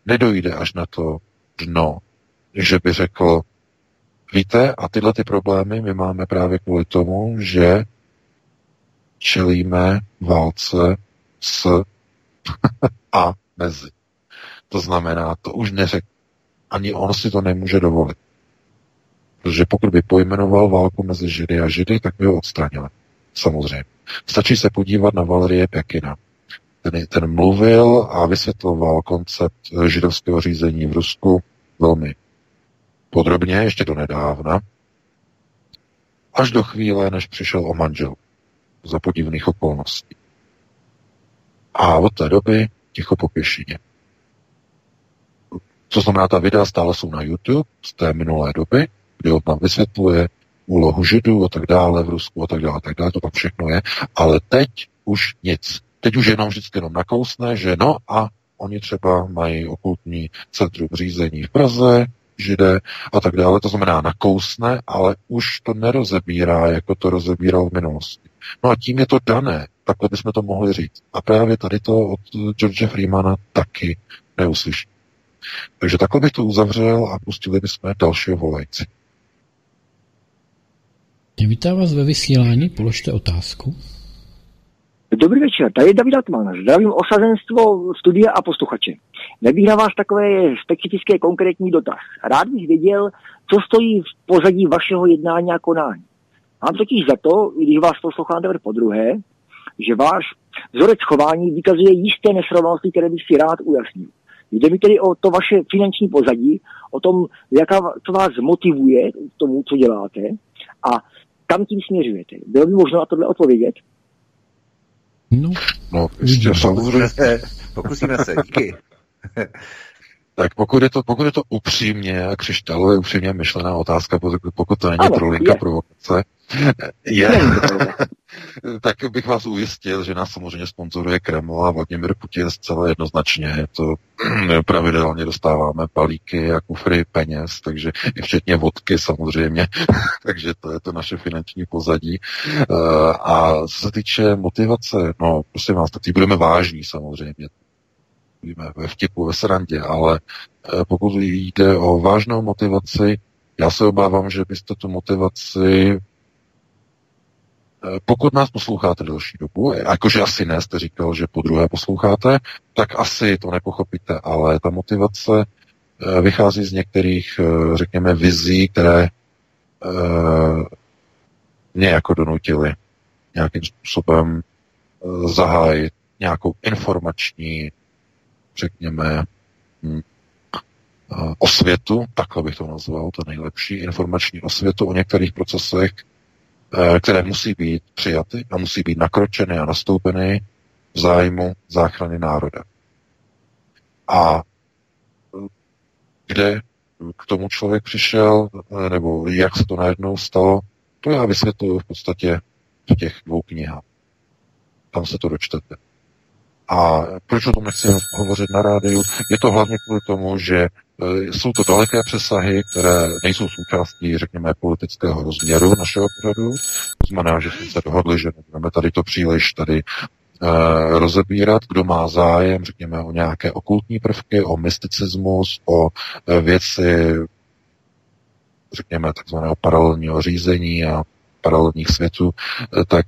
Nedojde až na to dno, že by řekl, víte, a tyhle ty problémy my máme právě kvůli tomu, že čelíme válce s <laughs> a mezi. To znamená, to už neřekl. Ani on si to nemůže dovolit. Protože pokud by pojmenoval válku mezi Židy a Židy, tak by ho odstranili. Samozřejmě. Stačí se podívat na Valerie Pekina. Ten, ten mluvil a vysvětloval koncept židovského řízení v Rusku velmi podrobně, ještě do nedávna, až do chvíle, než přišel o manžel za podivných okolností. A od té doby ticho po pěšině. Co znamená, ta videa stále jsou na YouTube z té minulé doby, kdy on tam vysvětluje úlohu židů a tak dále v Rusku a tak dále, a tak dále, to tam všechno je, ale teď už nic. Teď už jenom vždycky jenom nakousne, že no a oni třeba mají okultní centrum řízení v Praze, židé a tak dále, to znamená nakousne, ale už to nerozebírá, jako to rozebíral v minulosti. No a tím je to dané, takhle bychom to mohli říct. A právě tady to od George Freemana taky neuslyší. Takže takhle bych to uzavřel a pustili bychom dalšího volající. Vítám vás ve vysílání, položte otázku. Dobrý večer, tady je David Atman. Zdravím osazenstvo, studia a posluchače. Nebých na vás takové specifické konkrétní dotaz. Rád bych věděl, co stojí v pozadí vašeho jednání a konání. Mám totiž za to, když vás poslouchám teprve po druhé, že váš vzorec chování vykazuje jisté nesrovnalosti, které bych si rád ujasnil. Jde mi tedy o to vaše finanční pozadí, o tom, jaká, co vás motivuje k tomu, co děláte a kam tím směřujete. Bylo by možno na tohle odpovědět? No, no ještě samozřejmě. Pokusíme se, díky. Tak pokud je to, pokud je to upřímně a křišťálově upřímně myšlená otázka, pokud to není Ano, trolinka je. provokace, je, <laughs> tak bych vás ujistil, že nás samozřejmě sponzoruje Kreml a Vladimir Putin zcela jednoznačně. Je to <clears throat> pravidelně dostáváme balíky a kufry peněz, takže i včetně vodky samozřejmě. <laughs> takže to je to naše finanční pozadí. Eh, A co se týče motivace, no prosím vás, tak budeme vážní samozřejmě víme, ve vtipu, ve srandě, ale eh, pokud jde o vážnou motivaci, já se obávám, že byste tu motivaci, eh, pokud nás posloucháte delší dobu, eh, jakože asi ne, jste říkal, že po druhé posloucháte, tak asi to nepochopíte, ale ta motivace vychází z některých, řekněme, vizí, které mě jako donutily nějakým způsobem zahájit nějakou informační řekněme, hm, osvětu, takhle bych to nazval, to nejlepší, informační osvětu o některých procesech, které musí být přijaty a musí být nakročeny a nastoupeny v zájmu záchrany národa. A kde k tomu člověk přišel, nebo jak se to najednou stalo, to já vysvětluju v podstatě v těch dvou knihách. Tam se to dočtete. A proč o tom nechci hovořit na rádiu? Je to hlavně kvůli tomu, že e, jsou to daleké přesahy, které nejsou součástí, řekněme, politického rozměru našeho pořadu. To znamená, že jsme se dohodli, že nebudeme tady to příliš tady uh, rozebírat, kdo má zájem, řekněme, o nějaké okultní prvky, o mysticismus, o uh, věci, řekněme, takzvaného paralelního řízení a paralelních světů, tak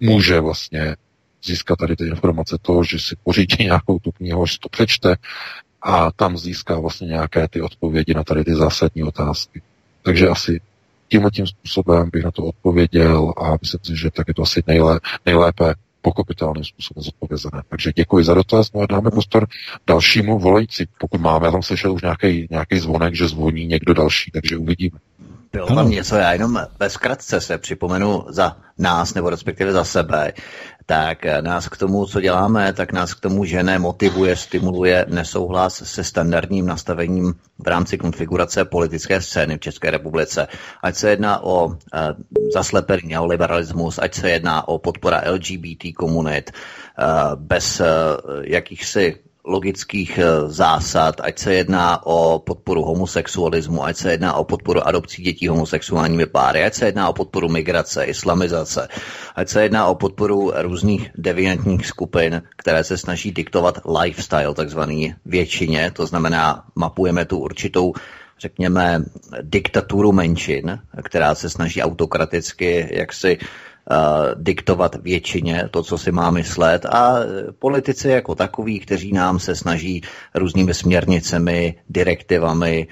může vlastně získat tady ty informace toho, že si pořídí <laughs> nějakou tu knihu, až to přečte a tam získá vlastně nějaké ty odpovědi na tady ty zásadní otázky. Takže asi tímhle tím způsobem bych na to odpověděl a myslím si, že tak je to asi nejlé, nejlépe pochopitelným způsobem zodpovězené. Takže děkuji za dotaz, no a dáme prostor dalšímu volající, pokud máme. Já tam slyšel už nějaký, nějaký zvonek, že zvoní někdo další, takže uvidíme. Bylo tam něco, já jenom ve zkratce se připomenu za nás, nebo respektive za sebe, tak nás k tomu, co děláme, tak nás k tomu žene, motivuje, stimuluje nesouhlas se standardním nastavením v rámci konfigurace politické scény v České republice. Ať se jedná o uh, zaslepený neoliberalismus, ať se jedná o podpora LGBT komunit, uh, bez uh, jakýchsi logických zásad, ať se jedná o podporu homosexualismu, ať se jedná o podporu adopcí dětí homosexuálními páry, ať se jedná o podporu migrace, islamizace, ať se jedná o podporu různých deviantních skupin, které se snaží diktovat lifestyle takzvaný většině, to znamená mapujeme tu určitou řekněme, diktaturu menšin, která se snaží autokraticky jaksi diktovat většině to, co si má myslet a politici jako takový, kteří nám se snaží různými směrnicemi, direktivami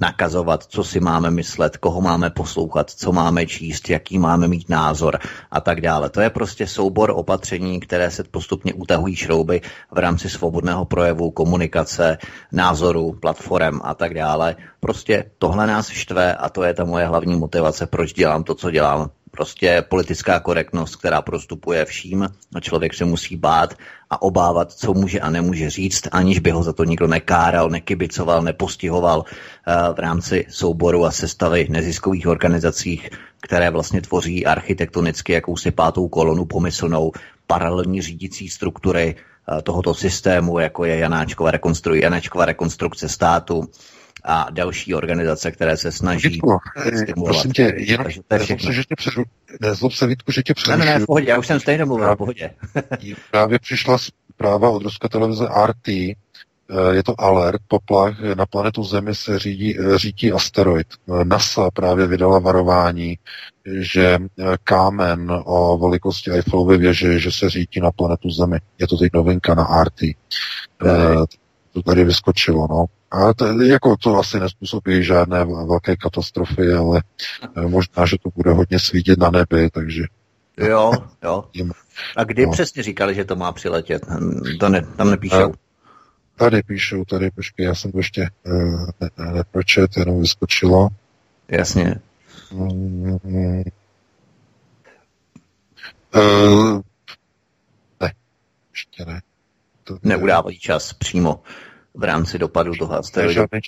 nakazovat, co si máme myslet, koho máme poslouchat, co máme číst, jaký máme mít názor a tak dále. To je prostě soubor opatření, které se postupně utahují šrouby v rámci svobodného projevu, komunikace, názoru, platform a tak dále. Prostě tohle nás štve a to je ta moje hlavní motivace, proč dělám to, co dělám prostě politická korektnost, která prostupuje vším. A člověk se musí bát a obávat, co může a nemůže říct, aniž by ho za to nikdo nekáral, nekybicoval, nepostihoval eh, v rámci souboru a sestavy neziskových organizací, které vlastně tvoří architektonicky jakousi pátou kolonu pomyslnou paralelní řídící struktury eh, tohoto systému, jako je Janáčkova, rekonstru, rekonstrukce státu, a další organizace, které se snaží Vítku, prosím tě, jenom nezlob se, že tě přeru, nezlob se, Vítku, že tě přerušuju. Ne, ne, ne, v pohodě, já už jsem stejně mluvil, v pohodě. <laughs> právě přišla zpráva od ruské televize RT, eh, je to alert, poplach, na planetu Zemi se řídí, eh, řídí asteroid. NASA právě vydala varování, že eh, kámen o velikosti Eiffelovy věže, že se řídí na planetu Zemi. Je to teď novinka na RT. To tady vyskočilo, no. A to, jako to asi nespůsobí žádné velké katastrofy, ale eh, možná, že to bude hodně svítit na nebi, takže... Jo, jo. A kdy no. přesně říkali, že to má přiletět? To ne, tam nepíšou. Tady píšou, tady, počkej, já jsem to ještě uh, ne, ne, nepročet, jenom vyskočilo. Jasně. Mm, uh, ne, ještě ne. Neudávají čas přímo v rámci dopadu toho asteroidu. Žádný,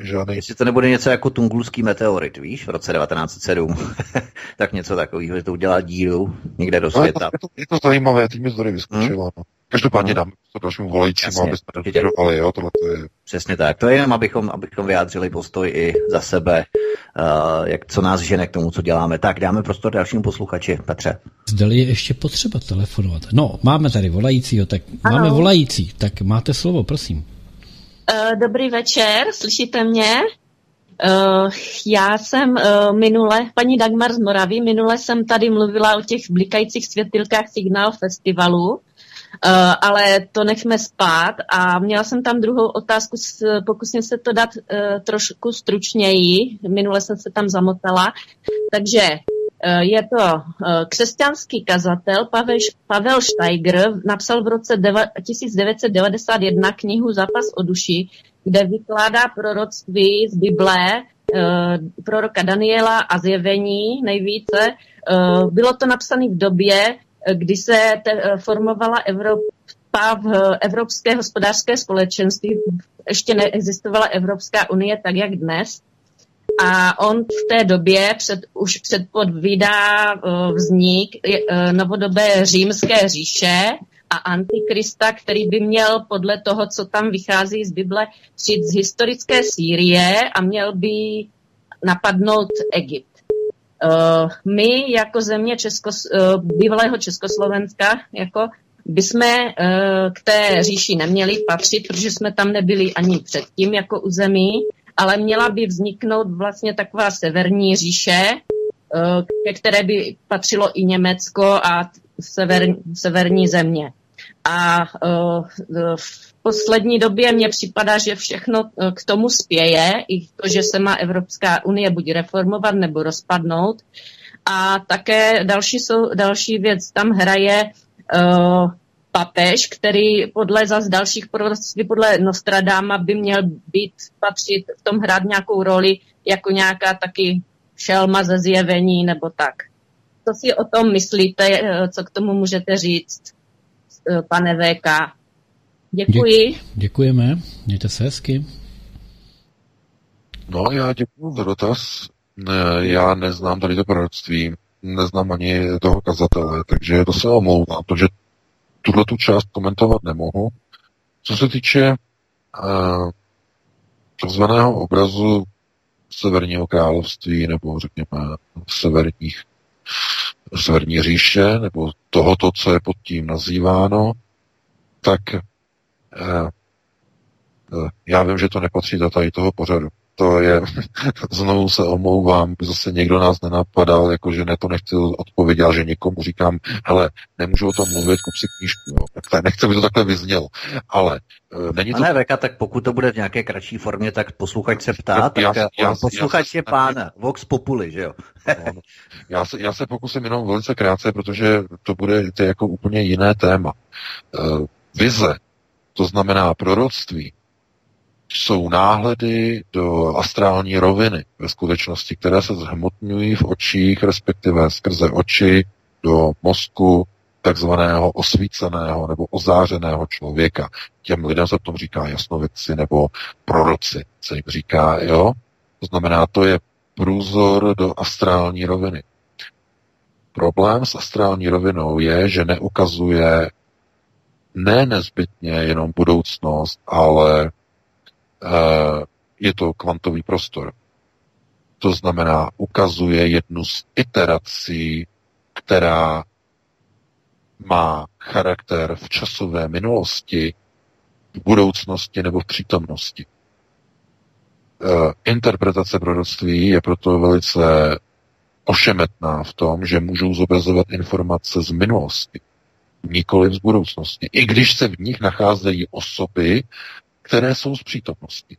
žádný. Jestli to nebude něco jako tungulský meteorit, víš, v roce 1907, <laughs> tak něco takového, že to udělá díru někde do světa. No, je, to, je to zajímavé, teď mi to tady vyskočilo. Hmm? No. Každopádně dám to dalšímu volajícímu, aby jsme nedodržovali, jo, tohle to je... Přesně tak, to je jenom, abychom, abychom vyjádřili postoj i za sebe, uh, jak, co nás žene k tomu, co děláme. Tak, dáme prostor dalšímu posluchači, Petře. Zdali je ještě potřeba telefonovat. No, máme tady volajícího, tak ano. máme volající, tak máte slovo, prosím. Uh, dobrý večer, slyšíte mě? Uh, já jsem uh, minule, paní Dagmar z Moravy, minule jsem tady mluvila o těch blikajících světilkách Signál festivalu, ale to nechme spát. A měla jsem tam druhou otázku, pokusím se to dát trošku stručněji, minule jsem se tam zamotala, takže Eh, je to eh, křesťanský kazatel Pavel, Steiger, napsal v roce 1991 knihu Zápas o duši, kde vykládá proroctví z Bible, eh, proroka Daniela a zjevení nejvíce. Bylo to napsané v době, kdy se formovala Evropa v Evropské hospodářské společenství. Ještě neexistovala Evropská unie tak, jak dnes. A on v té době před, už předpovídá uh, vznik uh, novodobé římské říše a antikrista, který by měl podle toho, co tam vychází z Bible, přijít z historické Sýrie a měl by napadnout Egypt. Uh, my jako země Česko, uh, bývalého Československa jako bychom uh, k té říši neměli patřit, protože jsme tam nebyli ani předtím jako území ale měla by vzniknout vlastně taková severní říše, eh, ke které by patřilo i Německo a sever, severní země. A eh, v poslední době mně připadá, že všechno eh, k tomu spěje, i to, že se má Evropská unie buď reformovat nebo rozpadnout. A také další, jsou, další věc tam hraje papež, který podle zas dalších proroctví, podle Nostradáma by měl být, patřit v tom hrát nějakou roli jako nějaká taky šelma ze zjevení nebo tak. Co si o tom myslíte, eh, co k tomu můžete říct, eh, pane VK? Děkuji. Dě- děkujeme, mějte se hezky. No, já děkuji za dotaz. Já neznám tady to proroctví, neznám ani toho kazatele, takže to se omlouvám, protože tuhle tu část komentovat nemohu. Co se týče uh, obrazu Severního království nebo řekněme severních, severní říše nebo tohoto, co je pod tím nazýváno, tak uh, já vím, že to nepatří do tady toho pořadu. To je, <laughs> znovu se omlouvám, zase někdo nás nenapadal, jako že ne to nechci odpovědět, že někomu říkám, hele, nemůžu o tom mluvit, kup si knížku, jo. Tak nechci, aby to takhle vyznělo, ale uh, není to... Ne, Veka, tak pokud to bude v nějaké kratší formě, tak posluchač se ptá, já, tak já, já, posluchač já, je pán Vox Populi, že jo? <laughs> no, já, se, já se pokusím jenom velice krátce, protože to bude to jako úplně jiné téma. Uh, vize, to znamená proroctví, jsou náhledy do astrální roviny ve skutečnosti, které se zhmotňují v očích, respektive skrze oči do mozku takzvaného osvíceného nebo ozářeného člověka. Těm lidem se tom říká jasnovidci nebo proroci, se jim říká, jo? To znamená, to je průzor do astrální roviny. Problém s astrální rovinou je, že neukazuje ne nezbytně jenom budoucnost, ale je to kvantový prostor. To znamená, ukazuje jednu z iterací, která má charakter v časové minulosti, v budoucnosti nebo v přítomnosti. Eh, interpretace proroctví je proto velice ošemetná v tom, že můžou zobrazovat informace z minulosti, nikoli z budoucnosti. I když se v nich nacházejí osoby, které jsou z přítomnosti.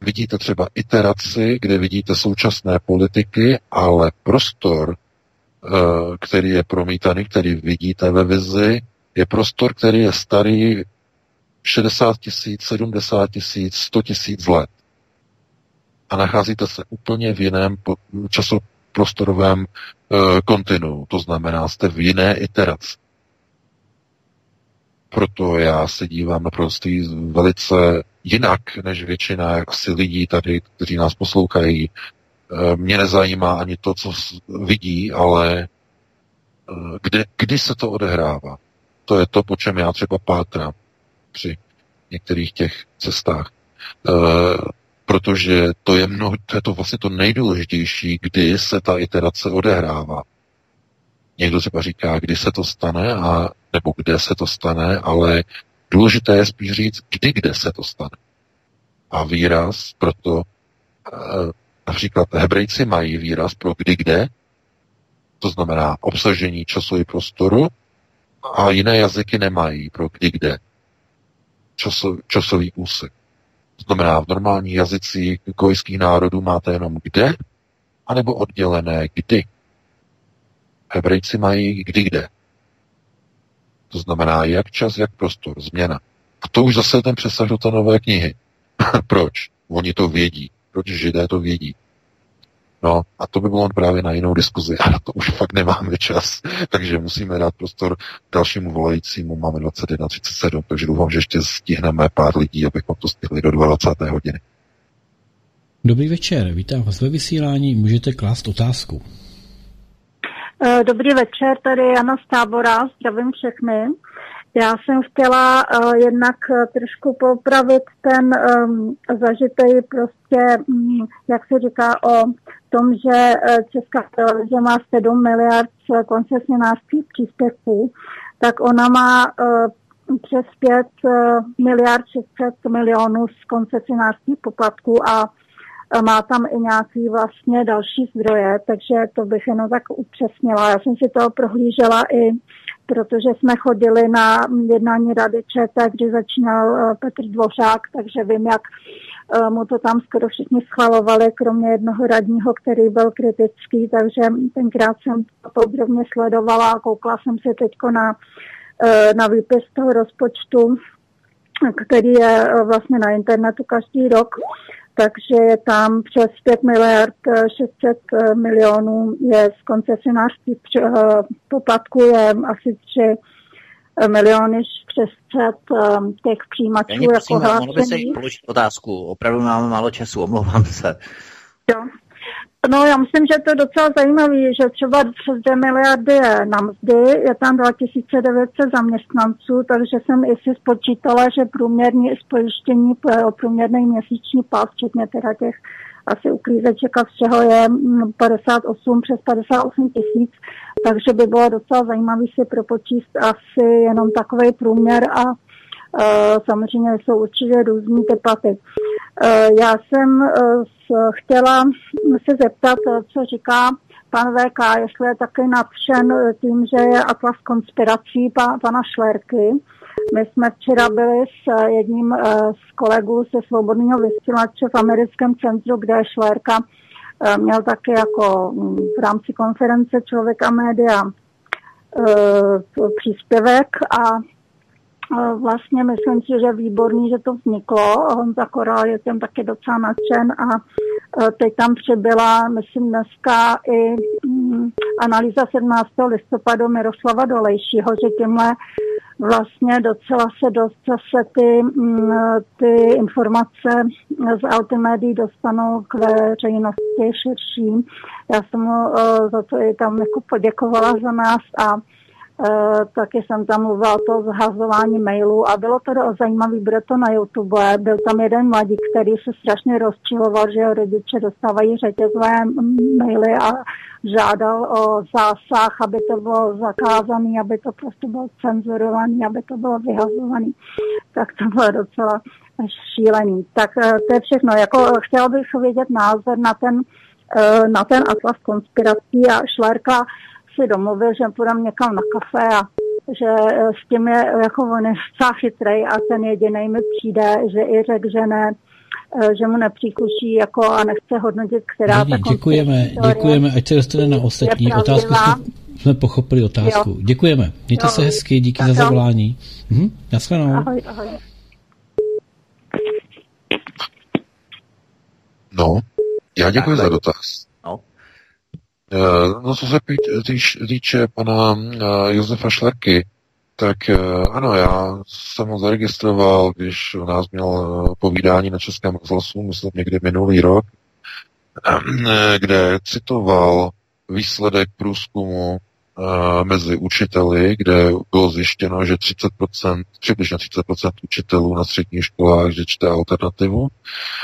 Vidíte třeba iteraci, kde vidíte současné politiky, ale prostor, eh, který je promítaný, který vidíte ve vizi, je prostor, který je starý 60 tisíc, 70 tisíc, 100 tisíc let. A nacházíte se úplně v jiném časoprostorovém uh, kontinu. To znamená, jste v jiné iteraci. Proto já se dívám na prostý velice jinak než většina asi lidí tady, kteří nás poslouchají. Eh, mě nezajímá ani to, co vidí, ale eh, kde, kdy se to odehrává. To je to, po čem já třeba pátrám při některých těch cestách. E, protože to je, mnoho, to je to vlastně to nejdůležitější, kdy se ta iterace odehrává. Někdo třeba říká, kdy se to stane, a, nebo kde se to stane, ale důležité je spíš říct, kdy kde se to stane. A výraz proto, e, například hebrejci mají výraz pro kdy kde, to znamená obsažení času i prostoru, a jiné jazyky nemají pro kdy kde. Časo, časový úsek. To znamená, v normálních jazycích kojských národů máte jenom kde, anebo oddělené kdy. Hebrejci mají kdy kde. To znamená jak čas, jak prostor, změna. A to už zase ten přesah do té nové knihy. <laughs> Proč? Oni to vědí. Proč židé to vědí? No a to by bylo právě na jinou diskuzi, <laughs> a na to už fakt nemáme čas, <laughs> takže musíme dát prostor dalšímu volajícímu, máme 21.37, takže doufám, že ještě stihneme pár lidí, abychom to stihli do 20. hodiny. Dobrý večer, vítám vás ve vysílání, můžete klást otázku. Eh, dobrý večer, tady Jana z Tábora, zdravím všechny. Já jsem chtěla uh, jednak uh, trošku popravit ten um, zažitej prostě, um, jak se říká o tom, že uh, Česká televize má 7 miliard koncesionářských příspěvků, tak ona má uh, přes 5 uh, miliard 600 milionů z koncesionářských poplatků a má tam i nějaký vlastně další zdroje, takže to bych jenom tak upřesnila. Já jsem si to prohlížela i protože jsme chodili na jednání Rady ČT, kdy začínal eh, Petr Dvořák, takže vím, jak eh, mu to tam skoro všichni schvalovali, kromě jednoho radního, který byl kritický, takže tenkrát jsem to podrobně sledovala a koukla jsem se teď na, eh, na výpis toho rozpočtu, který je vlastně na internetu každý rok takže je tam přes 5 miliard 600 eh, milionů je z koncesionářských eh, poplatků je asi 3 eh, miliony přes těch přijímačů jako prosím, hlášení. by se položit otázku, opravdu máme málo času, omlouvám se. Jo, No, já myslím, že to je docela zajímavé, že třeba přes 2 miliardy je na mzdy, je tam 2900 zaměstnanců, takže jsem i si spočítala, že průměrní spojištění, průměrný měsíční pás, včetně teda těch asi uklízeček a všeho je 58 mm, přes 58 tisíc, takže by bylo docela zajímavé si propočíst asi jenom takový průměr a uh, samozřejmě jsou určitě různý ty platy. Eh, Já jsem eh, chtěla se zeptat, eh, co říká pan VK, jestli je taky nadšen tím, že je Atlas konspirací pa, pana Šlerky. My jsme včera byli s jedním z kolegů ze svobodného vysílače v americkém centru, kde Šlerka eh, měl taky jako mm, v rámci konference Člověk a média příspěvek a vlastně myslím si, že výborný, že to vzniklo. Honza Koral je tím taky docela nadšen a eh, teď tam přibyla, myslím dneska i mm, analýza 17. listopadu Miroslava Dolejšího, že tímhle vlastně docela se dost zase ty, mm, ty informace z Altimédií dostanou k veřejnosti širší. Já jsem mu eh, za to i tam jako poděkovala za nás a taky jsem tam mluvila to zhazování mailů a bylo to zajímavé, bude to na YouTube. Byl tam jeden mladík, který se strašně rozčiloval, že jeho rodiče dostávají řetězové maily a žádal o zásah, aby to bylo zakázané, aby to prostě bylo cenzurované, aby to bylo vyhazované. Tak to bylo docela šílený. Tak uh, to je všechno. Jako, uh, chtěla bych vědět názor na ten, na ten atlas konspirací a Šlerka si domluvil, že půjdeme někam na kafe a že eh, s tím je jako on je chytrej a ten jediný mi přijde, že i řekl, že ne, eh, že mu nepříkuší jako a nechce hodnotit, která Nevadí, ta děkujeme, děkujeme, ať se dostane na ostatní. Otázku jsme, jsme pochopili otázku. Jo. Děkujeme. Mějte Jo. se hezky, díky Tak za zavolání. Mhm, naschledanou. Ahoj, ahoj. No, já děkuji za dotaz. No. Eh, No, co se týče pana eh, Josefa Šlerky, tak eh, ano, já jsem ho zaregistroval, když u nás měl povídání na Českém rozhlasu, myslím někdy minulý rok, kde citoval výsledek průzkumu mezi učiteli, kde bylo zjištěno, že 30%, přibližně 30% učitelů na středních školách, že čte alternativu.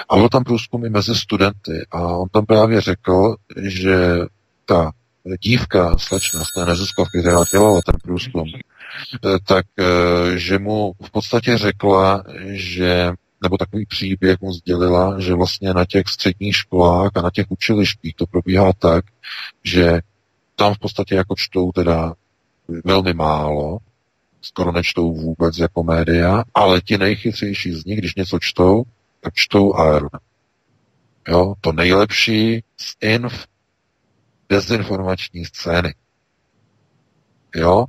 A byl tam průzkum i mezi studenty. A on tam právě řekl, že ta dívka, slečna z té neziskovky, která dělala ten průzkum, eh, tak eh, že mu v podstatě řekla, že nebo takový příběh mu sdělila, že vlastně na těch středních školách a na těch učilištích to probíhá tak, že tam v podstatě jako čtou teda velmi málo, skoro nečtou vůbec jako média, ale ti nejchytřejší z nich, když něco čtou, tak čtou Aeron. Jo, to nejlepší z inf dezinformační scény. Jo,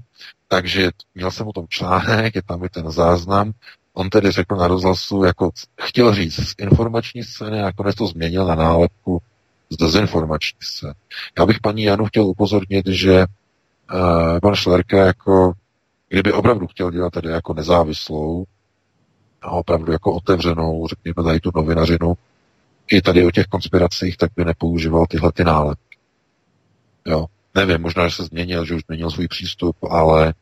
takže měl jsem o tom článek, je tam i ten záznam, on tedy řekl na rozhlasu, jako chtěl říct z informační scény a nakonec to změnil na nálepku z dezinformační scény. Já bych paní Janu chtěl upozornit, že uh, pan Šlerka jako, kdyby opravdu chtěl dělat tedy jako nezávislou a opravdu jako otevřenou, řekněme tady tu novinařinu, i tady o těch konspiracích, tak by nepoužíval tyhle ty nálepky. Jo, nevím, možná, že se změnil, že už změnil svůj přístup, ale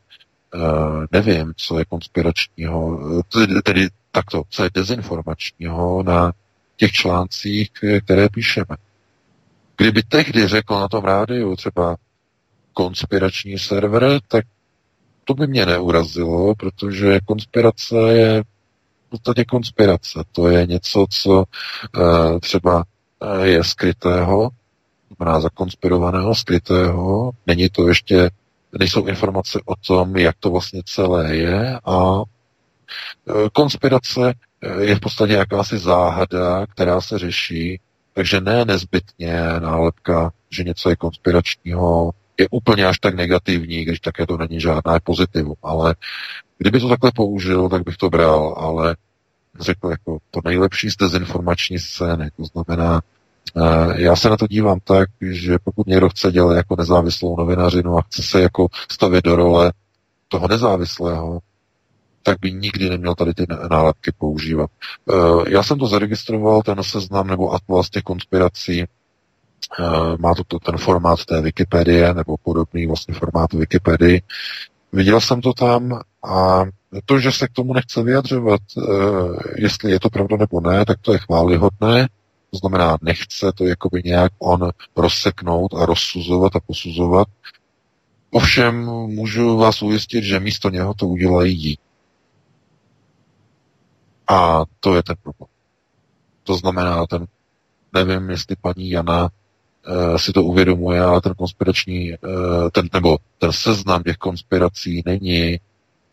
uh, nevím, co je konspiračního, tedy, tedy takto, co je dezinformačního na těch článcích, které píšeme. Kdyby tehdy řekl na tom rádiu třeba konspirační server, tak to by mě neurazilo, protože konspirace je v podstatě konspirace. To je něco, co uh, třeba je skrytého, znamená zakonspirovaného, skrytého. Není to ještě, nejsou informace o tom, jak to vlastně celé je a uh, konspirace uh, je v podstatě jakási záhada, která se řeší, takže ne nezbytně nálepka, že něco je konspiračního, je úplně až tak negativní, když také to není žádná pozitivum, ale kdyby to takhle použil, tak bych to bral, ale řekl jako to nejlepší z dezinformační scény, to znamená, já se na to dívám tak, že pokud někdo chce dělat jako nezávislou novinařinu a chce se jako stavět do role toho nezávislého, tak by nikdy neměl tady ty nálepky používat. Já jsem to zaregistroval, ten seznam nebo atlas těch konspirací, má to ten formát té Wikipedie, nebo podobný vlastně formát Wikipedii. Viděl jsem to tam a to, že se k tomu nechce vyjadřovat, jestli je to pravda nebo ne, tak to je chválihodné. To znamená, nechce to jakoby nějak on rozseknout a rozsuzovat a posuzovat. Ovšem můžu vás ujistit, že místo něho to udělají jí. A to je ten problém. To znamená, ten, nevím, jestli paní Jana uh, si to uvědomuje, ale ten konspirační, uh, ten, nebo ten seznam těch konspirací není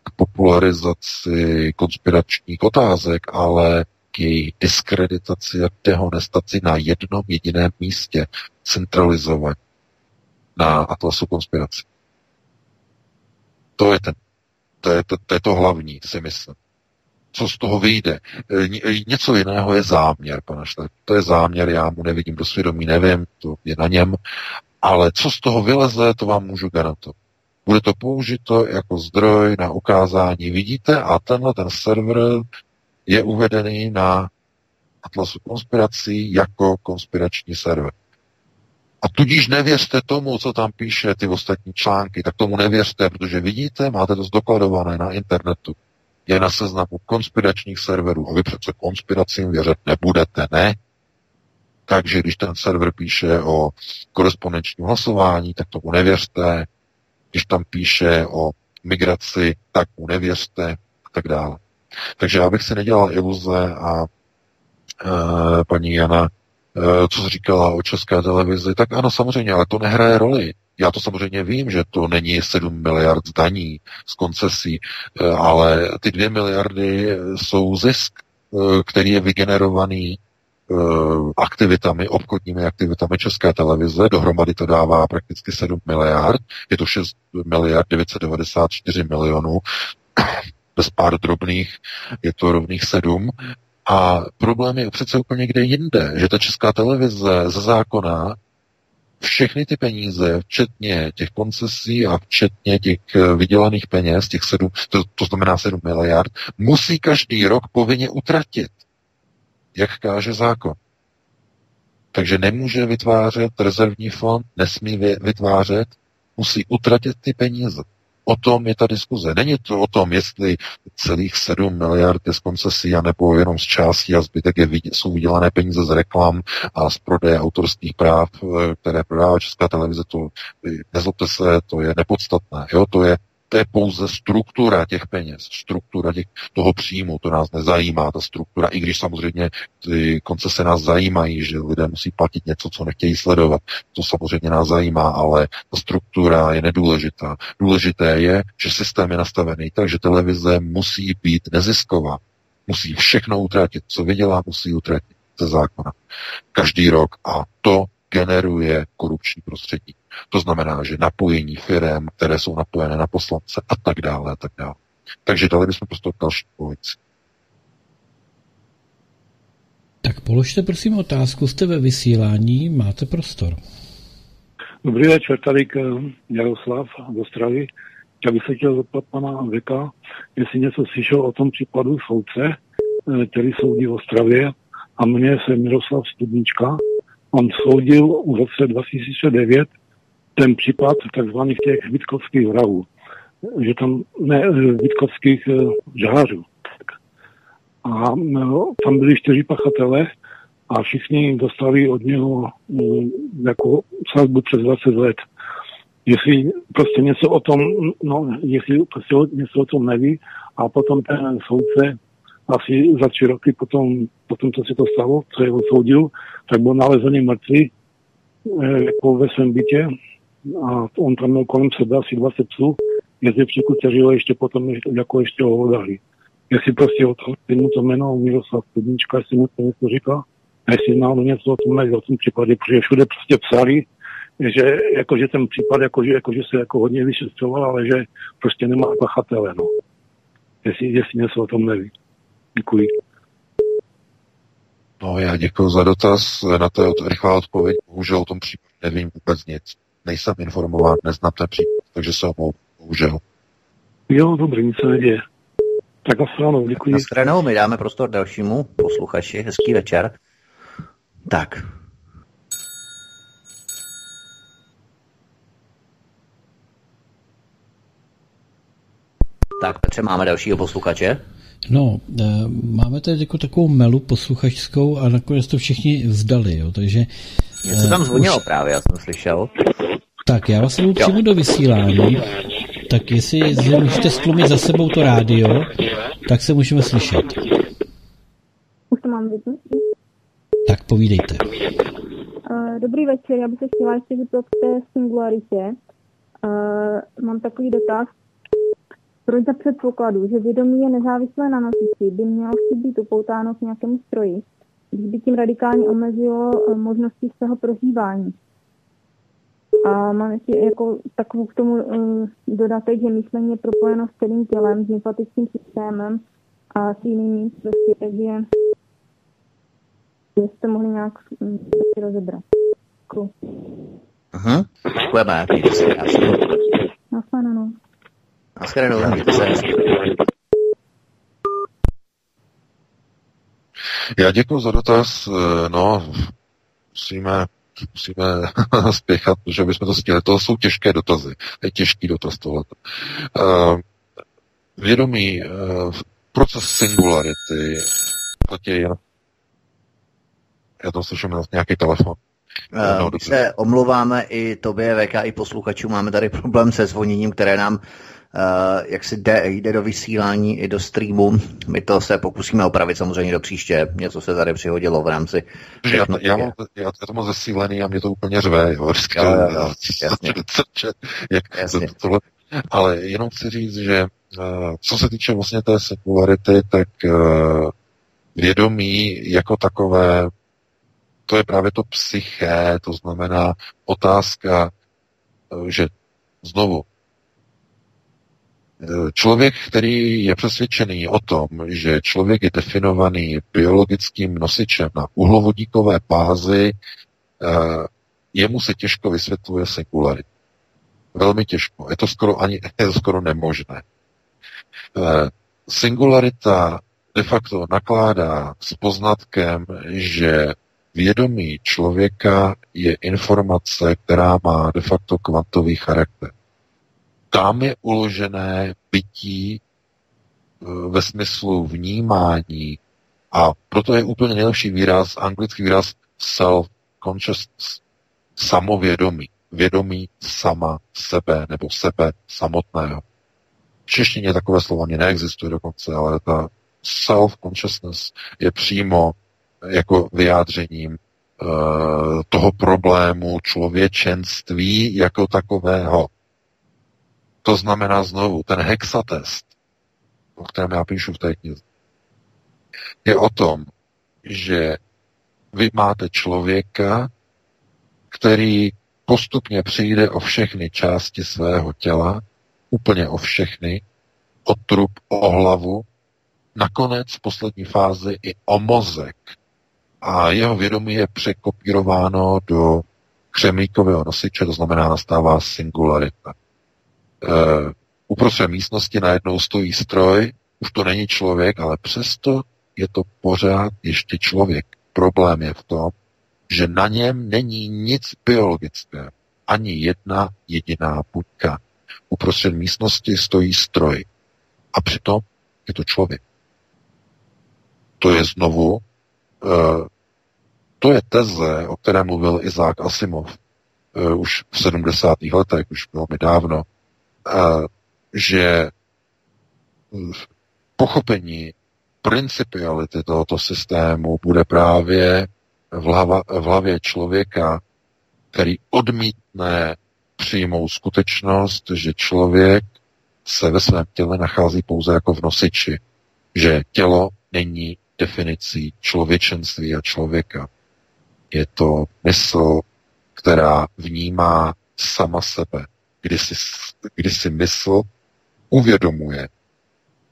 k popularizaci konspiračních otázek, ale její diskreditaci a dehonestaci na jednom jediném místě, centralizovaně na Atlasu konspiraci. To je, ten, to, je to, to je to hlavní, si myslím. Co z toho vyjde? Něco jiného je záměr, pane Šlep. To je záměr, já mu nevidím do svědomí, nevím, to je na něm. Ale co z toho vyleze, to vám můžu garantovat. Bude to použito jako zdroj na ukázání. Vidíte, a tenhle ten server je uvedený na Atlasu konspirací jako konspirační server. A tudíž nevěřte tomu, co tam píše ty ostatní články, tak tomu nevěřte, protože vidíte, máte to zdokladované na internetu. Je na seznamu konspiračních serverů a vy přece konspiracím věřit nebudete, ne? Takže když ten server píše o korespondenčním hlasování, tak tomu nevěřte. Když tam píše o migraci, tak mu nevěřte a tak dále. Takže já bych si nedělal iluze a e, paní Jana Eh, co říkala o české televizi, tak ano, samozřejmě, ale to nehraje roli. Já to samozřejmě vím, že to není 7 miliard daní z koncesí, eh, ale ty 2 miliardy jsou zisk, eh, který je vygenerovaný aktivitami, obchodními aktivitami České televize. Dohromady to dává prakticky 7 miliard. Je to 6 miliard 994 milionů. Bez pár drobných je to rovných 7. A problém je přece úplně kde jinde, že ta česká televize ze zákona všechny ty peníze, včetně těch koncesí a včetně těch eh, vydělaných peněz, těch sedm, to, to znamená 7 miliard, musí každý rok povinně utratit, jak káže zákon. Takže nemůže vytvářet rezervní fond, nesmí vytvářet, musí utratit ty peníze. O tom je ta diskuze. Není to o tom, jestli celých 7 miliard je z koncesí, anebo jenom z částí a zbytek je, jsou vydělané peníze z reklam a z prodeje autorských práv, eh, které prodává Česká televize. To, nezlobte se, to je nepodstatné. Jo? To je to je pouze struktura těch peněz, struktura těch, toho příjmu, to nás nezajímá, ta struktura, i když samozřejmě ty koncese nás zajímají, že lidé musí platit něco, co nechtějí sledovat, to samozřejmě nás zajímá, ale ta struktura je nedůležitá. Důležité je, že systém je nastavený tak, že televize musí být nezisková, musí všechno utratit, co vydělá, musí utratit ze zákona. Každý rok a to generuje korupční prostředí. To znamená, že napojení firm, které jsou napojené na poslance a tak dále a tak dále. Takže dali bychom prostě další pozici. Tak položte prosím otázku, jste ve vysílání, máte prostor. Dobrý večer, tady k eh, Jaroslav z Ostravy. Já bych se chtěl zeptat pana Veka, jestli něco slyšel o tom případu soudce, eh, který soudí v Ostravě a mě se Miroslav Studnička. On soudil v roce 2009 ten případ takzvaných těch vitkovských vrahů, že tam ne vitkovských eh, žhářů. A no, tam byli čtyři pachatele a všichni dostali od něho mm, jako sazbu přes 20 let. Jestli prostě něco o tom, no, jestli prostě něco o tom neví a potom ten soudce asi za tři roky potom, potom co se to stalo, co je odsoudil, tak byl nalezený mrtvý eh, jako ve svém bytě a on tam měl kolem sebe asi 20 psů, jezdevčíku, kteří ho ještě potom jako ještě ho hlodali. Jestli prostě o tom, mu to jméno Miroslav Studnička, jestli mu to něco říká, a jestli náhodou něco o tom neví, o tom případě, protože všude prostě psali, že, jako, že ten případ, jako, že, jako, že se jako hodně vyšetřoval, ale že prostě nemá pachatele, no. Jestli, jestli něco o tom neví. Děkuji. No já děkuji za dotaz. Na to je rychlá odpověď. Bohužel o tom případě nevím vůbec nic nejsem informován, neznám ten případ, takže se omlouvám, bohužel. Jo, dobrý, nic se neděje. Tak na stranu, děkuji. Na stranu, my dáme prostor dalšímu posluchači. Hezký večer. Tak. Tak, Petře, máme dalšího posluchače. No, e, máme tady jako takovou melu posluchačskou a nakonec to všichni vzdali, jo, takže... Něco tam zvonilo už... právě, já jsem slyšel. Tak já vás jdu přímo do vysílání, tak jestli můžete stlumit za sebou to rádio, tak se můžeme slyšet. Už to mám vidět? Tak povídejte. Uh, dobrý večer, já bych se chtěla ještě zeptat k té singularitě. Uh, mám takový dotaz. Proč za předpokladu, že vědomí je nezávislé na nosiči, by mělo chtít být upoutáno k nějakému stroji, by tím radikálně omezilo uh, možnosti svého prožívání? A mám ještě jako takovou k tomu uh, dodatek, že myšlení je propojeno s celým tělem, s lymfatickým systémem a s jinými prostě, takže byste mohli nějak um, rozebrat. Děkuji. Aha, děkujeme, krásně. Naschledanou. Naschledanou, mějte se hezky. Já děkuji za dotaz. Eh, No, musíme, musíme <laughs> spěchat, že bychom to stihli. To jsou těžké dotazy. Je těžký dotaz tohle. Vědomí, eh, proces singularity, platí jen já to slyším na nějaký telefon. No, my se omlouváme i tobě, VK, i posluchačům. Máme tady problém se zvoněním, které nám jak si jde, jde do vysílání i do streamu. My to se pokusíme opravit samozřejmě do příště. Něco se tady přihodilo v rámci. Já, já, mám, já, já to mám zesílený a mě to úplně řve, jo, vždycky, Jo, jo, jo, jasně. <laughs> jak, Jasně. To, tohle, ale jenom chci říct, že uh, co se týče vlastně té singularity, tak uh, vědomí jako takové, to je právě to psyché, to znamená otázka, že znovu, eh, Člověk, který je přesvědčený o tom, že člověk je definovaný biologickým nosičem na uhlovodíkové bázi, eh, jemu se těžko vysvětluje singularitu. Velmi těžko. Je to skoro, ani, <laughs> je to skoro nemožné. Eh, Singularita de facto nakládá s poznatkem, že vědomí člověka je informace, která má de facto kvantový charakter. Tam je uložené bytí eh, ve smyslu vnímání a proto je úplně nejlepší výraz, anglický výraz self-consciousness, samovědomí, vědomí sama sebe nebo sebe samotného. V češtině takové slovo ani neexistuje dokonce, ale ta self-consciousness je přímo jako vyjádřením uh, toho problému člověčenství jako takového. To znamená znovu, ten hexatest, o kterém já píšu v té knize, je o tom, že vy máte člověka, který postupně přijde o všechny části svého těla, úplně o všechny, o trup, o hlavu, nakonec v poslední fázi i o mozek. A jeho vědomí je překopírováno do křemíkového nosiče, to znamená nastává singularita. Uh, uprostřed místnosti najednou stojí stroj, už to není člověk, ale přesto je to pořád ještě člověk. Problém je v tom, že na něm není nic biologického. Ani jedna jediná buďka. Uprostřed místnosti stojí stroj. A přitom je to člověk. To je znovu, uh, to je teze, o které mluvil Izák Asimov uh, už v 70. letech, už velmi dávno, uh, že pochopení principiality tohoto systému bude právě v, hlava, v hlavě člověka, který odmítne přijmout skutečnost, že člověk se ve svém těle nachází pouze jako v nosiči, že tělo není definicí člověčenství a člověka. Je to mysl, která vnímá sama sebe, kdy si, kdy si mysl uvědomuje,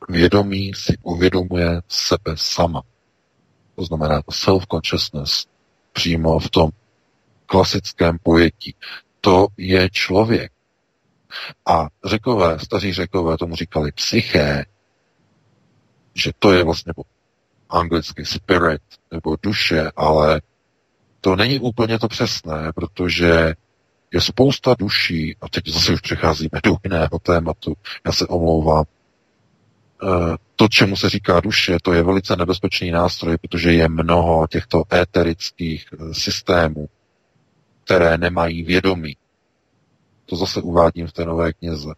vědomí si uvědomuje sebe sama. To znamená self-consciousness přímo v tom klasickém pojetí. To je člověk. A řekové, staří řekové tomu říkali psyché, že to je vlastně anglicky spirit nebo duše, ale to není úplně to přesné, protože je spousta duší, a teď zase už přecházíme do jiného tématu, já se omlouvám, to, čemu se říká duše, to je velice nebezpečný nástroj, protože je mnoho těchto éterických systémů, které nemají vědomí. To zase uvádím v té nové knize.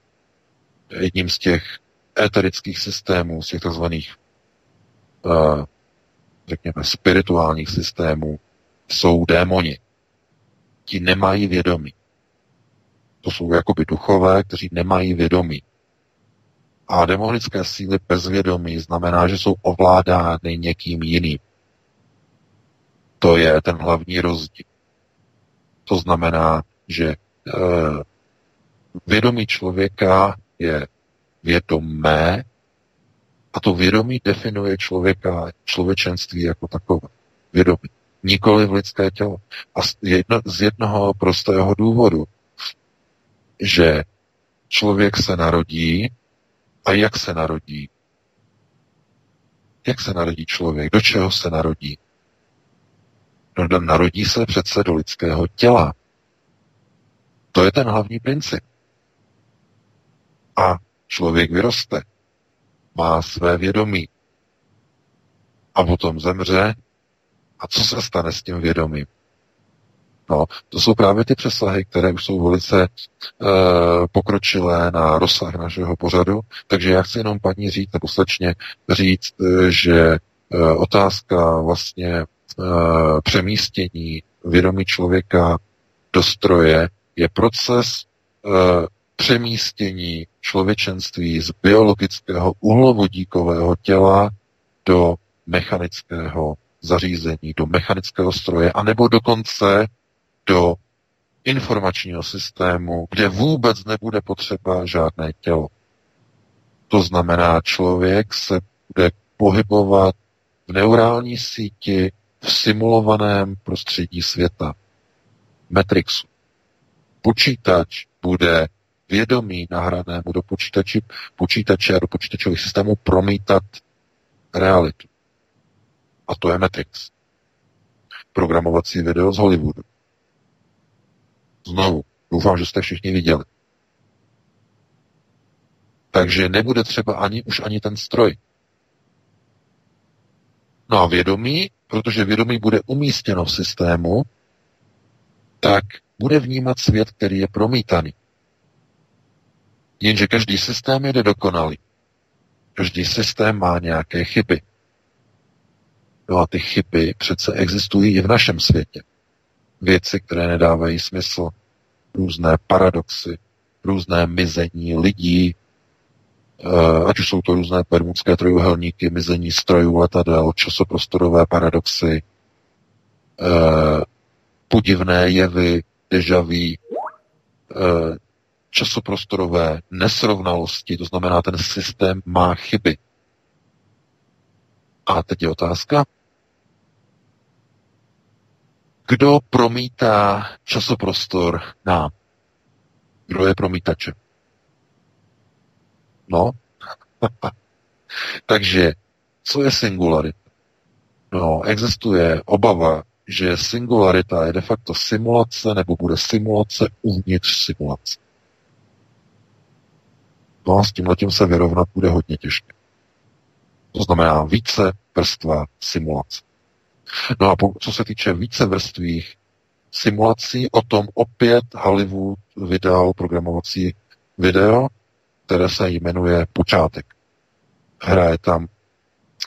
Jedním z těch éterických systémů, z těch tzv. Uh, řekněme, spirituálních systémů jsou démoni. Ti nemají vědomí. To jsou jakoby duchové, kteří nemají vědomí. A demonické síly bezvědomí znamená, že jsou ovládány někým jiným. To je ten hlavní rozdíl. To znamená, že e, vědomí člověka je vědomé a to vědomí definuje člověka, člověčenství jako takové. Vědomí. Nikoli v lidské tělo. A z, jedno, z jednoho prostého důvodu, že člověk se narodí a jak se narodí? Jak se narodí člověk? Do čeho se narodí? No, narodí se přece do lidského těla. To je ten hlavní princip. A člověk vyroste, má své vědomí a potom zemře. A co se stane s tím vědomím? No, to jsou právě ty přesahy, které už jsou velice e, pokročilé na rozsah našeho pořadu. Takže já chci jenom paní říct, nebo slečně říct, e, že e, otázka vlastně e, přemístění vědomí člověka do stroje je proces e, přemístění člověčenství z biologického uhlovodíkového těla do mechanického zařízení, do mechanického stroje, anebo dokonce do informačního systému, kde vůbec nebude potřeba žádné tělo. To znamená, člověk se bude pohybovat v neurální síti v simulovaném prostředí světa, Matrixu. Počítač bude vědomí nahranému do počítači, počítače a do počítačových systémů promítat realitu. A to je Matrix. Programovací video z Hollywoodu. Znovu, doufám, že jste všichni viděli. Takže nebude třeba ani už ani ten stroj. No a vědomí, protože vědomí bude umístěno v systému, tak bude vnímat svět, který je promítaný. Jenže každý systém je nedokonalý. Každý systém má nějaké chyby. No a ty chyby přece existují i v našem světě. Věci, které nedávají smysl, různé paradoxy, různé mizení lidí, eh, ať už jsou to různé permudské trojuhelníky, mizení strojů, letadel, časoprostorové paradoxy, eh, podivné jevy, dežaví, eh, časoprostorové nesrovnalosti, to znamená, ten systém má chyby. A teď je otázka, kdo promítá časoprostor nám? Kdo je promítačem? No, <laughs> takže co je singularita? No, existuje obava, že singularita je de facto simulace nebo bude simulace uvnitř simulace. No a s tím se vyrovnat bude hodně těžké. To znamená více vrstva simulace. No a co se týče více vrstvých simulací, o tom opět Hollywood vydal programovací video, které se jmenuje Počátek. Hraje tam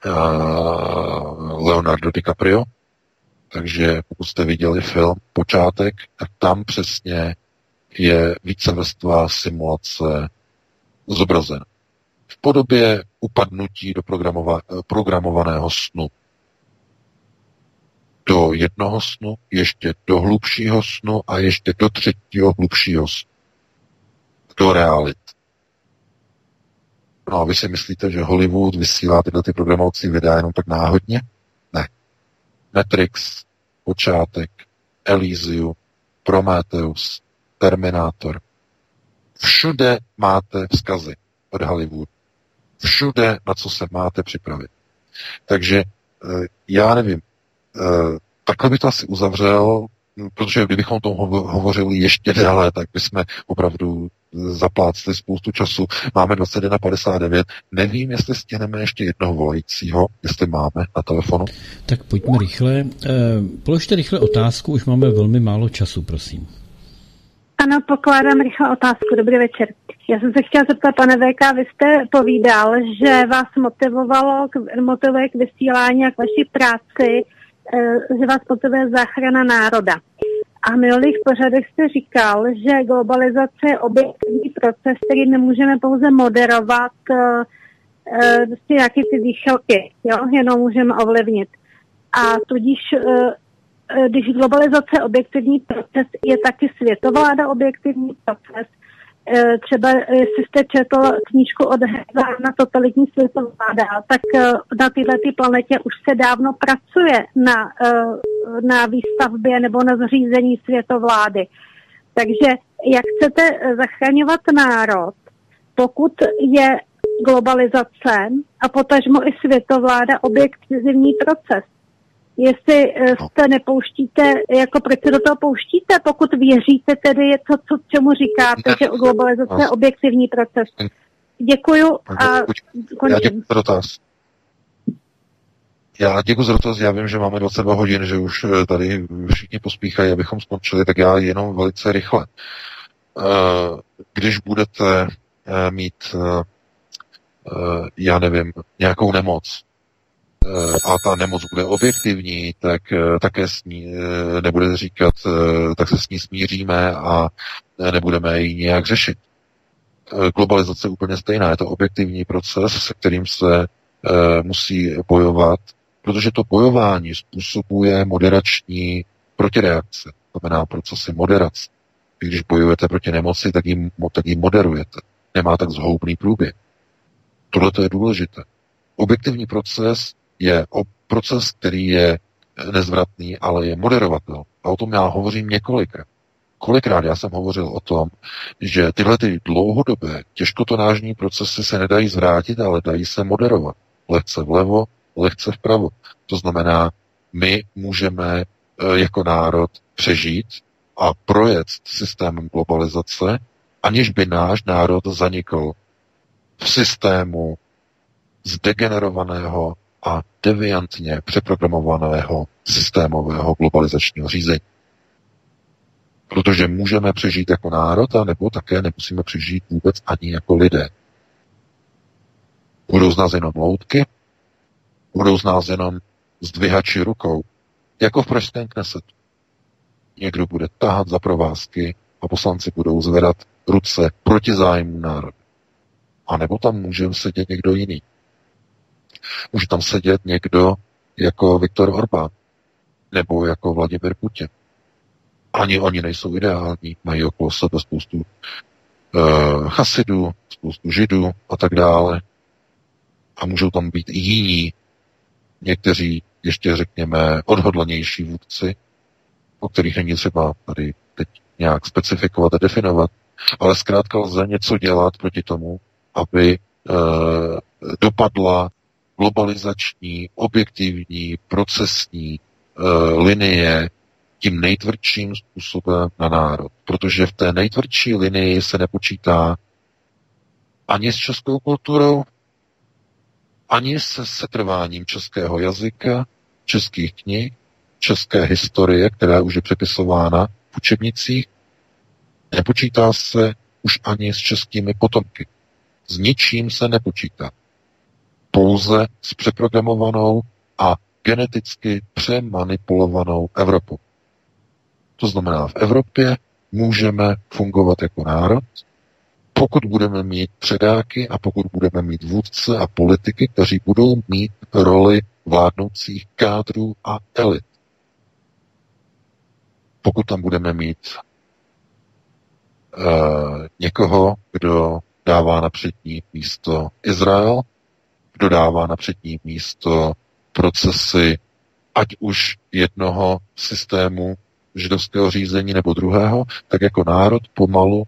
uh, Leonardo DiCaprio, takže pokud jste viděli film Počátek, tak tam přesně je více vrstva simulace zobrazen v podobě upadnutí do programova- programovaného snu. Do jednoho snu, ještě do hlubšího snu a ještě do třetího hlubšího snu. Do realit. No a vy si myslíte, že Hollywood vysílá tyhle ty programovací videa jenom tak náhodně? Ne. Matrix, Počátek, Elysium, Prometheus, Terminátor – Všude máte vzkazy od Hollywood. Všude, na co se máte připravit. Takže eh, já nevím, takhle by to asi uzavřel, protože kdybychom to hovořili ještě déle, tak bychom opravdu zaplácli spoustu času. Máme 21.59. Nevím, jestli stihneme ještě jednoho volajícího, jestli máme na telefonu. Tak pojďme rychle. Eh, položte rychle otázku, už máme velmi málo času, prosím. Ano, pokládám rychle otázku. Dobrý večer. Já jsem se chtěla zeptat, pane VK, vy jste povídal, že vás motivovalo, k, motivuje k vysílání a k vaší práci, eh, že vás motivuje záchrana národa. A v minulých pořadech jste říkal, že globalizace je objektivní proces, který nemůžeme pouze moderovat eh, eh, prostě nějaký ty výchelky, jo? jenom můžeme ovlivnit. A tudíž když globalizace je objektivní proces, je taky světovláda objektivní proces. Eh, Třeba eh, jestli jste četl knížku od na totalitní světovláda, tak eh, na této planetě už se dávno pracuje na, eh, na výstavbě nebo na zřízení světovlády. Takže jak chcete eh, zachraňovat národ, pokud je globalizace a potažmo i světovláda objektivní proces? Jestli eh, jste nepouštíte, jako proč se do toho pouštíte, pokud věříte tedy je to, co, čemu říkáte, že globalizace je objektivní proces. Děkuju a Já končím. děkuji za dotaz. Já děkuji za dotaz, já vím, že máme 22 hodin, že už eh, tady všichni pospíchají, abychom skončili, tak já jenom velice rychle. Eh, Když budete mít, já nevím, nějakou nemoc, a ta nemoc bude objektivní, tak eh, také s ní eh, nebudete říkat, eh, tak se s ní smíříme a eh, nebudeme ji nějak řešit. Eh, Globalizace je úplně stejná, je to objektivní proces, se kterým se eh, musí bojovat, protože to bojování způsobuje moderační protireakce, to znamená procesy moderace. Když bojujete proti nemoci, tak ji, tak ji moderujete. Nemá tak zhoubný průběh. Tohle to je důležité. Objektivní proces je o proces, který je nezvratný, ale je moderovatel. A o tom já hovořím několikrát. Kolikrát já jsem hovořil o tom, že tyhle ty dlouhodobé těžkotonážní procesy se nedají zvrátit, ale dají se moderovat. Lehce vlevo, lehce vpravo. To znamená, my můžeme eh, jako národ přežít a projet systémem globalizace, aniž by náš národ zanikl v systému zdegenerovaného a deviantně přeprogramovaného systémového globalizačního řízení. Protože můžeme přežít jako národ, a nebo také nemusíme přežít vůbec ani jako lidé. Budou z nás jenom loutky, budou z nás jenom zdvihači rukou, jako v pražském knesetu. Někdo bude tahat za provázky a poslanci budou zvedat ruce proti zájmu národa. A nebo tam může sedět někdo jiný. Může tam sedět někdo jako Viktor Orbán, nebo jako Vladimir Putin. Ani oni nejsou ideální, mají okolo sebe spoustu uh, chasidů, spoustu židů a tak dále. A můžou tam být i jiní, někteří ještě řekněme odhodlanější vůdci, o kterých není třeba tady teď nějak specifikovat a definovat, ale zkrátka lze něco dělat proti tomu, aby uh, dopadla globalizační, objektivní, procesní uh, linie tím nejtvrdším způsobem na národ. Protože v té nejtvrdší linii se nepočítá ani s českou kulturou, ani se setrváním českého jazyka, českých knih, české historie, která už je přepisována v učebnicích, nepočítá se už ani s českými potomky. S ničím se nepočítá. Pouze s přeprogramovanou a geneticky přemanipulovanou Evropou. To znamená, v Evropě můžeme fungovat jako národ, pokud budeme mít předáky a pokud budeme mít vůdce a politiky, kteří budou mít roli vládnoucích kádrů a elit. Pokud tam budeme mít uh, někoho, kdo dává na přední místo Izrael, kdo dává na přední místo procesy ať už jednoho systému židovského řízení nebo druhého, tak jako národ pomalu,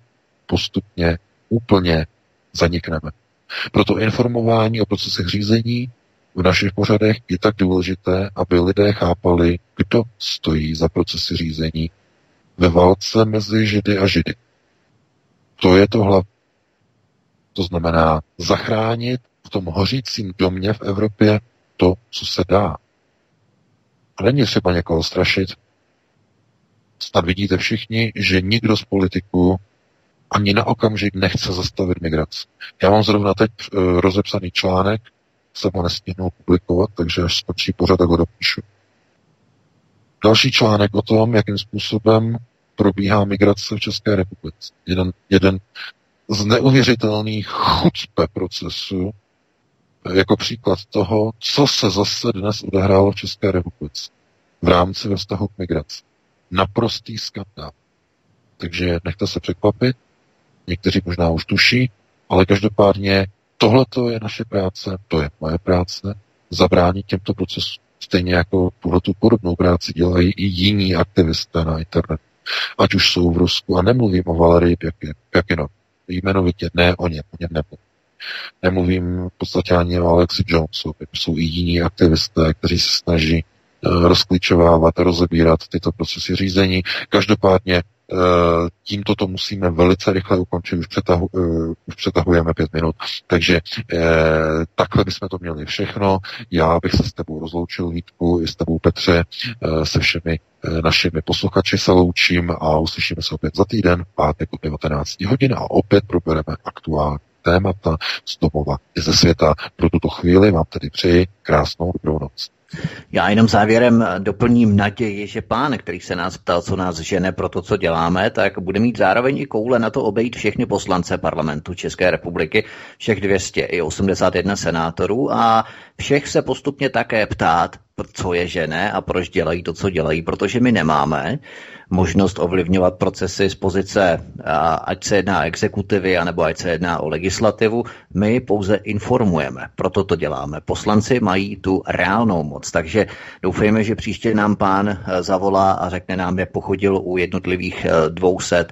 postupně, úplně zanikneme. Proto informování o procesech řízení v našich pořadech je tak důležité, aby lidé chápali, kdo stojí za procesy řízení ve válce mezi Židy a Židy. To je to hlavní. To znamená zachránit v tom hořícím domě v Evropě to, co se dá. A není třeba někoho strašit, snad vidíte všichni, že nikdo z politiků ani na okamžik nechce zastavit migraci. Já mám zrovna teď uh, rozepsaný článek, jsem ho nestihnul publikovat, takže až skončí pořad, tak ho dopíšu. Další článek o tom, jakým způsobem probíhá migrace v České republice. Jeden, jeden z neuvěřitelných chucpe procesu, jako příklad toho, co se zase dnes odehrálo v České republice v rámci ve vztahu k migraci. Naprostý skandál. Takže nechte se překvapit, někteří možná už tuší, ale každopádně tohle je naše práce, to je moje práce, zabránit těmto procesům. Stejně jako tuhle podobnou práci dělají i jiní aktivisté na internetu. Ať už jsou v Rusku, a nemluvím o Valerii Pěkino, jmenovitě ne o něm, o něm nemluvím. Nemluvím v podstatě ani o Alexi Jonesu, jsou i jiní aktivisté, kteří se snaží uh, rozklíčovávat, rozebírat tyto procesy řízení. Každopádně uh, tímto to musíme velice rychle ukončit, už, přetahu, uh, už přetahujeme pět minut, takže takhle bychom to měli všechno. Já bych se s tebou rozloučil, Vítku, i s tebou, Petře, se všemi našimi posluchači se loučím a uslyšíme se opět za týden, pátek o 19 hodin a opět probereme aktuální témata z domova i ze světa. Pro tuto chvíli vám tedy přeji krásnou dobrou noc. Já jenom závěrem doplním naději, že pán, který se nás ptal, co nás žene pro to, co děláme, tak bude mít zároveň i koule na to obejít všechny poslance parlamentu České republiky, všech 200 i 81 senátorů a všech se postupně také ptát, co je žene a proč dělají to, co dělají, protože my nemáme možnost ovlivňovat procesy z pozice, ať se jedná o exekutivy, anebo ať se jedná o legislativu. My pouze informujeme, proto to děláme. Poslanci mají tu reálnou moc, takže doufejme, že příště nám pán e, zavolá a řekne nám, jak pochodil u jednotlivých 200 e,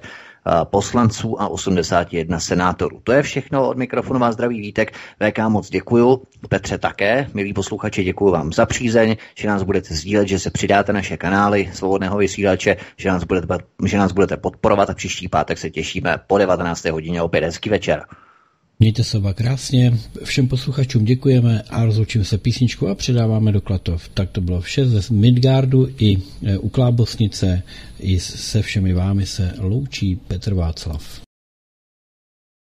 poslanců a 81 senátorů. To je všechno od mikrofonu vás zdraví Vítek. VK moc děkuju, Petře také, milí posluchači, děkuji vám za přízeň, že nás budete sdílet, že se přidáte naše kanály svobodného vysílače, že nás budete, že nás budete podporovat a příští pátek se těšíme po 19. hodině opět hezký večer. Mějte se oba krásně, všem posluchačům děkujeme a rozloučíme se písničku a předáváme do Klatov. Tak to bylo vše ze Midgardu i e, u Klábosnice i se všemi vámi se loučí Petr Václav.